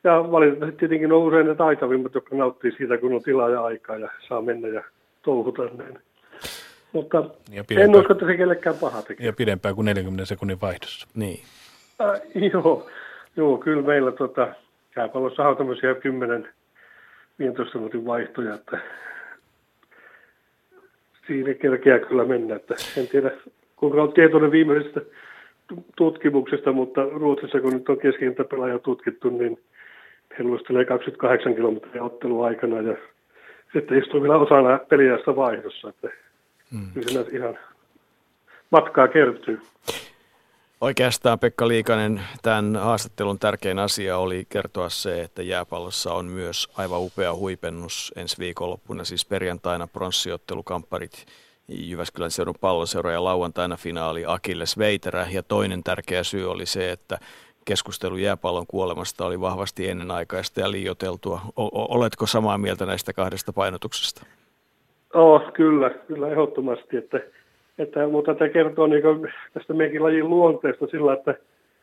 Speaker 9: ja valitettavasti tietenkin on usein ne taitavimmat, jotka nauttii siitä, kun on tilaa ja aikaa ja saa mennä ja touhuta näin. Mutta ja en usko, että se kellekään paha tekee.
Speaker 3: Ja pidempään kuin 40 sekunnin vaihdossa.
Speaker 1: Niin.
Speaker 9: Äh, joo, joo, kyllä meillä tota, jääpallossa on tämmöisiä 10 15 minuutin vaihtoja, että siinä kerkeää kyllä mennä. Että en tiedä, kuinka on tietoinen viimeisestä tutkimuksesta, mutta Ruotsissa kun nyt on keskikenttäpelaaja tutkittu, niin he luistelee 28 kilometriä otteluaikana ja sitten istuu vielä osana peliästä vaihdossa. Että hmm. kyllä ihan matkaa kertyy.
Speaker 1: Oikeastaan Pekka Liikanen, tämän haastattelun tärkein asia oli kertoa se, että jääpallossa on myös aivan upea huipennus ensi viikonloppuna, siis perjantaina pronssiottelukampparit Jyväskylän seudun palloseura ja lauantaina finaali Akilles Veiterä. Ja toinen tärkeä syy oli se, että keskustelu jääpallon kuolemasta oli vahvasti ennenaikaista ja liioteltua. O- oletko samaa mieltä näistä kahdesta painotuksesta?
Speaker 9: Oh, kyllä, kyllä ehdottomasti. Että, että, mutta tämä kertoo niin tästä meidänkin lajin luonteesta sillä, että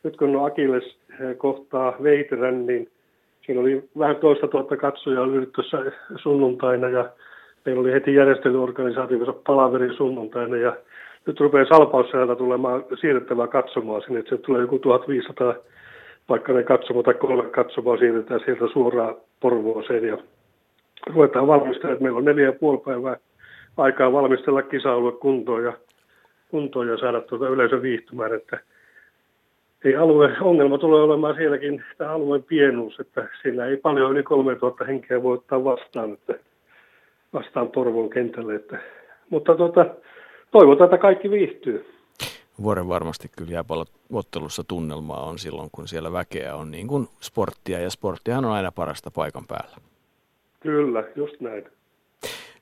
Speaker 9: nyt kun Akilles eh, kohtaa Veiterän, niin siinä oli vähän toista tuhatta katsojaa tuossa sunnuntaina ja meillä oli heti järjestelyorganisaatiossa palaveri sunnuntaina ja nyt rupeaa salpaussäännöltä tulemaan siirrettävää katsomaan sinne, että se tulee joku 1500, vaikka ne katsomo tai kolme katsomaa siirretään sieltä suoraan Porvooseen ja ruvetaan valmistelemaan, että meillä on neljä ja puoli päivää aikaa valmistella kisa-alue kuntoon ja, kuntoon ja saada tuota yleisön viihtymään, että ei alue, ongelma tulee olemaan sielläkin tämä alueen pienuus, että siinä ei paljon yli 3000 henkeä voi ottaa vastaan, että vastaan Porvoon kentälle. Että, mutta tuota, toivotaan, että kaikki viihtyy.
Speaker 1: Vuoren varmasti kyllä jääpallottelussa tunnelmaa on silloin, kun siellä väkeä on niin kuin sporttia, ja sporttihan on aina parasta paikan päällä.
Speaker 9: Kyllä, just näin.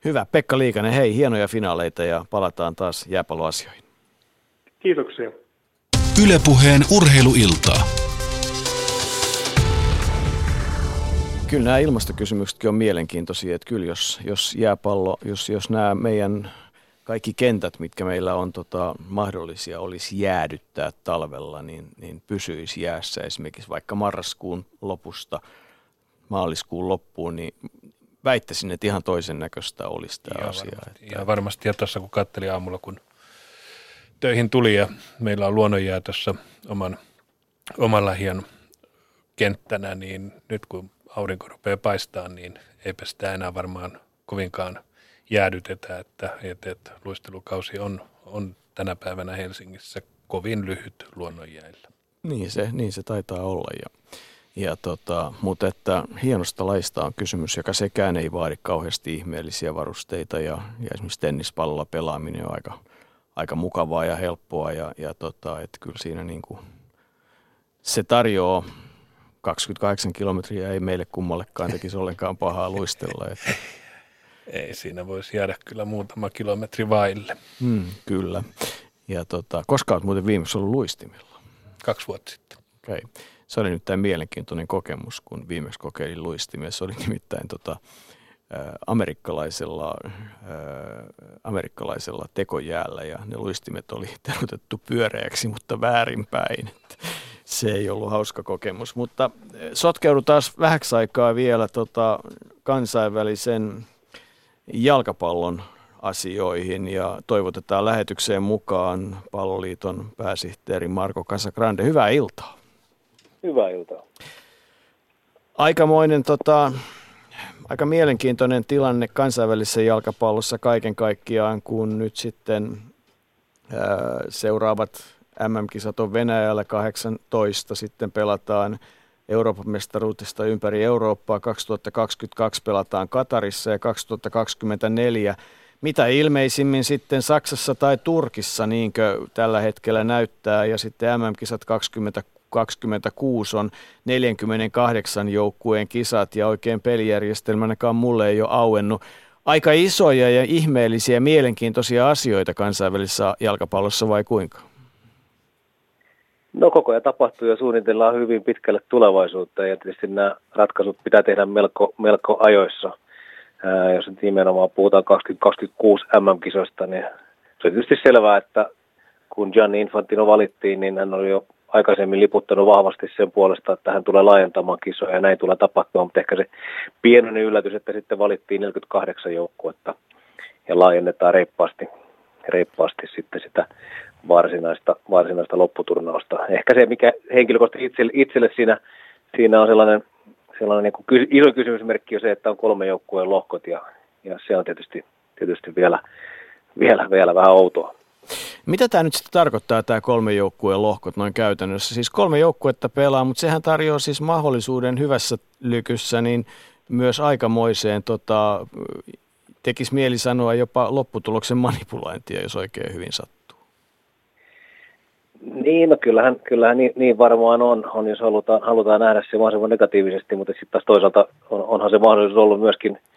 Speaker 1: Hyvä. Pekka Liikanen, hei, hienoja finaaleita ja palataan taas jääpalloasioihin.
Speaker 9: Kiitoksia.
Speaker 5: Ylepuheen urheiluiltaa.
Speaker 1: Kyllä nämä ilmastokysymyksetkin on mielenkiintoisia, että kyllä jos, jos jääpallo, jos, jos nämä meidän kaikki kentät, mitkä meillä on tota, mahdollisia, olisi jäädyttää talvella, niin, niin pysyisi jäässä esimerkiksi vaikka marraskuun lopusta maaliskuun loppuun, niin väittäisin, että ihan toisen näköistä olisi tämä ihan asia.
Speaker 3: Varmasti, että... Ihan varmasti, ja tuossa kun katselin aamulla, kun töihin tuli ja meillä on luonnonjää tuossa oman, oman lähiön kenttänä, niin nyt kun aurinko rupeaa paistaa, niin eipä sitä enää varmaan kovinkaan jäädytetä, että, että, että luistelukausi on, on tänä päivänä Helsingissä kovin lyhyt luonnonjäillä.
Speaker 1: Niin se, niin se taitaa olla. Ja, ja tota, mutta että hienosta laista on kysymys, joka sekään ei vaadi kauheasti ihmeellisiä varusteita ja, ja esimerkiksi tennispallolla pelaaminen on aika, aika mukavaa ja helppoa ja, ja tota, että kyllä siinä niin kuin, se tarjoaa 28 kilometriä ei meille kummallekaan tekisi ollenkaan pahaa luistella. Että.
Speaker 3: Ei siinä voisi jäädä kyllä muutama kilometri vaille.
Speaker 1: Mm, kyllä. Ja tota, koska olet muuten viimeksi ollut luistimilla?
Speaker 3: Kaksi vuotta sitten.
Speaker 1: Okay. Se oli nyt tämä mielenkiintoinen kokemus, kun viimeksi kokeilin luistimia. Se oli nimittäin tota, amerikkalaisella, amerikkalaisella tekojäällä ja ne luistimet oli terotettu pyöreäksi, mutta väärinpäin. Se ei ollut hauska kokemus, mutta eh, sotkeudutaan vähäksi aikaa vielä tota kansainvälisen jalkapallon asioihin ja toivotetaan lähetykseen mukaan palloliiton pääsihteeri Marko Casagrande. Hyvää iltaa.
Speaker 10: Hyvää iltaa.
Speaker 1: Aikamoinen, tota, aika mielenkiintoinen tilanne kansainvälisessä jalkapallossa kaiken kaikkiaan, kun nyt sitten ää, seuraavat MM-kisat on Venäjällä 18, sitten pelataan Euroopan mestaruutista ympäri Eurooppaa, 2022 pelataan Katarissa ja 2024 mitä ilmeisimmin sitten Saksassa tai Turkissa niinkö tällä hetkellä näyttää ja sitten MM-kisat 2026 on 48 joukkueen kisat ja oikein pelijärjestelmänäkaan mulle ei ole auennut. Aika isoja ja ihmeellisiä mielenkiintoisia asioita kansainvälisessä jalkapallossa vai kuinka?
Speaker 10: No koko ajan tapahtuu ja suunnitellaan hyvin pitkälle tulevaisuutta ja tietysti nämä ratkaisut pitää tehdä melko, melko ajoissa. Ää, jos nyt nimenomaan puhutaan 2026 MM-kisoista, niin se on tietysti selvää, että kun Gianni Infantino valittiin, niin hän oli jo aikaisemmin liputtanut vahvasti sen puolesta, että hän tulee laajentamaan kisoja ja näin tulee tapahtumaan, mutta ehkä se pienoinen yllätys, että sitten valittiin 48 joukkuetta ja laajennetaan reippaasti, reippaasti sitten sitä varsinaista, varsinaista lopputurnausta. Ehkä se, mikä henkilökohtaisesti itselle, itselle siinä, siinä on sellainen, sellainen niin kuin iso kysymysmerkki on se, että on kolme joukkueen lohkot ja, ja se on tietysti, tietysti vielä, vielä, vielä vähän outoa.
Speaker 1: Mitä tämä nyt sitten tarkoittaa, tämä kolme joukkueen lohkot noin käytännössä? Siis kolme joukkuetta pelaa, mutta sehän tarjoaa siis mahdollisuuden hyvässä lykyssä niin myös aikamoiseen, tota, tekisi mieli sanoa jopa lopputuloksen manipulointia, jos oikein hyvin sattuu.
Speaker 10: Niin, no kyllähän, kyllähän niin, niin varmaan on, on, jos halutaan, halutaan nähdä se mahdollisimman negatiivisesti, mutta sitten taas toisaalta on, onhan se mahdollisuus ollut myöskin –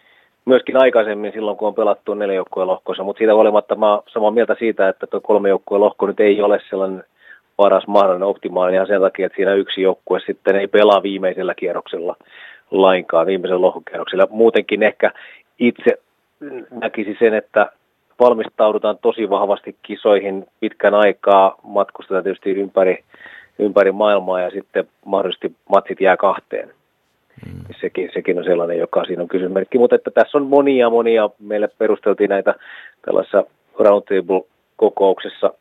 Speaker 10: myöskin aikaisemmin silloin, kun on pelattu neljä joukkueen mutta siitä huolimatta mä olen samaa mieltä siitä, että tuo kolme joukkueen lohko nyt ei ole sellainen paras mahdollinen optimaalinen ihan sen takia, että siinä yksi joukkue sitten ei pelaa viimeisellä kierroksella lainkaan, viimeisellä lohkokierroksella. Muutenkin ehkä itse näkisi sen, että valmistaudutaan tosi vahvasti kisoihin pitkän aikaa, matkustetaan tietysti ympäri, ympäri maailmaa ja sitten mahdollisesti matsit jää kahteen. Mm. Sekin, sekin on sellainen, joka siinä on kysymysmerkki. Mutta että tässä on monia, monia. Meille perusteltiin näitä tällaisessa roundtable-kokouksessa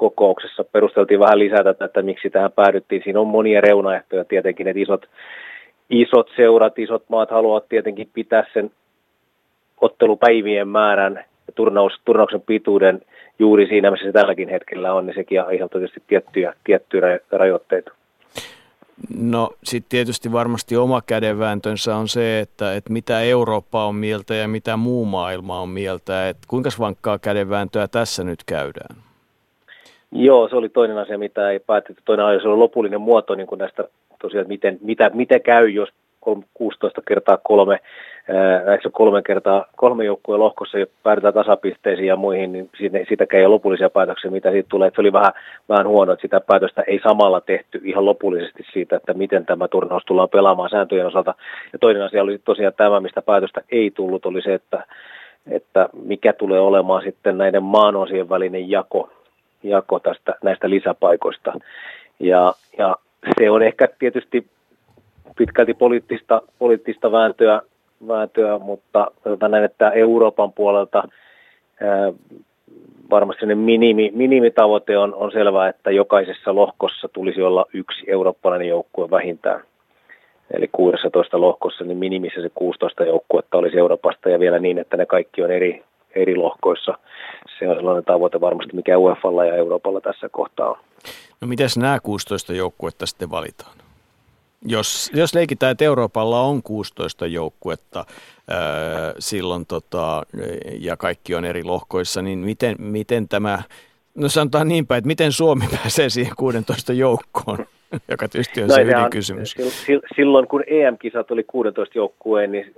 Speaker 10: kokouksessa perusteltiin vähän lisätä, että, että miksi tähän päädyttiin. Siinä on monia reunaehtoja tietenkin, että isot, isot seurat, isot maat haluavat tietenkin pitää sen ottelupäivien määrän ja turnaus, turnauksen pituuden juuri siinä, missä se tälläkin hetkellä on, niin sekin aiheuttaa tietysti tiettyjä, tiettyjä rajoitteita.
Speaker 1: No sitten tietysti varmasti oma kädenvääntönsä on se, että, että mitä Eurooppa on mieltä ja mitä muu maailma on mieltä. Että kuinka vankkaa kädenvääntöä tässä nyt käydään?
Speaker 10: Joo, se oli toinen asia, mitä ei päätetty. Toinen asia, se oli lopullinen muoto niin kuin näistä tosiaan, miten, mitä, mitä käy, jos 16 kertaa kolme näissä kolme kertaa, kolme joukkueen lohkossa jo päädytään tasapisteisiin ja muihin, niin siitä, siitäkään ei ole lopullisia päätöksiä, mitä siitä tulee. Että se oli vähän, vähän huono, että sitä päätöstä ei samalla tehty ihan lopullisesti siitä, että miten tämä turnaus tullaan pelaamaan sääntöjen osalta. Ja toinen asia oli tosiaan tämä, mistä päätöstä ei tullut, oli se, että, että mikä tulee olemaan sitten näiden maanosien välinen jako, jako tästä, näistä lisäpaikoista. Ja, ja se on ehkä tietysti pitkälti poliittista, poliittista vääntöä, vääntöä, mutta näin, että Euroopan puolelta ää, varmasti se minimi, minimitavoite on, on selvää, että jokaisessa lohkossa tulisi olla yksi eurooppalainen joukkue vähintään. Eli 16 lohkossa, niin minimissä se 16 joukkuetta olisi Euroopasta ja vielä niin, että ne kaikki on eri, eri lohkoissa. Se on sellainen tavoite varmasti, mikä UEFalla ja Euroopalla tässä kohtaa on.
Speaker 1: No miten nämä 16 joukkuetta sitten valitaan? Jos, jos leikitään, että Euroopalla on 16 joukkuetta ää, silloin tota, ja kaikki on eri lohkoissa, niin miten, miten tämä, no sanotaan niin päin, että miten Suomi pääsee siihen 16 joukkoon? joka tietysti on no, se ydinkysymys.
Speaker 10: Silloin kun EM-kisat oli 16 joukkueen, niin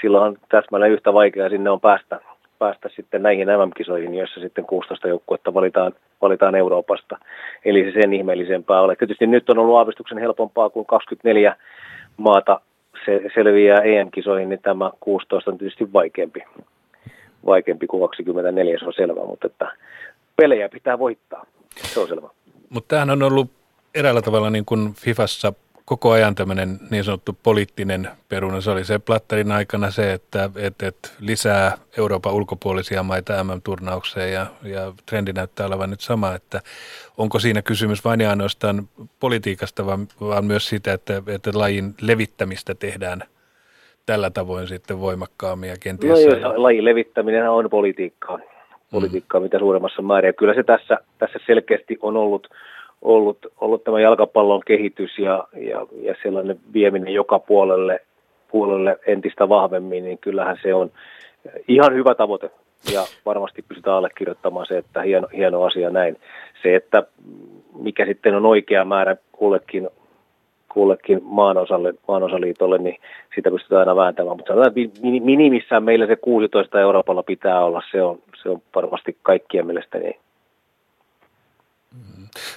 Speaker 10: silloin on täsmälleen yhtä vaikeaa sinne on päästä päästä sitten näihin MM-kisoihin, joissa sitten 16 joukkuetta valitaan, valitaan Euroopasta. Eli se sen ihmeellisempää ole. Tietysti nyt on ollut aavistuksen helpompaa, kuin 24 maata se selviää EM-kisoihin, niin tämä 16 on tietysti vaikeampi, vaikeampi kuin 24, se on selvä, mutta että pelejä pitää voittaa, se on selvä.
Speaker 3: Mutta tämähän on ollut eräällä tavalla niin kuin Fifassa koko ajan tämmöinen niin sanottu poliittinen peruna. Se oli se Platterin aikana se, että et, et lisää Euroopan ulkopuolisia maita MM-turnaukseen ja, ja trendi näyttää olevan nyt sama, että onko siinä kysymys vain ja ainoastaan politiikasta, vaan, vaan myös siitä, että, että lajin levittämistä tehdään tällä tavoin sitten voimakkaammin ja kenties...
Speaker 10: No joo, lajin levittäminen on politiikkaa, politiikkaa mm. mitä suuremmassa määrin. Ja kyllä se tässä, tässä selkeästi on ollut ollut, ollut tämä jalkapallon kehitys ja, ja, ja sellainen vieminen joka puolelle, puolelle entistä vahvemmin, niin kyllähän se on ihan hyvä tavoite. Ja varmasti pystytään allekirjoittamaan se, että hieno, hieno asia näin. Se, että mikä sitten on oikea määrä kullekin, kullekin maanosalle, maanosaliitolle, niin sitä pystytään aina vääntämään. Mutta sanotaan, että minimissään meillä se 16 Euroopalla pitää olla, se on, se on varmasti kaikkien mielestä niin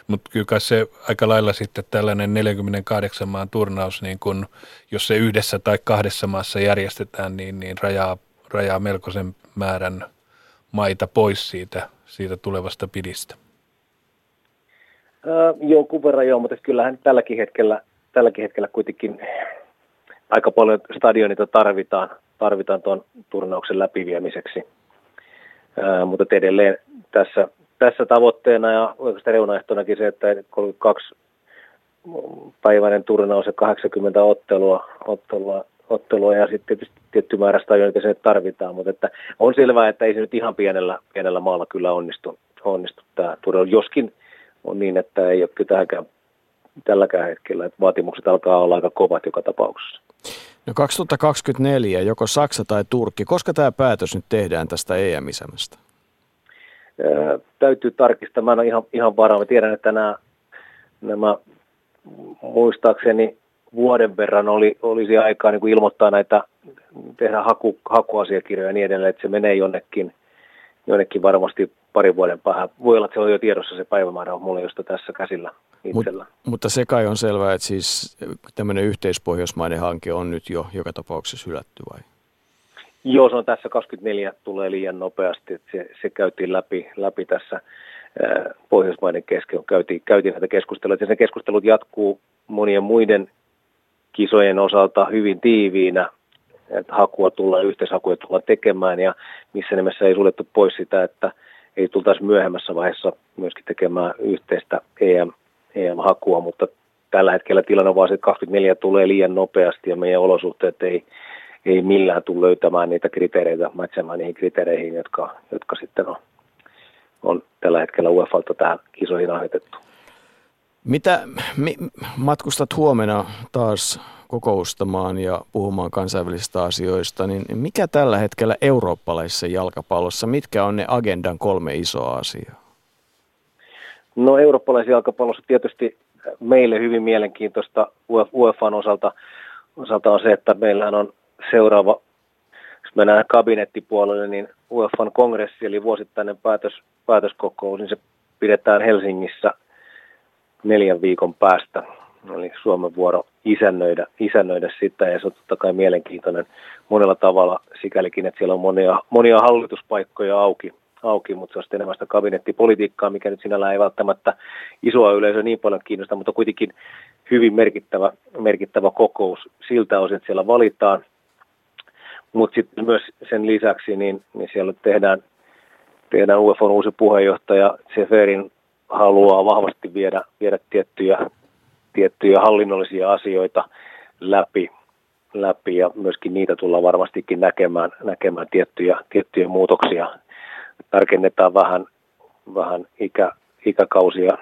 Speaker 3: mutta kyllä se aika lailla sitten tällainen 48 maan turnaus, niin kun, jos se yhdessä tai kahdessa maassa järjestetään, niin, niin rajaa, rajaa melkoisen määrän maita pois siitä, siitä tulevasta pidistä.
Speaker 10: Öö, jonkun verran joo, mutta kyllähän tälläkin hetkellä, tälläkin hetkellä kuitenkin aika paljon stadionita tarvitaan, tarvitaan tuon turnauksen läpiviemiseksi. Öö, mutta edelleen tässä tässä tavoitteena ja oikeastaan reunaehtonakin se, että 32 päiväinen turnaus ja 80 ottelua, ottelua, ottelua ja sitten tietysti tietty määrä stadionita se tarvitaan, mutta että on selvää, että ei se nyt ihan pienellä, pienellä maalla kyllä onnistu, onnistu tämä turvelu. Joskin on niin, että ei ole kyllä tähänkään tälläkään hetkellä, että vaatimukset alkaa olla aika kovat joka tapauksessa.
Speaker 1: No 2024, joko Saksa tai Turkki, koska tämä päätös nyt tehdään tästä EM-isämästä?
Speaker 10: Täytyy tarkistaa, mä en ole ihan, ihan varaa. Mä tiedän, että nämä, nämä muistaakseni vuoden verran oli, olisi aikaa niin kuin ilmoittaa näitä, tehdä haku, hakuasiakirjoja ja niin edelleen, että se menee jonnekin, jonnekin varmasti parin vuoden päähän. Voi olla, että se on jo tiedossa se päivämäärä on mulle josta tässä käsillä itsellä.
Speaker 1: Mut, mutta se kai on selvää, että siis tämmöinen yhteispohjoismainen hanke on nyt jo joka tapauksessa hylätty vai?
Speaker 10: Joo, se on tässä 24 tulee liian nopeasti, että se, se käytiin läpi, läpi tässä Pohjoismaiden kesken, käytiin, käytiin näitä keskusteluja, ja sen keskustelut jatkuu monien muiden kisojen osalta hyvin tiiviinä, että hakua tullaan, yhteishakuja tullaan tekemään, ja missä nimessä ei suljettu pois sitä, että ei tultaisi myöhemmässä vaiheessa myöskin tekemään yhteistä EM, EM-hakua, mutta tällä hetkellä tilanne on vaan se, että 24 tulee liian nopeasti ja meidän olosuhteet ei, ei millään tule löytämään niitä kriteereitä, matsemaan niihin kriteereihin, jotka, jotka sitten on, on tällä hetkellä UEFalta tähän kisoihin asetettu.
Speaker 1: Mitä mi, matkustat huomenna taas kokoustamaan ja puhumaan kansainvälisistä asioista, niin mikä tällä hetkellä eurooppalaisessa jalkapallossa, mitkä on ne agendan kolme isoa asiaa?
Speaker 10: No eurooppalaisessa jalkapallossa tietysti meille hyvin mielenkiintoista UEFAn osalta, osalta on se, että meillähän on seuraava, jos mennään kabinettipuolelle, niin UEFan kongressi, eli vuosittainen päätös, päätöskokous, niin se pidetään Helsingissä neljän viikon päästä. Eli Suomen vuoro isännöidä, isännöidä sitä, ja se on totta kai mielenkiintoinen monella tavalla sikälikin, että siellä on monia, monia hallituspaikkoja auki, auki, mutta se on sitten enemmän sitä kabinettipolitiikkaa, mikä nyt sinällään ei välttämättä isoa yleisöä niin paljon kiinnosta, mutta kuitenkin hyvin merkittävä, merkittävä kokous siltä osin, että siellä valitaan mutta sitten myös sen lisäksi niin, niin siellä tehdään, tehdään UEFOn uusi puheenjohtaja Seferin haluaa vahvasti viedä, viedä tiettyjä, tiettyjä hallinnollisia asioita läpi, läpi ja myöskin niitä tullaan varmastikin näkemään, näkemään tiettyjä, tiettyjä muutoksia. Tarkennetaan vähän, vähän ikä, ikäkausia,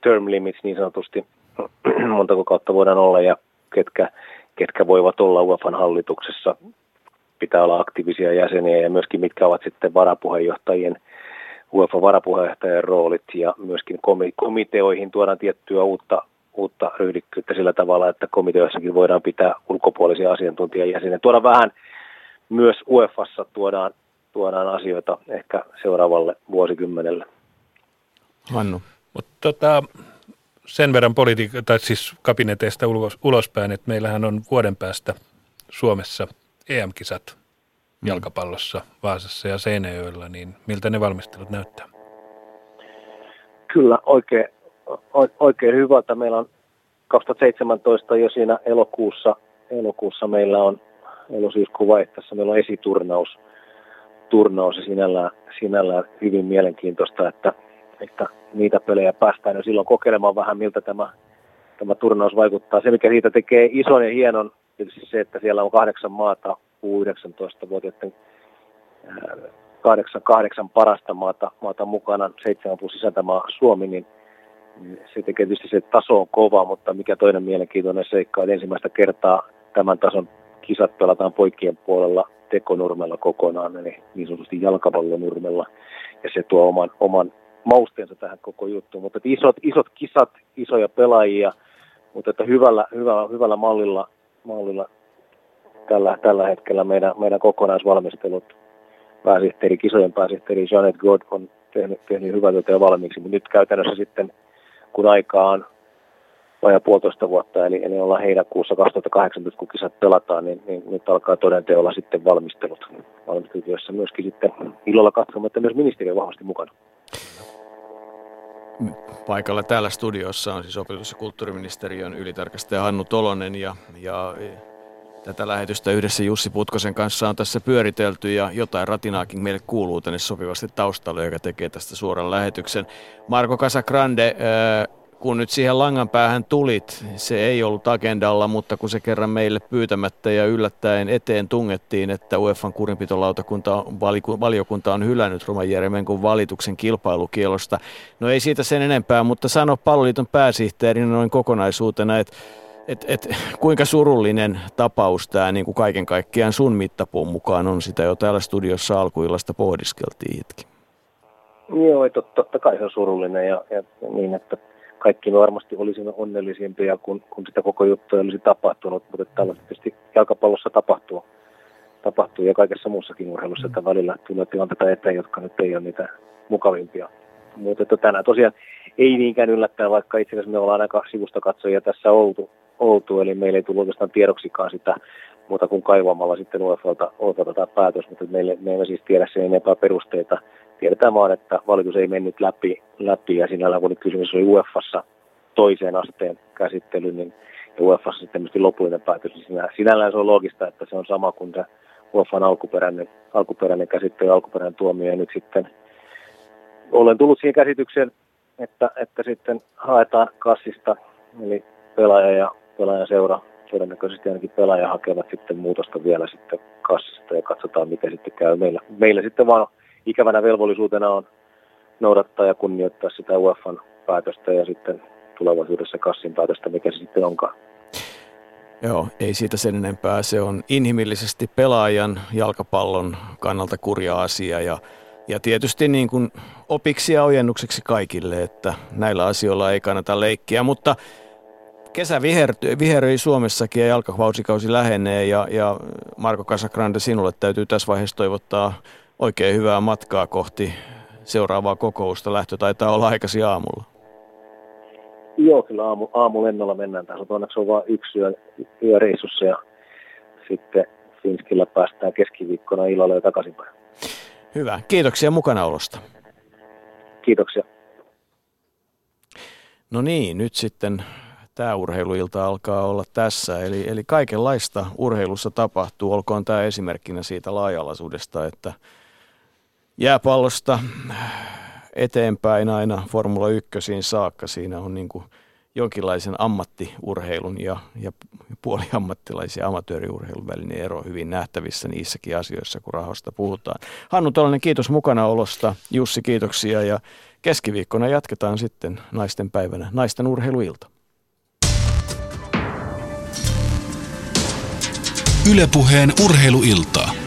Speaker 10: term limits niin sanotusti, montako kautta voidaan olla ja ketkä, ketkä voivat olla UEFan hallituksessa pitää olla aktiivisia jäseniä ja myöskin mitkä ovat sitten varapuheenjohtajien, UEFA varapuheenjohtajan roolit ja myöskin komiteoihin tuodaan tiettyä uutta, uutta ryhdikkyyttä sillä tavalla, että komiteoissakin voidaan pitää ulkopuolisia asiantuntijajäseniä. Tuoda vähän myös UEFassa tuodaan, tuodaan asioita ehkä seuraavalle vuosikymmenelle.
Speaker 1: Hannu.
Speaker 3: Mutta tota, sen verran politiikka, tai siis kabineteista ulos, ulospäin, että meillähän on vuoden päästä Suomessa – EM-kisat mm. jalkapallossa Vaasassa ja Seinäjoella, niin miltä ne valmistelut näyttää?
Speaker 10: Kyllä, oikein, oikein hyvältä. Meillä on 2017 jo siinä elokuussa, elokuussa meillä on elosyyskuun vaihteessa, meillä on esiturnaus turnaus ja sinällään, sinällään hyvin mielenkiintoista, että, että niitä pelejä päästään jo silloin kokeilemaan vähän, miltä tämä, tämä turnaus vaikuttaa. Se, mikä siitä tekee ison ja hienon tietysti se, että siellä on kahdeksan maata U19-vuotiaiden kahdeksan, kahdeksan parasta maata, maata mukana, seitsemän plus isäntämaa Suomi, niin se tekee tietysti se taso on kova, mutta mikä toinen mielenkiintoinen seikka, että ensimmäistä kertaa tämän tason kisat pelataan poikien puolella tekonurmella kokonaan, eli niin sanotusti jalkapallonurmella, ja se tuo oman, oman mausteensa tähän koko juttuun. Mutta isot, isot kisat, isoja pelaajia, mutta että hyvällä, hyvällä, hyvällä mallilla mallilla tällä, tällä hetkellä meidän, meidän kokonaisvalmistelut. Pääsihteeri, kisojen pääsihteeri Janet God on tehnyt, tehnyt hyvää työtä jo valmiiksi, mutta nyt käytännössä sitten, kun aikaa on vajaa puolitoista vuotta, eli, eli ollaan heinäkuussa 2018, kun kisat pelataan, niin, niin nyt alkaa todenteolla sitten valmistelut. Valmistelut, joissa myöskin sitten ilolla katsomme, että myös ministeri on vahvasti mukana.
Speaker 1: Paikalla täällä studiossa on siis opetus- ja kulttuuriministeriön ylitarkastaja Hannu Tolonen ja, ja tätä lähetystä yhdessä Jussi Putkosen kanssa on tässä pyöritelty ja jotain ratinaakin meille kuuluu tänne sopivasti taustalle, joka tekee tästä suoran lähetyksen. Marko Casagrande, kun nyt siihen langan päähän tulit, se ei ollut agendalla, mutta kun se kerran meille pyytämättä ja yllättäen eteen tungettiin, että UEFan kurinpitolautakunta valiokunta on hylännyt Roman valituksen kilpailukielosta. No ei siitä sen enempää, mutta sano palloliiton pääsihteerin noin kokonaisuutena, että et, et, kuinka surullinen tapaus tämä niin kuin kaiken kaikkiaan sun mittapuun mukaan on, sitä jo täällä studiossa alkuillasta pohdiskeltiin hetki.
Speaker 10: Joo, totta, totta kai se on surullinen ja, ja niin, että kaikki me varmasti olisimme onnellisimpia, kun, kun sitä koko juttu olisi tapahtunut, mutta tällaista tietysti jalkapallossa tapahtuu, tapahtuu ja kaikessa muussakin urheilussa, että välillä tulee tilanteita eteen, jotka nyt ei ole niitä mukavimpia. Mutta että tänään tosiaan ei niinkään yllättää, vaikka itse asiassa me ollaan aika sivusta katsojia tässä oltu, oltu, eli meillä ei tullut oikeastaan tiedoksikaan sitä muuta kuin kaivamalla sitten UEFalta, UEFalta tämä päätös, mutta meille, me emme siis tiedä sen enempää perusteita. Tiedetään vaan, että valitus ei mennyt läpi, läpi ja sinällään kun kysymys oli UEFassa toiseen asteen käsittely, niin UEFassa sitten lopullinen päätös, niin sinä, sinällään se on logista, että se on sama kuin se UEFan alkuperäinen, alkuperäinen käsittely, alkuperäinen tuomio, ja nyt sitten olen tullut siihen käsitykseen, että, että sitten haetaan kassista, eli pelaaja ja pelaajan seura, todennäköisesti ainakin pelaaja hakevat sitten muutosta vielä sitten kassista ja katsotaan miten sitten käy. Meillä, meillä sitten vaan ikävänä velvollisuutena on noudattaa ja kunnioittaa sitä UEFan päätöstä ja sitten tulevaisuudessa kassin päätöstä, mikä se sitten onkaan.
Speaker 1: Joo, ei siitä sen enempää. Se on inhimillisesti pelaajan jalkapallon kannalta kurja asia ja, ja tietysti niin kuin opiksi ja ojennukseksi kaikille, että näillä asioilla ei kannata leikkiä, mutta kesä vihertyi, viheröi Suomessakin ja jalkakausikausi lähenee ja, ja Marko Casagrande sinulle täytyy tässä vaiheessa toivottaa oikein hyvää matkaa kohti seuraavaa kokousta. Lähtö taitaa olla aikaisin aamulla.
Speaker 10: Joo, kyllä aamu, aamulennolla mennään. Tässä onneksi on vain yksi yö, yö reissussa ja sitten Finskillä päästään keskiviikkona illalla ja takaisinpäin.
Speaker 1: Hyvä. Kiitoksia mukanaolosta.
Speaker 10: Kiitoksia.
Speaker 1: No niin, nyt sitten tämä urheiluilta alkaa olla tässä. Eli, eli kaikenlaista urheilussa tapahtuu, olkoon tämä esimerkkinä siitä laajalaisuudesta, että jääpallosta eteenpäin aina Formula 1 saakka. Siinä on niin kuin jonkinlaisen ammattiurheilun ja, ja puoliammattilaisen amatööriurheilun välinen ero hyvin nähtävissä niissäkin asioissa, kun rahoista puhutaan. Hannu Tolonen, kiitos mukanaolosta. Jussi, kiitoksia ja keskiviikkona jatketaan sitten naisten päivänä naisten urheiluilta.
Speaker 5: Ylepuheen urheiluiltaa.